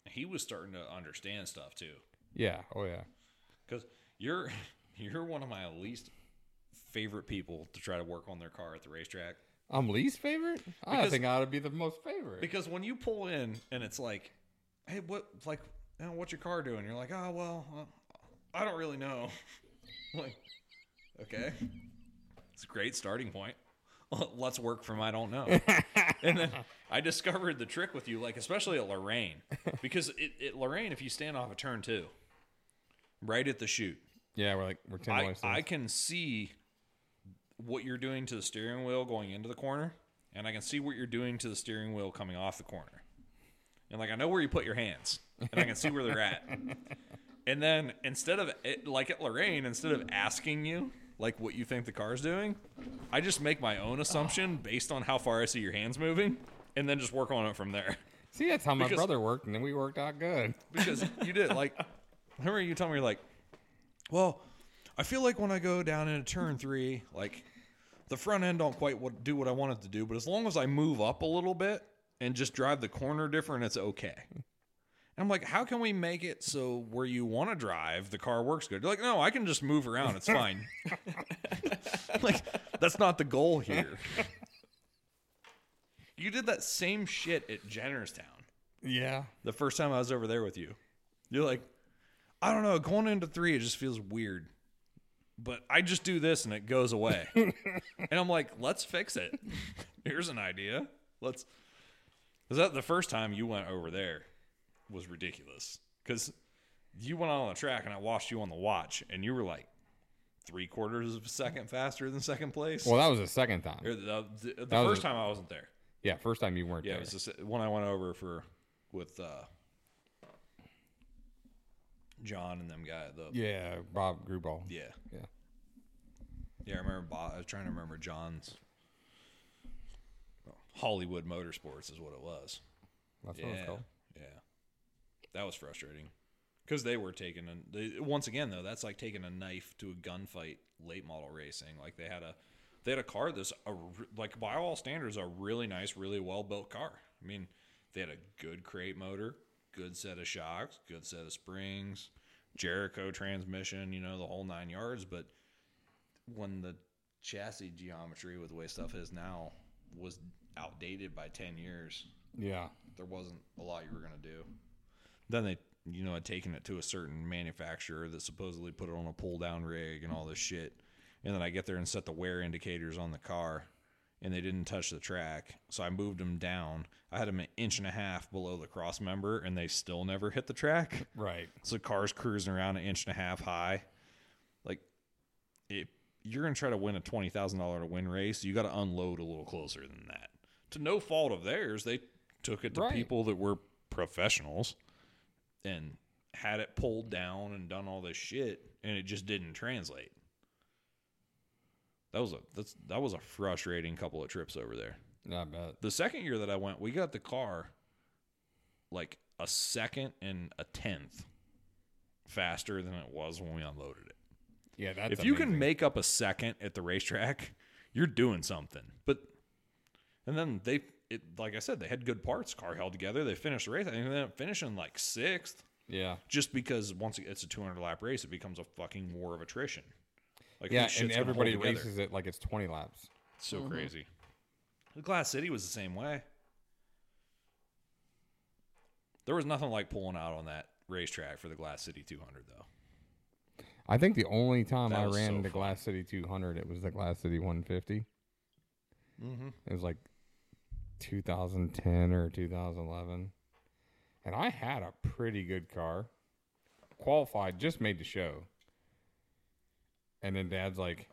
he was starting to understand stuff too. yeah. Oh yeah. Because you're you're one of my least favorite people to try to work on their car at the racetrack. I'm least favorite. I Because- think I ought to be the most favorite. Because when you pull in and it's like, hey, what like, you know, what's your car doing? You're like, oh well, uh, I don't really know. like, okay, it's a great starting point. Let's work from I don't know. and then I discovered the trick with you, like especially at Lorain, because it, at Lorain, if you stand off a turn two, right at the chute, yeah, we're like we're ten I. I can see what you're doing to the steering wheel going into the corner, and I can see what you're doing to the steering wheel coming off the corner. And like I know where you put your hands, and I can see where they're at. And then instead of it, like at Lorain, instead of asking you like what you think the car's doing, I just make my own assumption based on how far I see your hands moving, and then just work on it from there. See, that's how my Because- brother worked, and then we worked out good. because you did like remember you told me you're like well i feel like when i go down into turn three like the front end don't quite what, do what i want it to do but as long as i move up a little bit and just drive the corner different it's okay and i'm like how can we make it so where you want to drive the car works good you're like no i can just move around it's fine like that's not the goal here you did that same shit at jennerstown Yeah. the first time I was over there with you. You're like, I don't know, going into three, it just feels weird. But I just do this and it goes away. and I'm like, let's fix it. Here's an idea. Let's. Is that the first time you went over there was ridiculous? Because you went on the track and I watched you on the watch and you were like three quarters of a second faster than second place. Well, that was the second time. Or the, the, the first a- time I wasn't there. Yeah, first time you weren't Yeah, there. it was the when I went over for with uh, John and them guy. The yeah, Bob Gruball. yeah, Yeah. yeah. I remember. Bob, I was trying to remember John's. Hollywood Motorsports is what it was. That's yeah, what it's called. yeah. That was frustrating because they were taking a they, once again though. That's like taking a knife to a gunfight late model racing. Like they had a they had a car that's a like by all standards a really nice, really well built car. I mean, they had a good crate motor, good set of shocks, good set of springs, Jericho transmission, you know, the whole nine yards. But when the chassis geometry with the way stuff is now was outdated by 10 years. Yeah. There wasn't a lot you were going to do. Then they, you know, had taken it to a certain manufacturer that supposedly put it on a pull down rig and all this shit. And then I get there and set the wear indicators on the car and they didn't touch the track. So I moved them down. I had them an inch and a half below the cross member and they still never hit the track. Right. So the car's cruising around an inch and a half high. Like, if you're going to try to win a $20,000 to win race, you got to unload a little closer than that. To no fault of theirs, they took it to Right. people that were professionals and had it pulled down and done all this shit, and it just didn't translate. That was a that's that was a frustrating couple of trips over there. I bet. The second year that I went, we got the car like a second and a tenth faster than it was when we unloaded it. Yeah, that's if you can make up a second at the racetrack, you're doing something. But and then they it like I said, they had good parts. Car held together. They finished the race. I think they ended up finishing like sixth, Yeah. just because once it's a 200 lap race, it becomes a fucking war of attrition. Like Yeah, and shit's gonna hold everybody races it like it's 20 laps. So Mm-hmm. crazy. The Glass City was the same way. There was nothing like pulling out on that racetrack for the Glass City 200, though. I think the only time That I ran so the fun. Glass City 200, it was the Glass City 150. Mm-hmm. It was like 2010 or 2011. And I had a pretty good car. Qualified, just made the show. And then dad's like,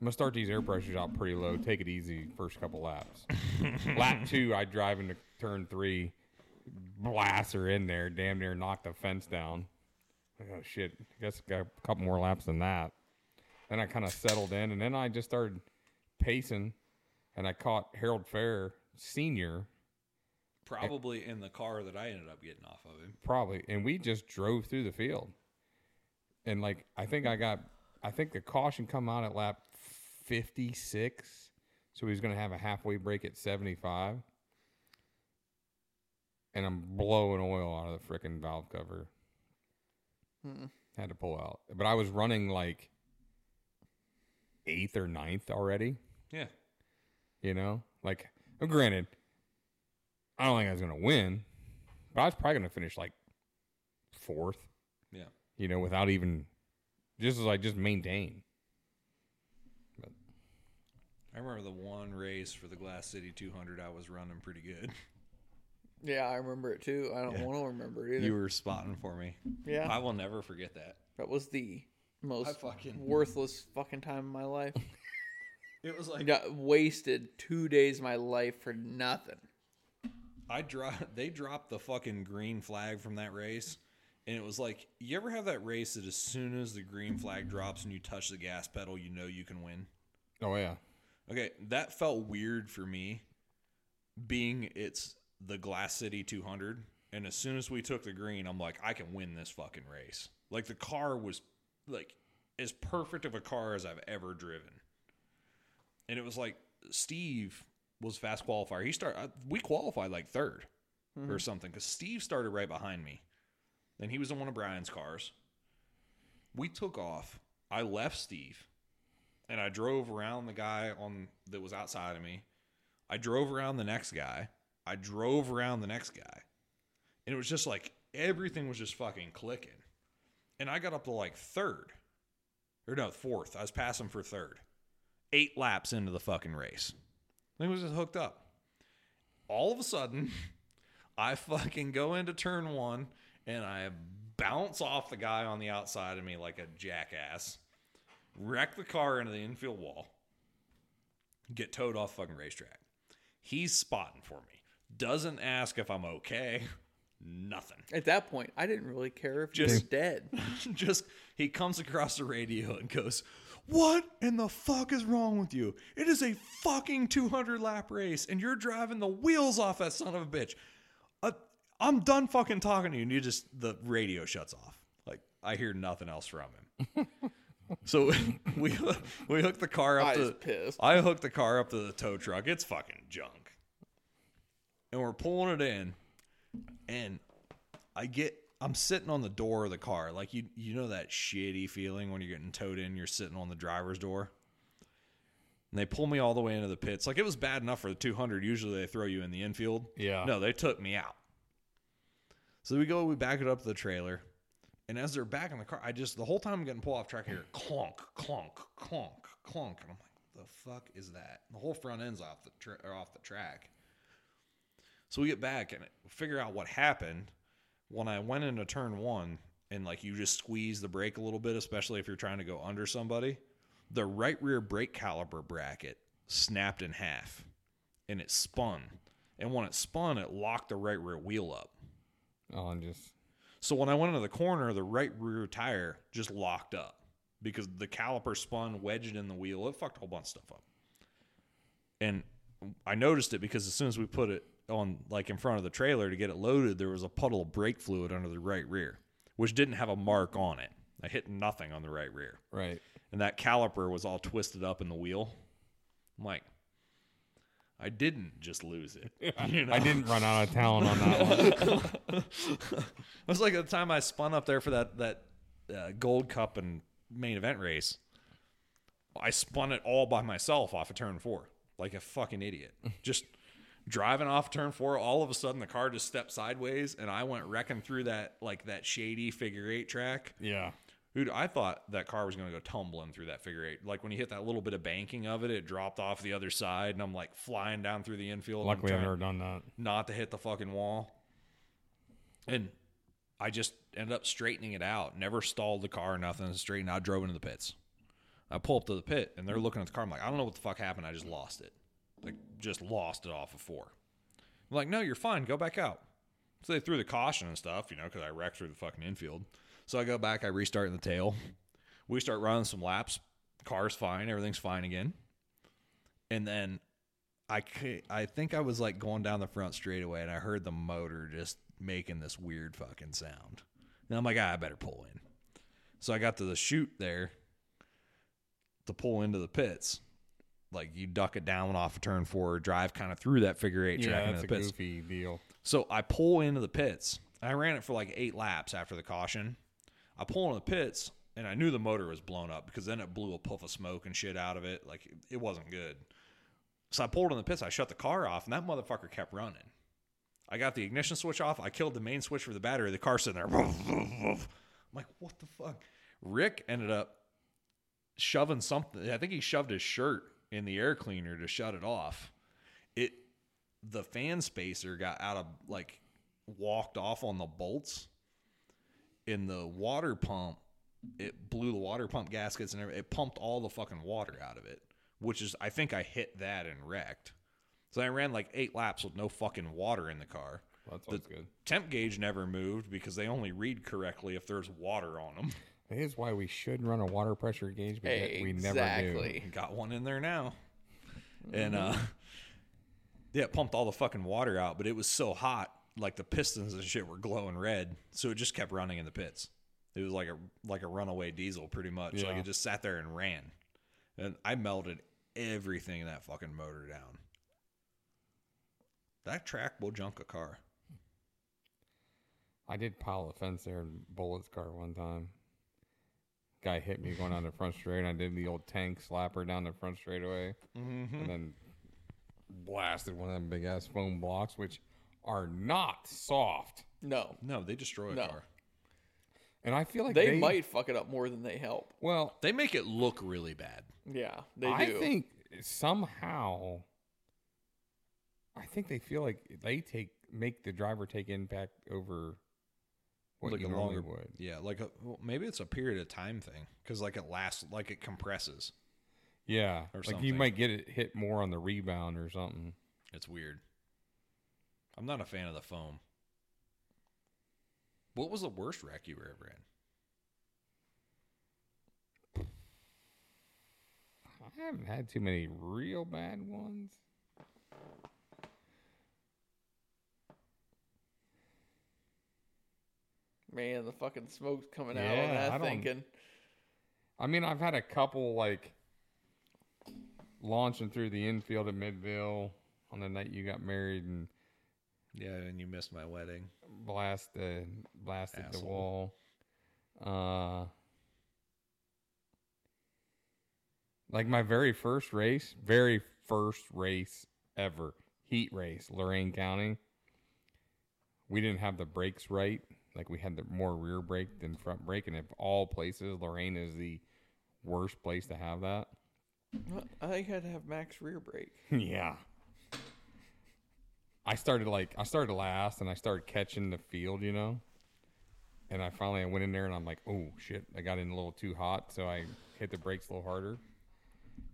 I'm going to start these air pressures out pretty low. Take it easy first couple laps. Lap two, I drive into turn three, blast her in there, damn near knocked the fence down. Oh shit, I guess I got a couple more laps than that. Then I kind of settled in, and then I just started pacing, and I caught Harold Fair Senior Probably in the car that I ended up getting off of him. probably, and we just drove through the field. And like I think I got, I think the caution come out at lap fifty six, so he was going to have a halfway break at seventy five. And I'm blowing oil out of the frickin' valve cover. Had to pull out, but I was running like eighth or ninth already. Yeah. You know, like granted, I don't think I was gonna win, but I was probably gonna finish like fourth. Yeah. You know, without even just as I just maintain. I remember the one race for the Glass City 200, I was running pretty good. Yeah, I remember it too. I don't want to remember it either. You were spotting for me. yeah, I will never forget that. that was the most fucking- worthless fucking time of my life. It was I like got wasted two days of my life for nothing. I dropped. They dropped the fucking green flag from that race, and it was like, you ever have that race that as soon as the green flag drops and you touch the gas pedal, you know you can win. Oh yeah, Okay, that felt weird for me, being it's the Glass City 200, and as soon as we took the green, I'm like, I can win this fucking race. Like the car was like as perfect of a car as I've ever driven, and it was like Steve was fast qualifier. He started. We qualified like 3rd or mm-hmm. something because Steve started right behind me. Then he was in one of Brian's cars. We took off. I left Steve and I drove around the guy on that was outside of me. I drove around the next guy. I drove around the next guy. And it was just like everything was just fucking clicking. And I got up to like third. Or no, fourth. I was passing for third. Eight laps into the fucking race. Thing was just hooked up. All of a sudden, I fucking go into turn one and I bounce off the guy on the outside of me like a jackass wreck the car into the infield wall, get towed off fucking racetrack. He's spotting for me. Doesn't ask if I'm okay. Nothing. At that point, I didn't really care if you Just- were dead. Just he comes across the radio and goes, "What in the fuck is wrong with you? It is a fucking 200 lap race, and you're driving the wheels off that son of a bitch. Uh, I'm done fucking talking to you." And you just the radio shuts off. Like I hear nothing else from him. so we we hooked the car up I to pissed. I hooked the car up to the tow truck. It's fucking junk. And we're pulling it in. And I get I'm sitting on the door of the car. Like you you know that shitty feeling when you're getting towed in, you're sitting on the driver's door. And they pull me all the way into the pits. Like it was bad enough for the 200. Usually they throw you in the infield. Yeah. No, they took me out. So we go, we back it up to the trailer. And as they're back in the car, I just, the whole time I'm getting pulled off track here, clunk, clunk, clunk, clunk. And I'm like, the fuck is that? The whole front end's off the, tra- off the track. So we get back and figure out what happened when I went into turn one and like you just squeeze the brake a little bit, especially if you're trying to go under somebody. The right rear brake caliper bracket snapped in half and it spun. And when it spun, it locked the right rear wheel up. Oh, and just So when I went into the corner, the right rear tire just locked up because the caliper spun, wedged in the wheel. It fucked a whole bunch of stuff up. And I noticed it because as soon as we put it on like in front of the trailer to get it loaded, there was a puddle of brake fluid under the right rear, which didn't have a mark on it. I hit nothing on the right rear. right. And that caliper was all twisted up in the wheel. I'm like, I didn't just lose it. You know? I didn't run out of talent on that one. It was like the time I spun up there for that that uh, Gold Cup and main event race. I spun it all by myself off of turn four, like a fucking idiot. Just driving off turn four, all of a sudden the car just stepped sideways, and I went wrecking through that like that shady figure eight track. Yeah. Dude, I thought that car was going to go tumbling through that figure eight. Like when you hit that little bit of banking of it, it dropped off the other side, and I'm like flying down through the infield. Luckily, I've never done that. not to hit the fucking wall. And I just ended up straightening it out. Never stalled the car, or nothing. Straightened i drove into the pits. I pull up to the pit and they're looking at the car. I'm like, I don't know what the fuck happened. I just lost it. Like, just lost it off of four. I'm like, no, you're fine. Go back out. So they threw the caution and stuff, you know, because I wrecked through the fucking infield. So I go back, I restart in the tail. We start running some laps. Car's fine. Everything's fine again. And then I I think I was like going down the front straightaway and I heard the motor just making this weird fucking sound. And I'm like, ah, I better pull in. So I got to the chute there to pull into the pits. Like you duck it down off a turn four, drive kind of through that figure eight track Yeah, into that's the a pits. goofy deal. So I pull into the pits. I ran it for like eight laps after the caution. I pull into the pits and I knew the motor was blown up because then it blew a puff of smoke and shit out of it. Like it, it wasn't good. So I pulled in the pits. I shut the car off and that motherfucker kept running. I got the ignition switch off. I killed the main switch for the battery. The car's sitting there. I'm like, what the fuck? Rick ended up shoving something. I think he shoved his shirt in the air cleaner to shut it off. It the fan spacer got out of like walked off on the bolts in the water pump it blew the water pump gaskets and everything. it pumped all the fucking water out of it which is i think i hit that and wrecked so i ran like eight laps with no fucking water in the car That's the good. temp gauge never moved because they only read correctly if there's water on them Here's why we should run a water pressure gauge, but yet we never do. Exactly. got one in there now. And uh yeah, it pumped all the fucking water out, but it was so hot, like the pistons and shit were glowing red, so it just kept running in the pits. It was like a like a runaway diesel pretty much. Like it just sat there and ran. And I melted everything in that fucking motor down. That track will junk a car. I did pile a fence there in Bullet's car one time. Guy hit me going down the front straight, and I did the old tank slapper down the front straightaway, Mm-hmm. and then blasted one of them big ass foam blocks, which are not soft. No, No, they destroy a No. car. And I feel like they, they, might fuck it up more than they help. Well, They make it look really bad. Yeah, they I do. think somehow, I think they feel like they take make the driver take impact over what Like a longer- would. Yeah, like a, well, maybe it's a period of time thing because like it lasts, like it compresses. Yeah, Or like you might get it hit more on the rebound or something. It's weird. I'm not a fan of the foam. What was the worst wreck you were ever in? I haven't had too many real bad ones. Man, the fucking smoke's coming out on Yeah, that I don't- thinking. I mean, I've had a couple like launching through the infield at Midvale on the night you got married and Yeah, and you missed my wedding. blasted blasted the wall. Uh, Like my very first race, very first race ever, heat race, Lorain County. We didn't have the brakes right. Like we had the more rear brake than front brake, and of all places, Lorain is the worst place to have that. I I had to have max rear brake. yeah. I started like I started last, and I started catching the field, you know. And I finally I went in there, and I'm like, oh shit, I got in a little too hot, so I hit the brakes a little harder,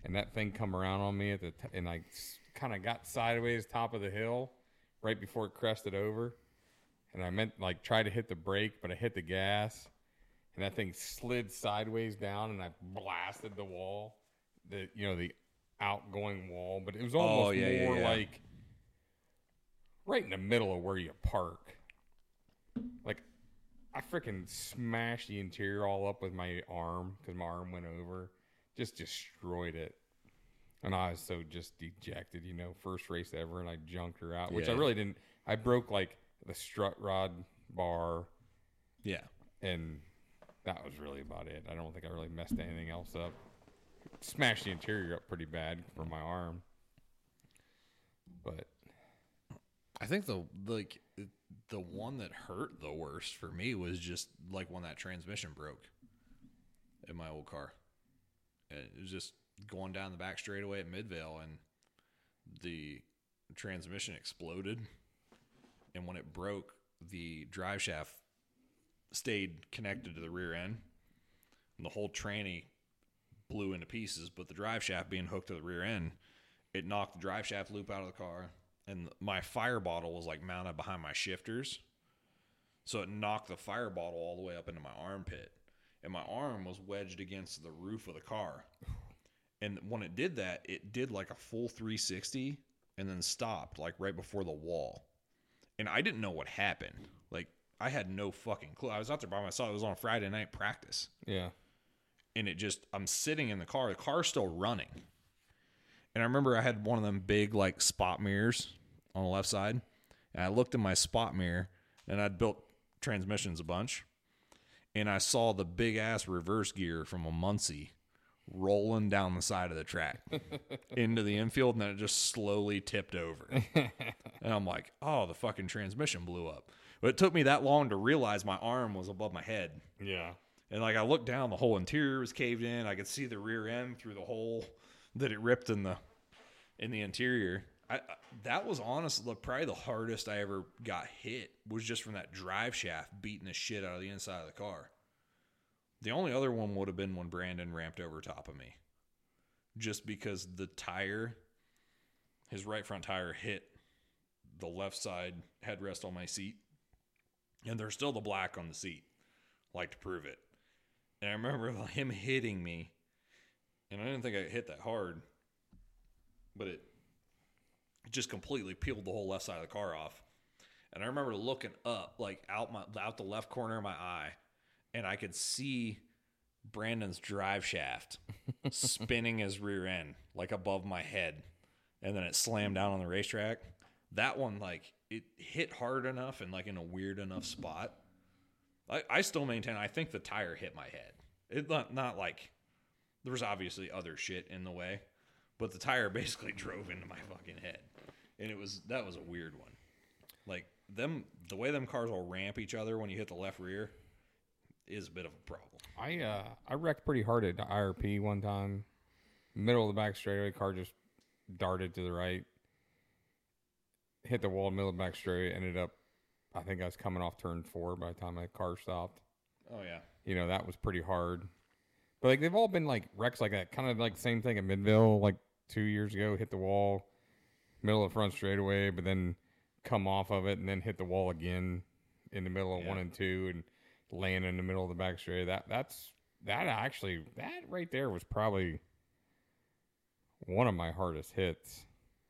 and that thing come around on me at the t- and I kind of got sideways top of the hill, right before it crested over, and I meant like try to hit the brake, but I hit the gas, and that thing slid sideways down, and I blasted the wall, the you know the outgoing wall, but it was oh, almost Oh, yeah, yeah, more yeah. like right in the middle of where you park. Like I freaking smashed the interior all up with my arm because my arm went over, just destroyed it. And I was so just dejected, you know, first race ever, and I junked her out, which I really didn't. I broke like the strut rod bar, Yeah. and that was really about it. I don't think I really messed anything else up. Smashed the interior up pretty bad for my arm, but I think the like the one that hurt the worst for me was just like when that transmission broke in my old car. And It was just going down the back straightaway at Midvale, and the transmission exploded. And when it broke, the drive shaft stayed connected to the rear end, and the whole tranny blew into pieces. But the drive shaft being hooked to the rear end, it knocked the drive shaft loop out of the car, and my fire bottle was like mounted behind my shifters, so it knocked the fire bottle all the way up into my armpit, and my arm was wedged against the roof of the car. And when it did that, it did like a full 360 and then stopped like right before the wall. And I didn't know what happened. Like I had no fucking clue. I was out there by myself. It was on Friday night practice yeah, and it just I'm sitting in the car. The car's still running. And I remember I had one of them big like spot mirrors on the left side. And I looked in my spot mirror and I'd built transmissions a bunch. And I saw the big ass reverse gear from a Muncie rolling down the side of the track into the infield and then it just slowly tipped over. and I'm like, oh, the fucking transmission blew up. But it took me that long to realize my arm was above my head. yeah. And like I looked down, the whole interior was caved in. I could see the rear end through the hole that it ripped in the in the interior. I, I that was honestly probably the hardest I ever got hit was just from that drive shaft beating the shit out of the inside of the car. The only other one would have been when Brandon ramped over top of me, just because the tire, his right front tire hit the left side headrest on my seat, and there's still the black on the seat, like to prove it. And I remember him hitting me, and I didn't think I hit that hard, but it just completely peeled the whole left side of the car off. And I remember looking up, like out my out the left corner of my eye, and I could see Brandon's drive shaft spinning his rear end like above my head, and then it slammed down on the racetrack. That one, like it hit hard enough and like in a weird enough spot. I, I still maintain I think the tire hit my head. It not not like there was obviously other shit in the way, but the tire basically drove into my fucking head, and it was that was a weird one. Like them, the way them cars will ramp each other when you hit the left rear is a bit of a problem. I uh I wrecked pretty hard at IRP one time. Middle of the back straightaway, car just darted to the right. Hit the wall, middle of the back straightaway, ended up I think I was coming off turn four by the time my car stopped. Oh yeah, You know, that was pretty hard. But like they've all been like wrecks like that. Kind of like same thing at Midvale like two years ago, hit the wall, middle of the front straightaway, but then come off of it and then hit the wall again in the middle of one and two and land in the middle of the back straight. That that's that actually that right there was probably one of my hardest hits.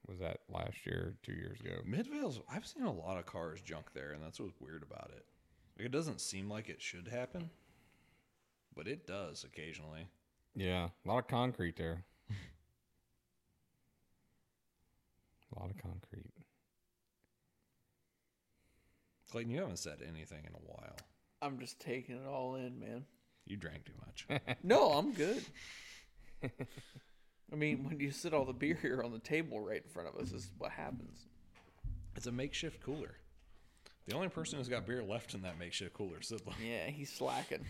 Was that last year, two years ago? Midvale's. I've seen a lot of cars junk there, and that's what's weird about it. Like, it doesn't seem like it should happen, but it does occasionally. Yeah, a lot of concrete there. a lot of concrete. Clayton, you haven't said anything in a while. I'm just taking it all in, man. You drank too much. No, I'm good. I mean, when you sit all the beer here on the table right in front of us, is what happens. It's a makeshift cooler. The only person who's got beer left in that makeshift cooler is Sidla. Yeah, he's slacking.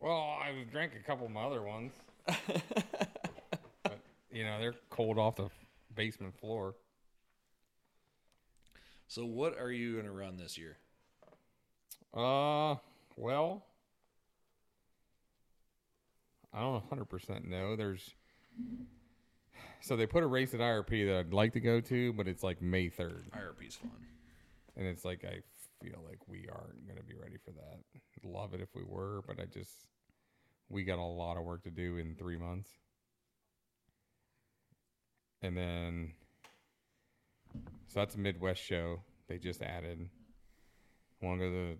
Well, I drank a couple of my other ones. but, you know, they're cold off the basement floor. So, what are you going to run this year? Uh, well, I don't 100% know. There's so they put a race at IRP that I'd like to go to, but it's like May 3rd. IRP's fun. And it's like I feel like we aren't going to be ready for that. Love it if we were, but I just we got a lot of work to do in 3 months. And then so that's a Midwest show they just added. Want to go to the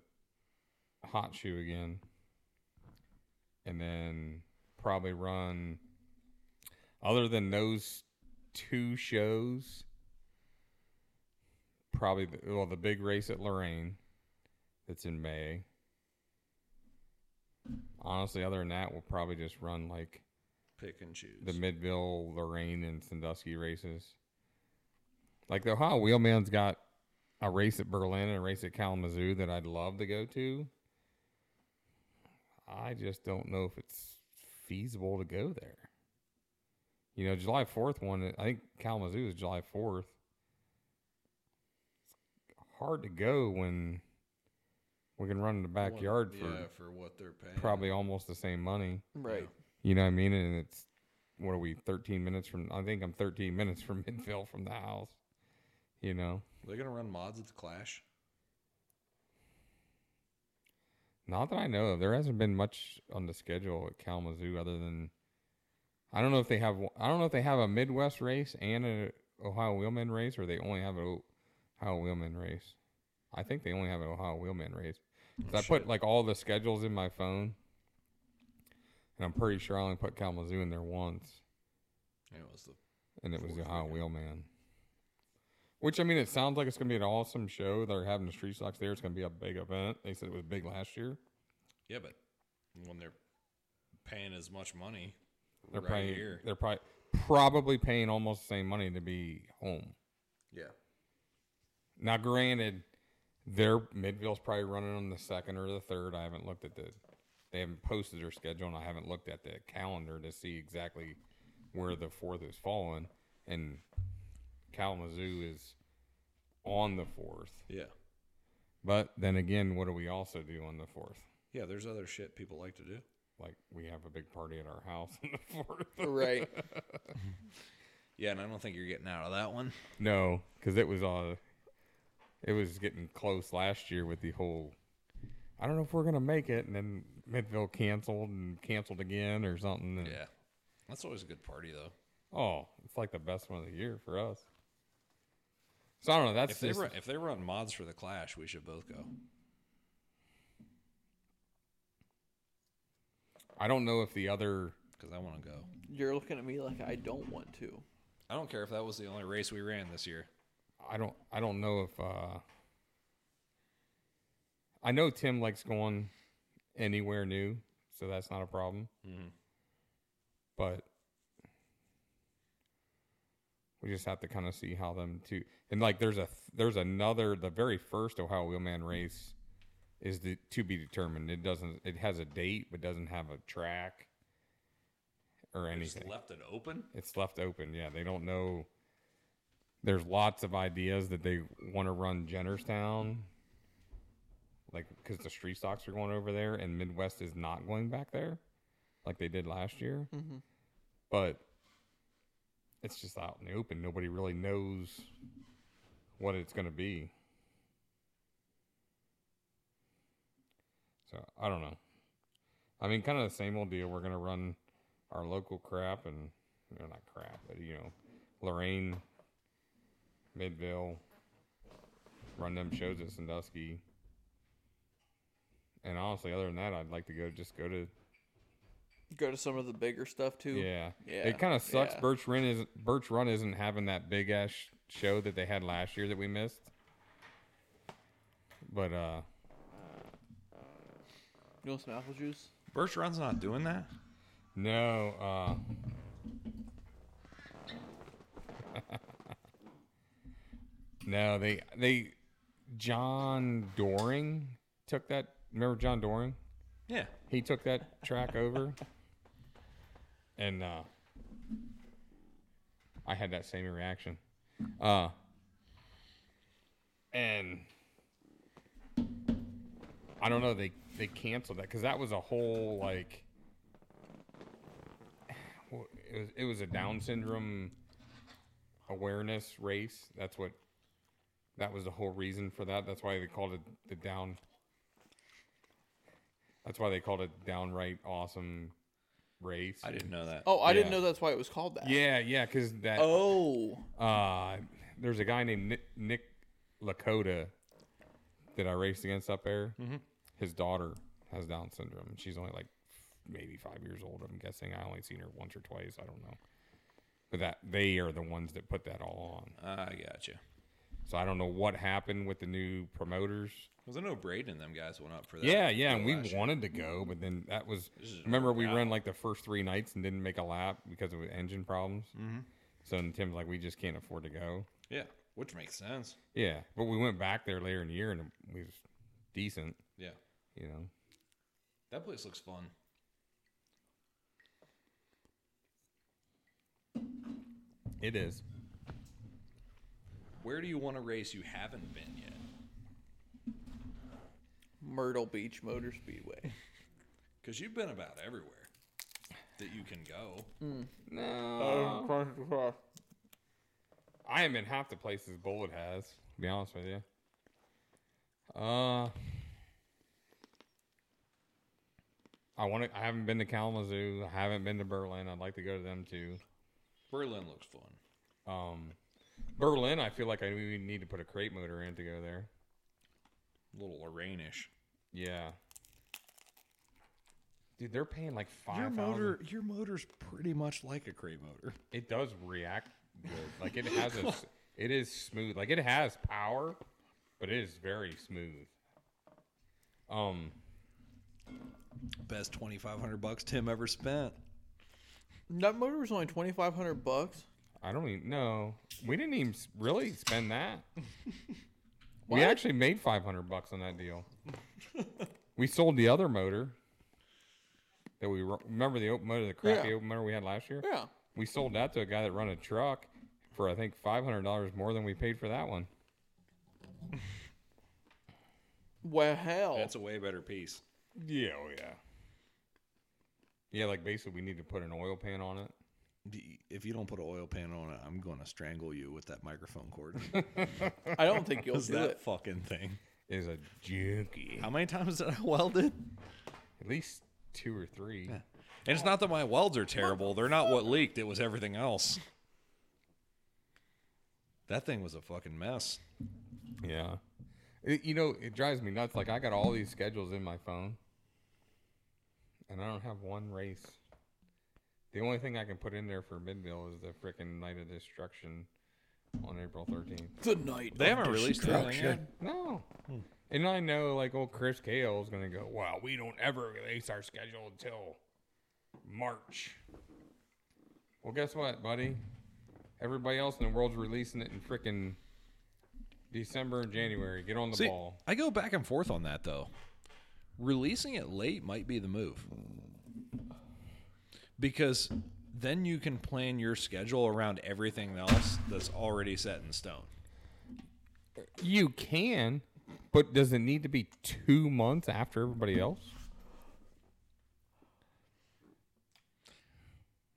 hot shoe again. And then probably run other than those two shows probably the, well the big race at Lorain that's in May. Honestly, other than that, we'll probably just run like Pick and choose. the Midvale, Lorain, and Sandusky races. Like the Ohio Wheelman's got a race at Berlin and a race at Kalamazoo that I'd love to go to. I just don't know if it's feasible to go there. You know, July 4th one, I think Kalamazoo is July 4th. It's hard to go when we can run in the backyard What- for yeah, for what they're paying. probably almost the same money. Right. You know what I mean? And it's what are we? Thirteen minutes from? I think I'm thirteen minutes from Midvale from the house. You know, They're gonna run mods at the Clash. Not that I know of. There hasn't been much on the schedule at Kalamazoo other than I don't know if they have. I don't know if they have a Midwest race and a Ohio Wheelman race, or they only have a Ohio Wheelman race. I think they only have an Ohio Wheelman race. 'Cause I put like all the schedules in my phone, and I'm pretty sure I only put Kalamazoo in there once. Yeah, it was the and it was the Ohio. Wheelman. Which I mean, it sounds like it's gonna be an awesome show. They're having the street stocks there. It's gonna be a big event. They said it was big last year. yeah, but when they're paying as much money, They're right paying. here, They're probably probably paying almost the same money to be home. yeah, Now, granted, their Midvale's probably running on the second or the third. I haven't looked at the. They haven't posted their schedule, and I haven't looked at the calendar to see exactly where the fourth is falling. And Kalamazoo is on the fourth. yeah, But then again, what do we also do on the fourth? yeah. There's other shit people like to do. Like we have a big party at our house on the fourth. Right. Yeah, and I don't think you're getting out of that one. no, because it was uh, it was getting close last year with the whole. I don't know if we're gonna make it, and then Midvale canceled and canceled again or something. and- Yeah, that's always a good party though. Oh, it's like the best one of the year for us. So I don't know. That's If they just- run, if they run mods for the Clash, we should both go. I don't know if the other. because I want to go. You're looking at me like I don't want to. I don't care if that was the only race we ran this year. I don't I don't know if uh I know Tim likes going anywhere new, so that's not a problem. Mhm. But we just have to kind of see how them two and like there's a there's another the very first Ohio Wheelman race is the, to be determined. It doesn't it has a date but doesn't have a track or Just anything. left it open. It's left open. Yeah, they don't know. There's lots of ideas that they want to run Jennerstown, like because the street stocks are going over there, and Midwest is not going back there, like they did last year. Mhm. But it's just out in the open. Nobody really knows what it's going to be. So I don't know. I mean, kind of the same old deal. We're going to run our local crap and you know, not crap, but you know, Lorain, Midvale, run them shows at Sandusky. And honestly, other than that, I'd like to go just go to Go to some of the bigger stuff too. yeah. Yeah, It kind of sucks. yeah. Birch Run isn't Birch Run isn't having that big ass show that they had last year that we missed. But uh, You want some apple juice? Birch Run's not doing that. no, uh, no, they they John Doring took that. Remember John Doring? Yeah. He took that track over, and uh, I had that same reaction. Uh, and I don't know. They they canceled that because that was a whole like. It was it was a Down syndrome awareness race. That's what. That was the whole reason for that. That's why they called it the Down. That's why they called it downright awesome race. I didn't know that. Oh, I didn't Yeah. know that's why it was called that. Yeah, yeah, because that. Oh. Uh, there's a guy named Nick, Nick Lakota that I raced against up there. Mm-hmm. His daughter has Down syndrome, and she's only like maybe five years old. I'm guessing. I only seen her once or twice. I don't know. But that they are the ones that put that all on. I got you. So I don't know what happened with the new promoters. Because I know Braden and them guys went up for that. Yeah, yeah, and we wanted to go, but then that was. Remember, we ran like the first three nights and didn't make a lap because of engine problems. Mm-hmm. So then Tim's like, we just can't afford to go. Yeah, which makes sense. Yeah, but we went back there later in the year and it was decent. Yeah, You know, that place looks fun. it is. Where do you want to race you haven't been yet? Myrtle Beach Motor Speedway. Because you've been about everywhere that you can go. No, I am in half the places Bullet has. To be honest with you. Uh, I want to. I haven't been to Kalamazoo. I haven't been to Berlin. I'd like to go to them too. Berlin looks fun. Um, Berlin. I feel like I we need to put a crate motor in to go there. A little Lorain-ish. Yeah. Dude, they're paying like five. Your motor, your motor's pretty much like a crate motor. It does react good. Like it has a, it is smooth. Like it has power, but it is very smooth. Um. Best twenty five hundred bucks Tim ever spent. That motor was only twenty five hundred bucks. I don't even know. We didn't even really spend that. We actually made 500 bucks on that deal. we sold the other motor that we ru- remember the open motor, the crappy Yeah. open motor we had last year. Yeah. We sold that to a guy that run a truck for I think $500 more than we paid for that one. Well, hell. That's a way better piece. Yeah, oh yeah. Yeah, like basically we need to put an oil pan on it. D- If you don't put an oil pan on it, I'm going to strangle you with that microphone cord. I don't think you'll What's do that it. fucking thing? Is a junkie. How many times did I weld it? At least two or three. And it's not that my welds are terrible. They're not what leaked. It was everything else. That thing was a fucking mess. Yeah. It, you know, it drives me nuts. Like I got all these schedules in my phone, and I don't have one race. The only thing I can put in there for Midvale is the frickin' Night of Destruction on April 13th. The night. They haven't released anything yet. No. Hmm. And I know, like, old Chris Kale is going to go, well, we don't ever release our schedule until March. Well, guess what, buddy? Everybody else in the world's releasing it in frickin' December and January. Get on the See, ball. I go back and forth on that though. Releasing it late might be the move. Because then you can plan your schedule around everything else that's already set in stone. You can, but does it need to be two months after everybody else?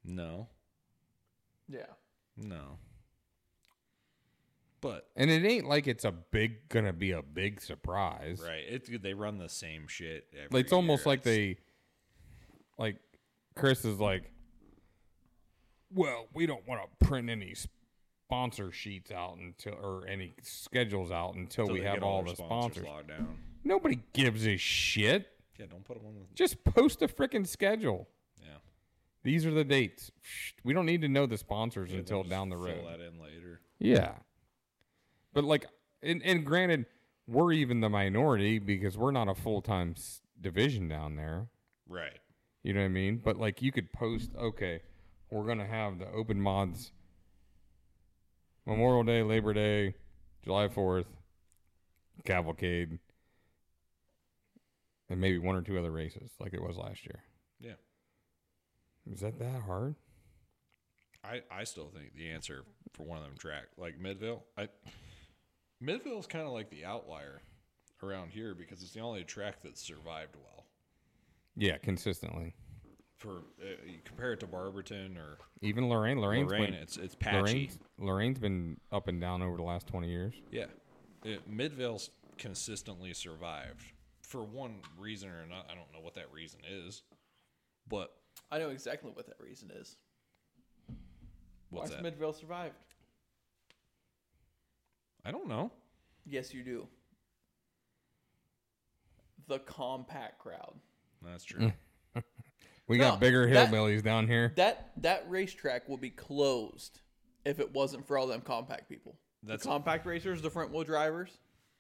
No. Yeah. No. But And it ain't like it's a big, gonna be a big surprise. right, it, they run the same shit. Every Like, it's almost year. like they, like, Chris is like, well, we don't want to print any sponsor sheets out until, or any schedules out until, Till we have get all the sponsors. locked down. Nobody gives a shit. Yeah, don't put them on the. Just post a freaking schedule. Yeah. These are the dates. We don't need to know the sponsors Yeah, until down the road. Fill that in later. Yeah. But like, and, and granted, we're even the minority because we're not a full time s- division down there. Right. You know what I mean? But like, you could post, okay, we're gonna have the open mods Memorial Day, Labor Day, July 4th, Cavalcade, and maybe one or two other races like it was last year. Yeah. Is that that hard? I, I still think the answer for one of them track like Midvale. I Midvale is kind of like the outlier around here because it's the only track that survived well. Yeah, consistently. For uh, compare it to Barberton or Even Lorain, Lorain's Lorain, been, it's it's patchy. Lorain's, Lorain's been up and down over the last 20 years. Yeah, it, Midvale's consistently survived for one reason or not. I don't know what that reason is, but I know exactly what that reason is. what's Why that? Midvale survived? I don't know. Yes, you do. The compact crowd. That's true. Mm. We No, got bigger that- hillbillies down here. That that racetrack will be closed if it wasn't for all them compact people. That's- the compact racers, the front wheel drivers.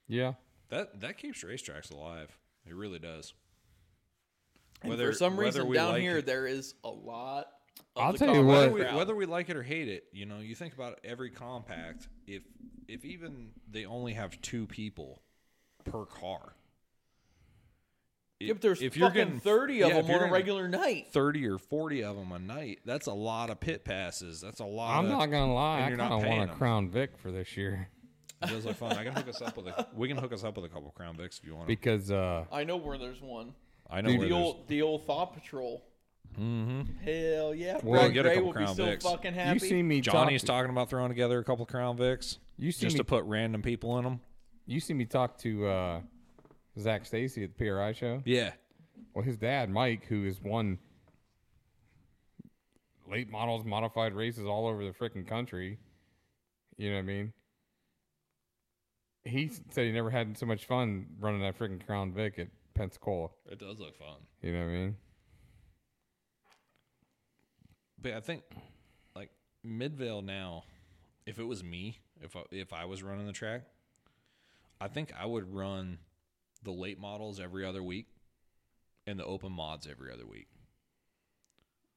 Yeah. that that keeps racetracks alive. It really does. And Whether- for some whether reason we down like here it- there is a lot. Of I'll the tell you compact what- whether we, crowd. whether we like it or hate it, you know, you think about every compact. If if even they only have two people per car, Yeah, but there's if fucking you're getting thirty of yeah, them on a regular night. thirty or forty of them a night, that's a lot of pit passes. That's a lot. I'm of, not gonna lie, I kind of want a. Crown Vic for this year It does look fun. I can hook us up with a. We can hook us up with a couple Crown Vics if you want. 'em. because uh, I know where there's one. I know Dude, where The old the old Thought Patrol. Mhm. Hell yeah. Well, Brad get a couple will be Crown so Vics. fucking happy. you see me Johnny's talk, talking about throwing together a couple Crown Vics You see me just me to put random people in them. you see me talk to uh, Zach Stacy at the PRI show. Yeah, Well, his dad Mike, who has won late models, modified races all over the freaking country. You know what I mean? He said he never had so much fun running that freaking Crown Vic at Pensacola. it does look fun. You know what I mean? But I think like Midvale now, if it was me, if I, if I was running the track, I think I would run the late models every other week and the open mods every other week.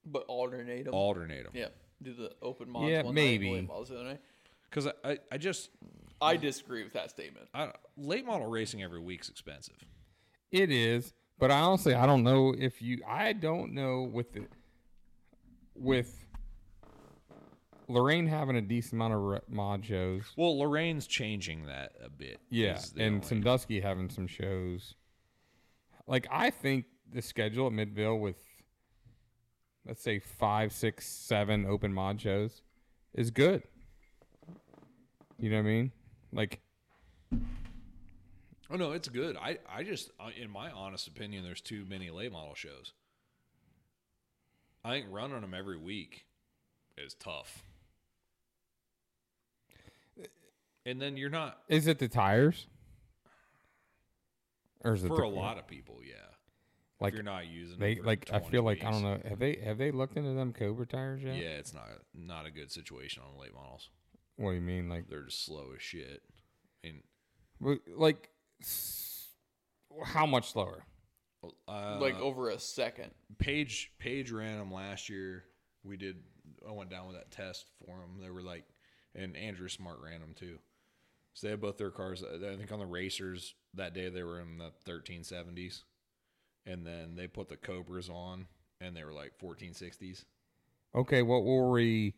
but alternate them. Alternate them. yeah. Do the open mods Yeah, one maybe. night, and late models the other night. Because I, I, I just I disagree with that statement. I, late model racing every week's expensive. It is, but I honestly I don't know if you I don't know with the with Lorain having a decent amount of re- mod shows. Well, Lorain's changing that a bit. Yeah, and only- Sandusky having some shows. Like I think the schedule at Midvale with let's say five, six, seven open mod shows is good. You know what I mean? Like Oh no, it's good. I I just, uh, in my honest opinion, there's too many late model shows. I think running them every week is tough. And then you're not is it the tires? Or is it for the, a lot of people, yeah. like if you're not using they them for like I 20 feel like I don't know have they have they looked into them Cobra tires yet? Yeah, it's not not a good situation on late models. What do you mean like They're just slow as shit. I mean, w- like s- how much slower? uh, like over a second. Page Page ran them last year. We did. I went down with that test for them. They were like, and Andrew Smart ran them too. So they had both their cars. I think on the racers that day they were in the 1370s, and then they put the Cobras on, and they were like 1460s. Okay, what were we?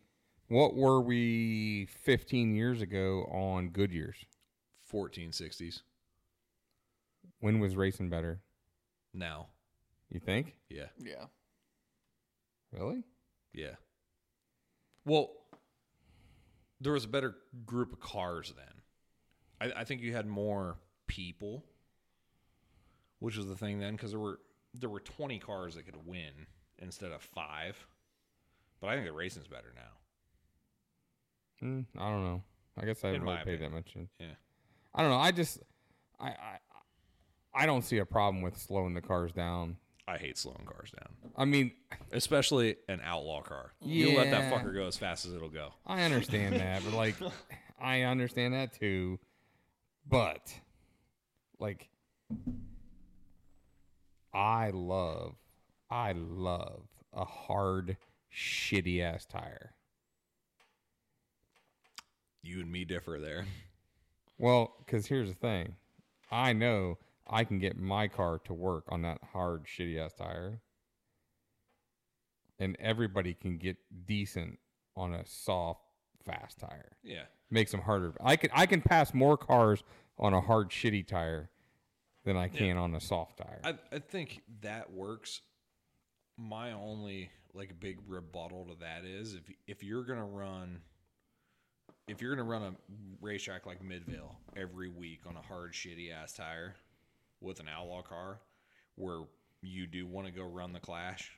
What were we 15 years ago on Goodyears? 1460s. When was racing better? Now, You think? yeah, Yeah. Really? yeah. Well, there was a better group of cars then. I, I think you had more people, which was the thing then, because there were there were twenty cars that could win instead of five. But I think the racing's better now. Mm, I don't know. I guess I haven't really paid that much. in. Yeah. I don't know. I just, I, I, I don't see a problem with slowing the cars down. I hate slowing cars down, I mean, especially an outlaw car. You let that fucker go as fast as it'll go. I understand that, but like, I understand that too. But, like, I love, I love a hard, shitty ass tire. You and me differ there. Well, because here's the thing, I know I can get my car to work on that hard, shitty ass tire, and everybody can get decent on a soft, fast tire. Yeah. Makes them harder. I can I can pass more cars on a hard, shitty tire than I can on a soft tire. I, I think that works. My only like big rebuttal to that is if if you're gonna run if you're gonna run a racetrack like Midvale every week on a hard shitty ass tire with an outlaw car where you do want to go run the clash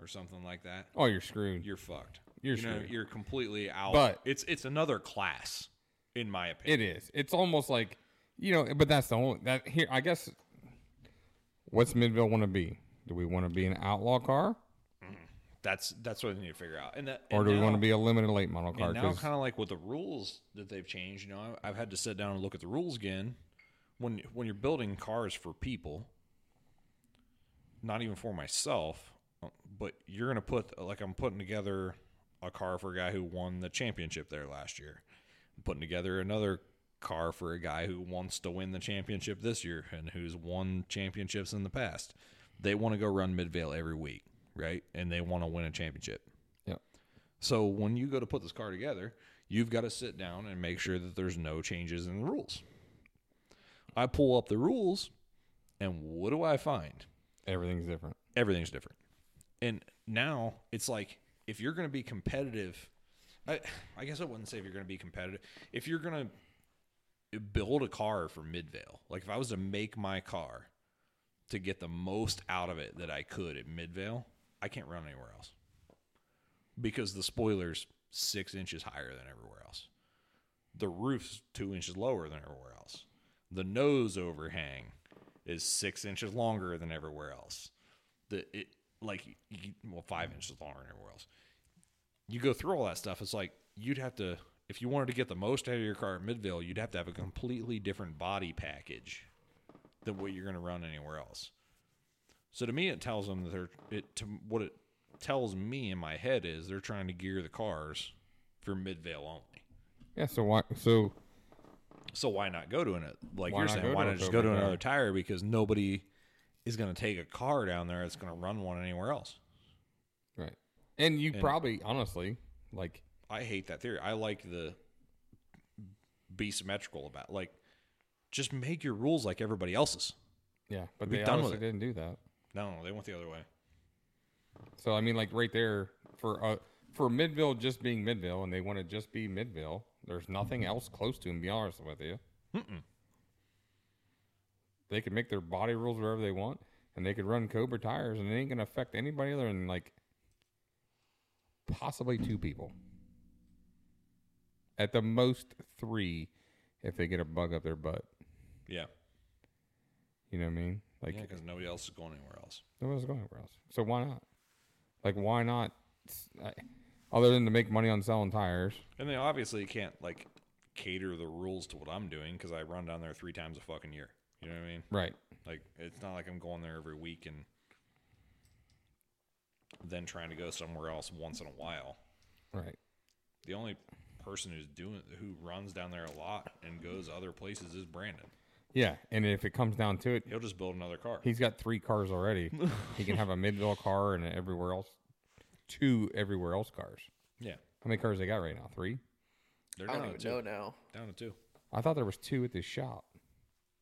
or something like that, oh, you're screwed. you're fucked. You're you know, screwed. you're completely out. But- it's it's another class, in my opinion. It is. It's almost like you know, but that's the only that here. I guess. What's Midvale want to be? Do we want to be an outlaw car, that's that's what I need to figure out. And that, or and do we want to be a limited late model car? And now, kind of like with the rules that they've changed, you know, I've had to sit down and look at the rules again. When when you're building cars for people, not even for myself, uh, but you're gonna put like I'm putting together a car for a guy who won the championship there last year. I'm putting together another car for a guy who wants to win the championship this year and who's won championships in the past. They want to go run Midvale every week, right? And they want to win a championship. Yeah. So when you go to put this car together, you've got to sit down and make sure that there's no changes in the rules. I pull up the rules, and what do I find? everything's different. Everything's different. And now it's like if you're going to be competitive, I, I guess I wouldn't say if you're going to be competitive. If you're going to build a car for Midvale, like if I was to make my car to get the most out of it that I could at Midvale, I can't run anywhere else because the spoiler's six inches higher than everywhere else. The roof's two inches lower than everywhere else. The nose overhang is six inches longer than everywhere else. The it like well five inches longer than everywhere else. You go through all that stuff. It's like you'd have to if you wanted to get the most out of your car at Midvale, you'd have to have a completely different body package than what you're going to run anywhere else. So to me, it tells them that they're it to what it tells me in my head is they're trying to gear the cars for Midvale only. Yeah. So why? So So why not go to it? Like you're saying, why not just go to another tire because nobody is going to take a car down there that's going to run one anywhere else. right, and you probably honestly like I hate that theory. I like the be symmetrical about like just make your rules like everybody else's. yeah, but Be they done with it. didn't do that. No, they went the other way. So I mean, like right there for uh for Midvale just being Midvale, and they want to just be Midvale. There's nothing else close to them. Be honest with you, they could make their body rules wherever they want, and they could run Cobra tires, and it ain't gonna affect anybody other than like possibly two people. At the most three, if they get a bug up their butt. Yeah, You know what I mean? Like yeah, because nobody else is going anywhere else. Nobody's going anywhere else. So why not? Like why not? I, other than to make money on selling tires. And they obviously can't like cater the rules to what I'm doing because I run down there three times a fucking year. You know what I mean? Right. Like it's not like I'm going there every week and then trying to go somewhere else once in a while. Right. The only person who's doing who runs down there a lot and goes other places is Brandon. Yeah, and if it comes down to it, He'll just build another car. he's got three cars already. he can have a Midvale car and everywhere else, two everywhere else cars. Yeah, How many cars they got right now? Three. they're I down don't to even two. know now. Down to two. I thought there was two at this shop,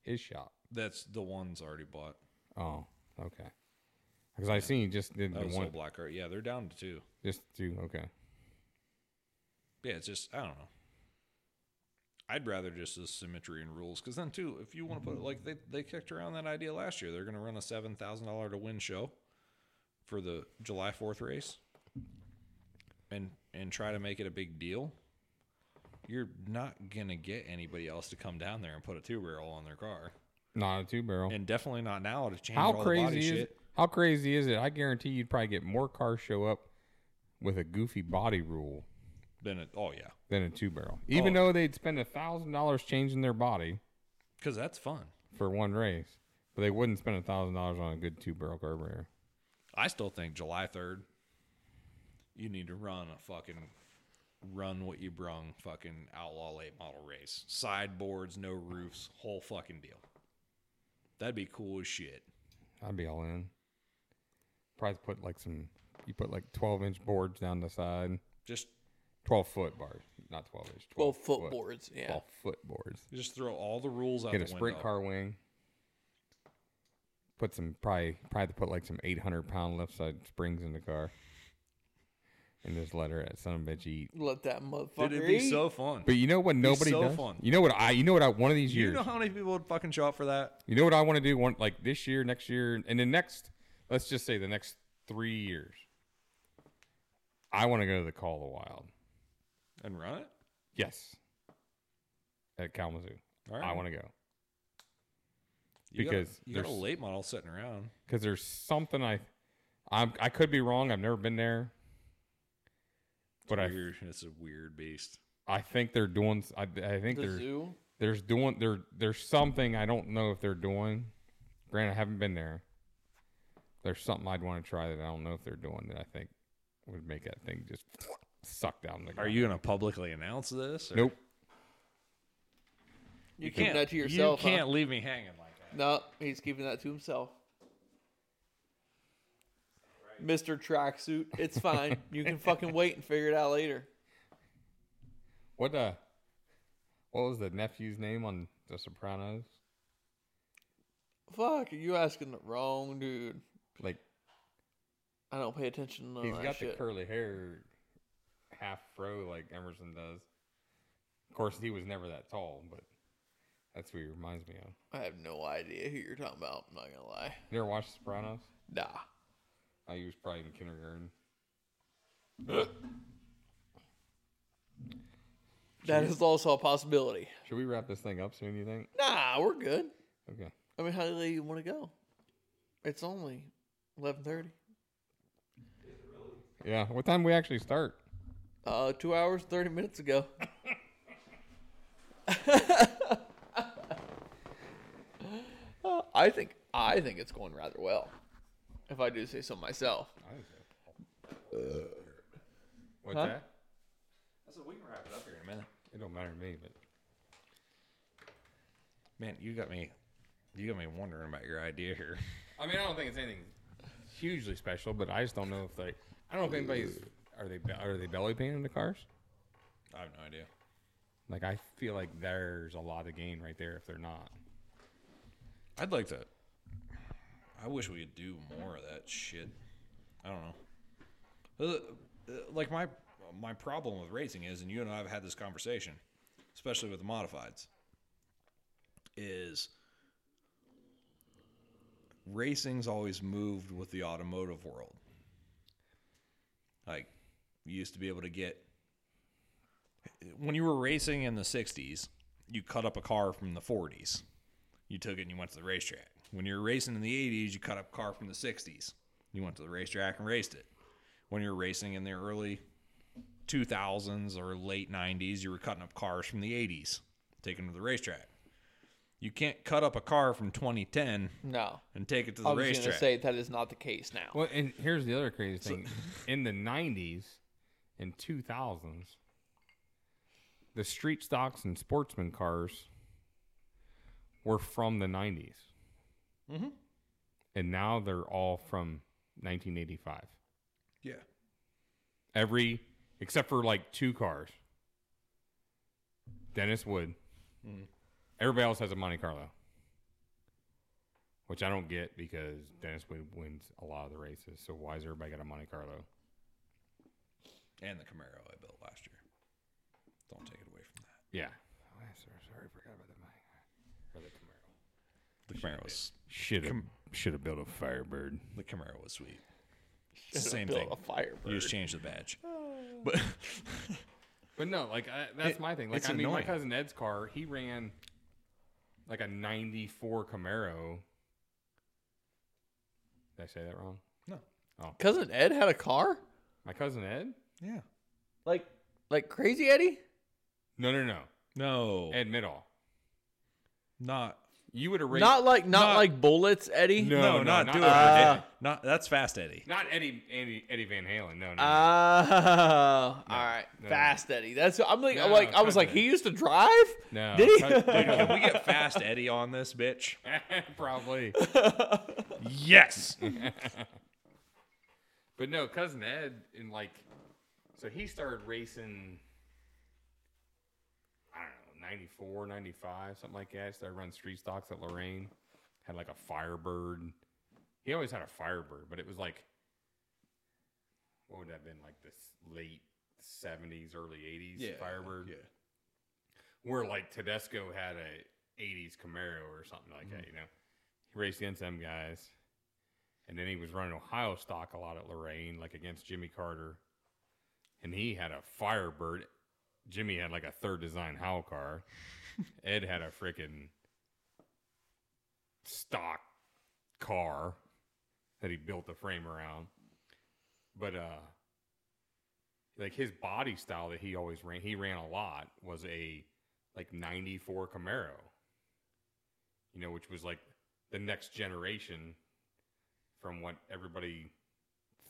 his shop. That's the one's already bought. Oh, okay. Because I seen he just did That the was one, black car. Yeah, they're down to two. just two. Okay. Yeah, it's just I don't know. I'd rather just the symmetry and rules because then too, if you want to put it like they they kicked around that idea last year, they're going to run a seven thousand dollar to win show for the July Fourth race, and and try to make it a big deal. You're not gonna get anybody else to come down there and put a two barrel on their car, Not a two barrel. and definitely not now to change How all the body crazy is shit. How crazy is it? I guarantee you'd probably get more cars show up with a goofy body rule Then it, oh yeah, than a two barrel. Even Oh. though they'd spend a thousand dollars changing their body because that's fun. for one race, but they wouldn't spend a thousand dollars on a good two barrel carburetor. I still think July third, you need to run a fucking run what you brung fucking outlaw late model race. Sideboards, no roofs, whole fucking deal. That'd be cool as shit. I'd be all in. Probably put like some. You put like twelve inch boards down the side. Just Twelve foot bars, not twelve inch. 12 foot boards, yeah. Twelve foot boards. You just throw all the rules out Get a the sprint window. car wing. Put some probably probably put like some eight hundred pound left side springs in the car. And just let her at son of a bitch eat. Let that motherfucker Dude, it'd be eat. so fun. But you know what nobody so does? fun. You know what I you know what I one of these you years. You know how many people would fucking show up for that? You know what I want to do? One like this year, next year, and the next. Let's just say the next three years. I want to go to the Call of the Wild. And run it? Yes. At Kalamazoo, All I want to go You got- because you got, a late model sitting around. because there's something I, I'm I could be wrong. I've never been there, but I weird. It's a weird beast. I think they're doing. I, I think the there's zoo. there's doing there there's something I don't know if they're doing. Granted, I haven't been there. There's something I'd want to try that I don't know if they're doing that I think would make that thing just suck down the. Are you going to publicly announce this? or- Nope. You keep that to yourself. You can't leave me hanging like that. No, he's keeping that to himself. Mr. Tracksuit, it's fine. you can fucking wait and figure it out later. What uh? What was the nephew's name on The Sopranos? Fuck, you asking the wrong dude. Like I don't pay attention to he's got shit. the curly hair, half fro like Emerson does. Of course, he was never that tall, but that's what he reminds me of. I have no idea who you're talking about. I'm not gonna lie. You ever watched Sopranos? Nah. Oh, I was probably in kindergarten. That is also a possibility. Should we wrap this thing up soon? You think? Nah, we're good. Okay. I mean, how late you want to go? It's only eleven thirty. Yeah. What time we actually start? Uh, two hours thirty minutes ago. Uh, I think I think it's going rather well. If I do say so myself. What's Huh? that? I said we can wrap it up here in a minute. It don't matter to me, but Man, you got me. You got me wondering about your idea here. I mean, I don't think it's anything hugely special, but I just don't know if they. I don't know if anybody's. Are they are they belly painting the cars? I have no idea. Like I feel like there's a lot of gain right there if they're not. I'd like to. I wish we could do more of that shit. I don't know. Uh, uh, Like my my problem with racing is, and you and I have had this conversation, especially with the modifieds, is racing's always moved with the automotive world. Like you used to be able to get when you were racing in the 60s, you cut up a car from the 40s you took it and you went to the racetrack. When you were racing in the 80s, you cut up a car from the 60s. You went to the racetrack and raced it. When you were racing in the early 2000s or late 90s, you were cutting up cars from the 80s, taking them to the racetrack. You can't cut up a car from 2010 No. and take it to the I was racetrack. gonna say that is not the case now. Well, and here's the other crazy thing: in the '90s and 2000s, the street stocks and sportsman cars were from the '90s, Mhm. and now they're all from 1985. yeah. Every except for like two cars. Dennis Wood. Everybody else has a Monte Carlo, which I don't get because Dennis Wood wins a lot of the races. So why is everybody got a Monte Carlo? And the Camaro I built last year. Don't take it away from that. Yeah. Oh, yeah, sorry, sorry, forgot about the Monte or the Camaro. The Camaro was Should have should have built a Firebird. the Camaro was sweet. Should've Same built thing. A Firebird. You just changed the badge. But But no, like I, that's It- my thing. Like it's I mean, my cousin Ed's car, he ran like a '94 Camaro. Did I say that wrong? no. Oh. Cousin Ed had a car? My cousin Ed? Yeah. Like like crazy Eddie? No, no, no. No. Ed Middle. not You would have raced Not like not, Not- like bullets, Eddie. No, No, no, not, not do it. that. Uh, not that's fast Eddie. not Eddie, Eddie Eddie Van Halen. No, no. no. Oh, all right, no. fast Eddie. That's I'm like, I'm No, like I was like, cousin he used to drive. no. Did he? Cut- Can we get fast Eddie on this bitch? Probably. Yes. But no, cousin Ed in like, so he started racing. I 94, 95, something like that. I started running street stocks at Lorain. Had like a Firebird. He always had a Firebird, but it was like, what would that have been like this late seventies, early eighties Firebird? Where like Tedesco had a '80s Camaro or something like that, mm-hmm. you know. He raced against them guys, and then he was running Ohio stock a lot at Lorain, like against Jimmy Carter, and he had a Firebird. Jimmy had like a third design howl car. Ed had a freaking stock car that he built the frame around. But uh like his body style that he always ran, he ran a lot was a like 94 Camaro. You know, which was like the next generation from what everybody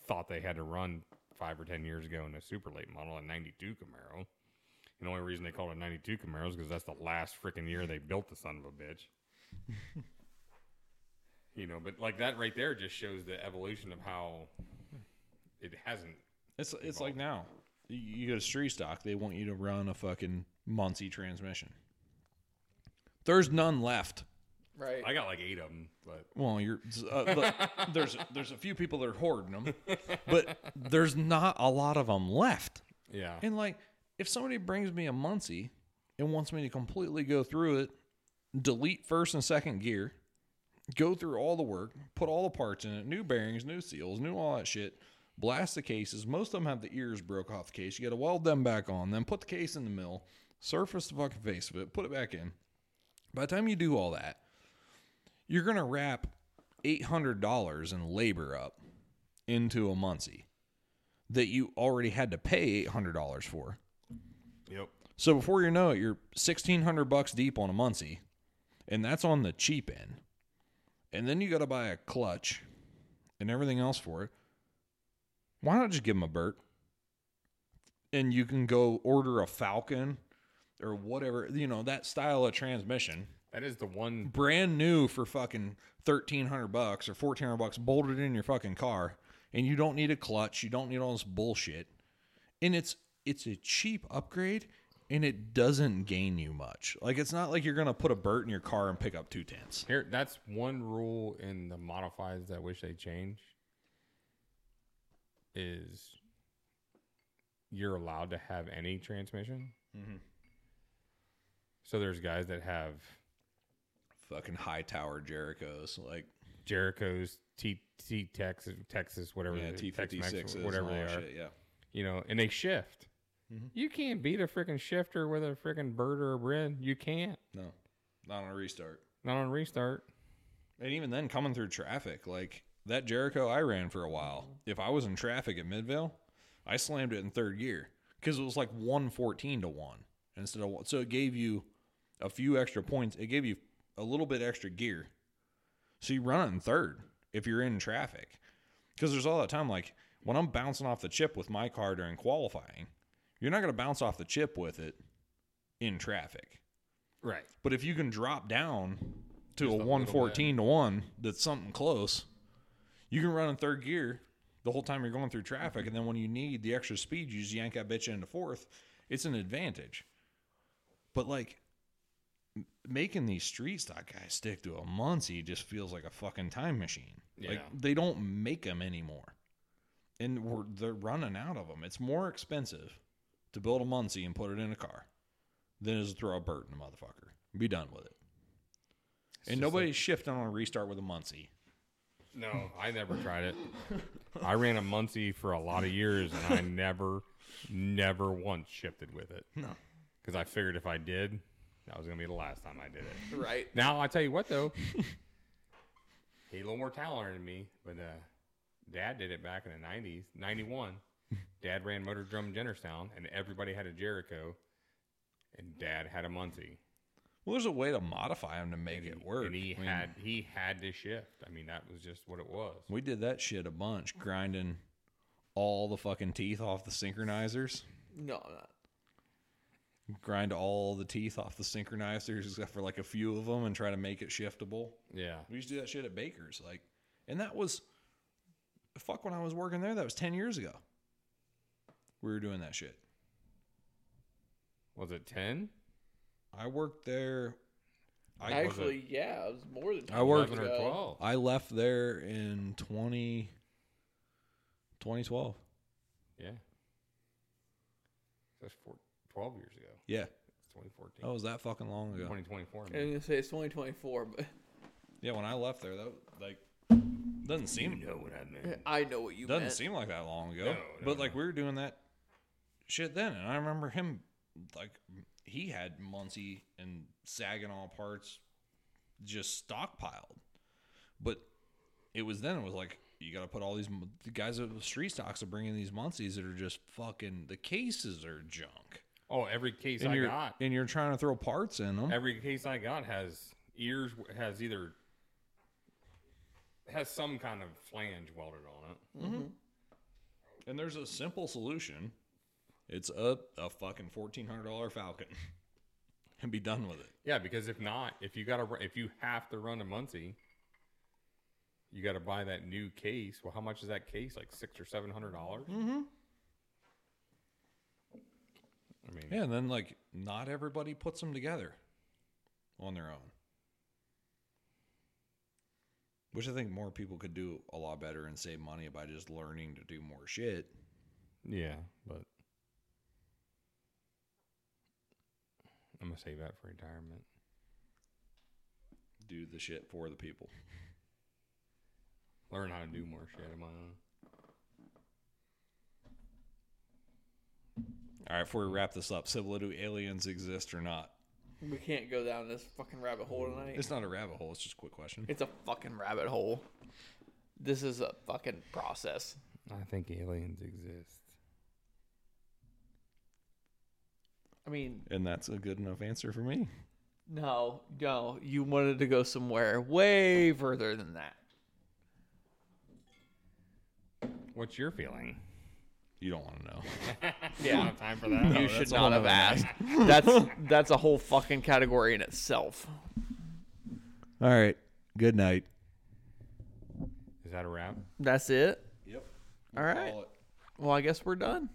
thought they had to run 5 or 10 years ago in a super late model, a 92 Camaro. And the only reason they called it a 92 Camaro is because that's the last freaking year they built the son of a bitch. you know, but like that right there just shows the evolution of how it hasn't. It's it's like now. You- You go to street stock, they want you to run a fucking Muncie transmission. There's none left. Right. I got like eight of them, but Well, you're uh, look, there's there's a few people that are hoarding them, but there's not a lot of them left. yeah, And like, if somebody brings me a Muncie and wants me to completely go through it, delete first and second gear, go through all the work, put all the parts in it, new bearings, new seals, new all that shit, blast the cases. Most of them have the ears broke off the case. You got to weld them back on, then put the case in the mill, surface the fucking face of it, put it back in. By the time you do all that, you're gonna wrap eight hundred dollars in labor up into a Muncie that you already had to pay eight hundred dollars for. Yep, So before you know it, you're sixteen hundred bucks deep on a Muncie, and that's on the cheap end. And then you got to buy a clutch and everything else for it. Why not just give them a Bert? And you can go order a Falcon or whatever you know that style of transmission, that is the one. brand new for fucking thirteen hundred bucks or fourteen hundred bucks, bolted in your fucking car, and you don't need a clutch, you don't need all this bullshit, and it's it's a cheap upgrade, and it doesn't gain you much. Like it's not like you're gonna put a Bert in your car and pick up two tenths. Here, that's one rule in the modifieds that I wish they change. Is you're allowed to have any transmission. Mm-hmm. So there's guys that have Fucking high tower Jericos, like Jerico's T T Texas Texas whatever yeah, T fifty whatever they are. Shit, yeah. You know, and they shift. Mm-hmm. You can't beat a freaking shifter with a freaking Bert or a bred. You can't. No, not on a restart. Not on a restart. And even then, coming through traffic, like that Jerico I ran for a while. Mm-hmm. If I was in traffic at Midvale, I slammed it in third gear because it was like 114 to 1 instead of. So it gave you a few extra points. It gave you a little bit extra gear. So you run it in third if you're in traffic. Because there's all that time, like when I'm bouncing off the chip with my car during qualifying, you're not going to bounce off the chip with it in traffic. Right. But if you can drop down to Just a a 114 to 1 that's something close, you can run in third gear the whole time you're going through traffic. And then when you need the extra speed, you just yank that bitch into fourth. It's an advantage. But like m- making these street stock guys stick to a Muncie just feels like a fucking time machine. Like Yeah. they don't make them anymore. And we're, they're running out of them. It's more expensive to build a Muncie and put it in a car than it is to throw a Bert in a motherfucker. Be done with it. and just nobody's shifting on a restart with a Muncie. No, I never tried it. I ran a Muncie for a lot of years, and I never, never once shifted with it. No. Because I figured if I did, that was gonna be the last time I did it. Right. Now I tell you what though, he a little more talented than me, but uh, Dad did it back in the '90s, '91. Dad ran Motordrome Jennerstown, and everybody had a Jerico, and Dad had a Muncie. Well, there's a way to modify them to make it work. And he I mean, had he had to shift. I mean, that was just what it was. we did that shit a bunch, grinding all the fucking teeth off the synchronizers. No, I'm not. Grind all the teeth off the synchronizers except for like a few of them and try to make it shiftable. Yeah. We used to do that shit at Baker's, like, and that was fuck when I was working there. That was ten years ago. We were doing that shit. Was it ten? I worked there. I was it- Actually, yeah, it was more than. I worked- Eleven or twelve? I left there in 20, 2012. Yeah. That's four, 12 years ago. Yeah, It's 2014. that was that fucking long ago. 2024. I I was gonna say it's 2024, but Yeah, when I left there, that like doesn't seem You know what I meant. I know what you doesn't meant. seem like that long ago. No, no, but like no. we were doing that shit then, and I remember him like he had Muncie and Saginaw parts just stockpiled, but it was then it was like you got to put all these the guys at the street stocks are bringing these Muncies that are just fucking the cases are junk, Oh, every case and I got, and you're trying to throw parts in them. every case I got has ears, has either has some kind of flange welded on it. Mm-hmm. And there's a simple solution. It's a a fucking fourteen hundred dollar Falcon, and be done with it. Yeah, because if not, if you gotta, if you have to run a Muncie, you got to buy that new case. Well, how much is that case? Like six or seven hundred dollars. Mm-hmm. I mean, Yeah, and then like not everybody puts them together on their own. Which I think more people could do a lot better and save money by just learning to do more shit. yeah, but I'm gonna save that for retirement. Do the shit for the people. Learn how to do more shit on my own. All right, before we wrap this up, Sybil, do aliens exist or not? We can't go down this fucking rabbit hole tonight. It's not a rabbit hole. It's just a quick question. It's a fucking rabbit hole. This is a fucking process. I think aliens exist. I mean, And that's a good enough answer for me. no, no, you wanted to go somewhere way further than that. What's your feeling? You don't want to know. Yeah. Don't have time for that. you should not have asked. That's that's a whole fucking category in itself. All right. Good night. Is that a wrap? That's it. Yep. All right. Well, I guess we're done.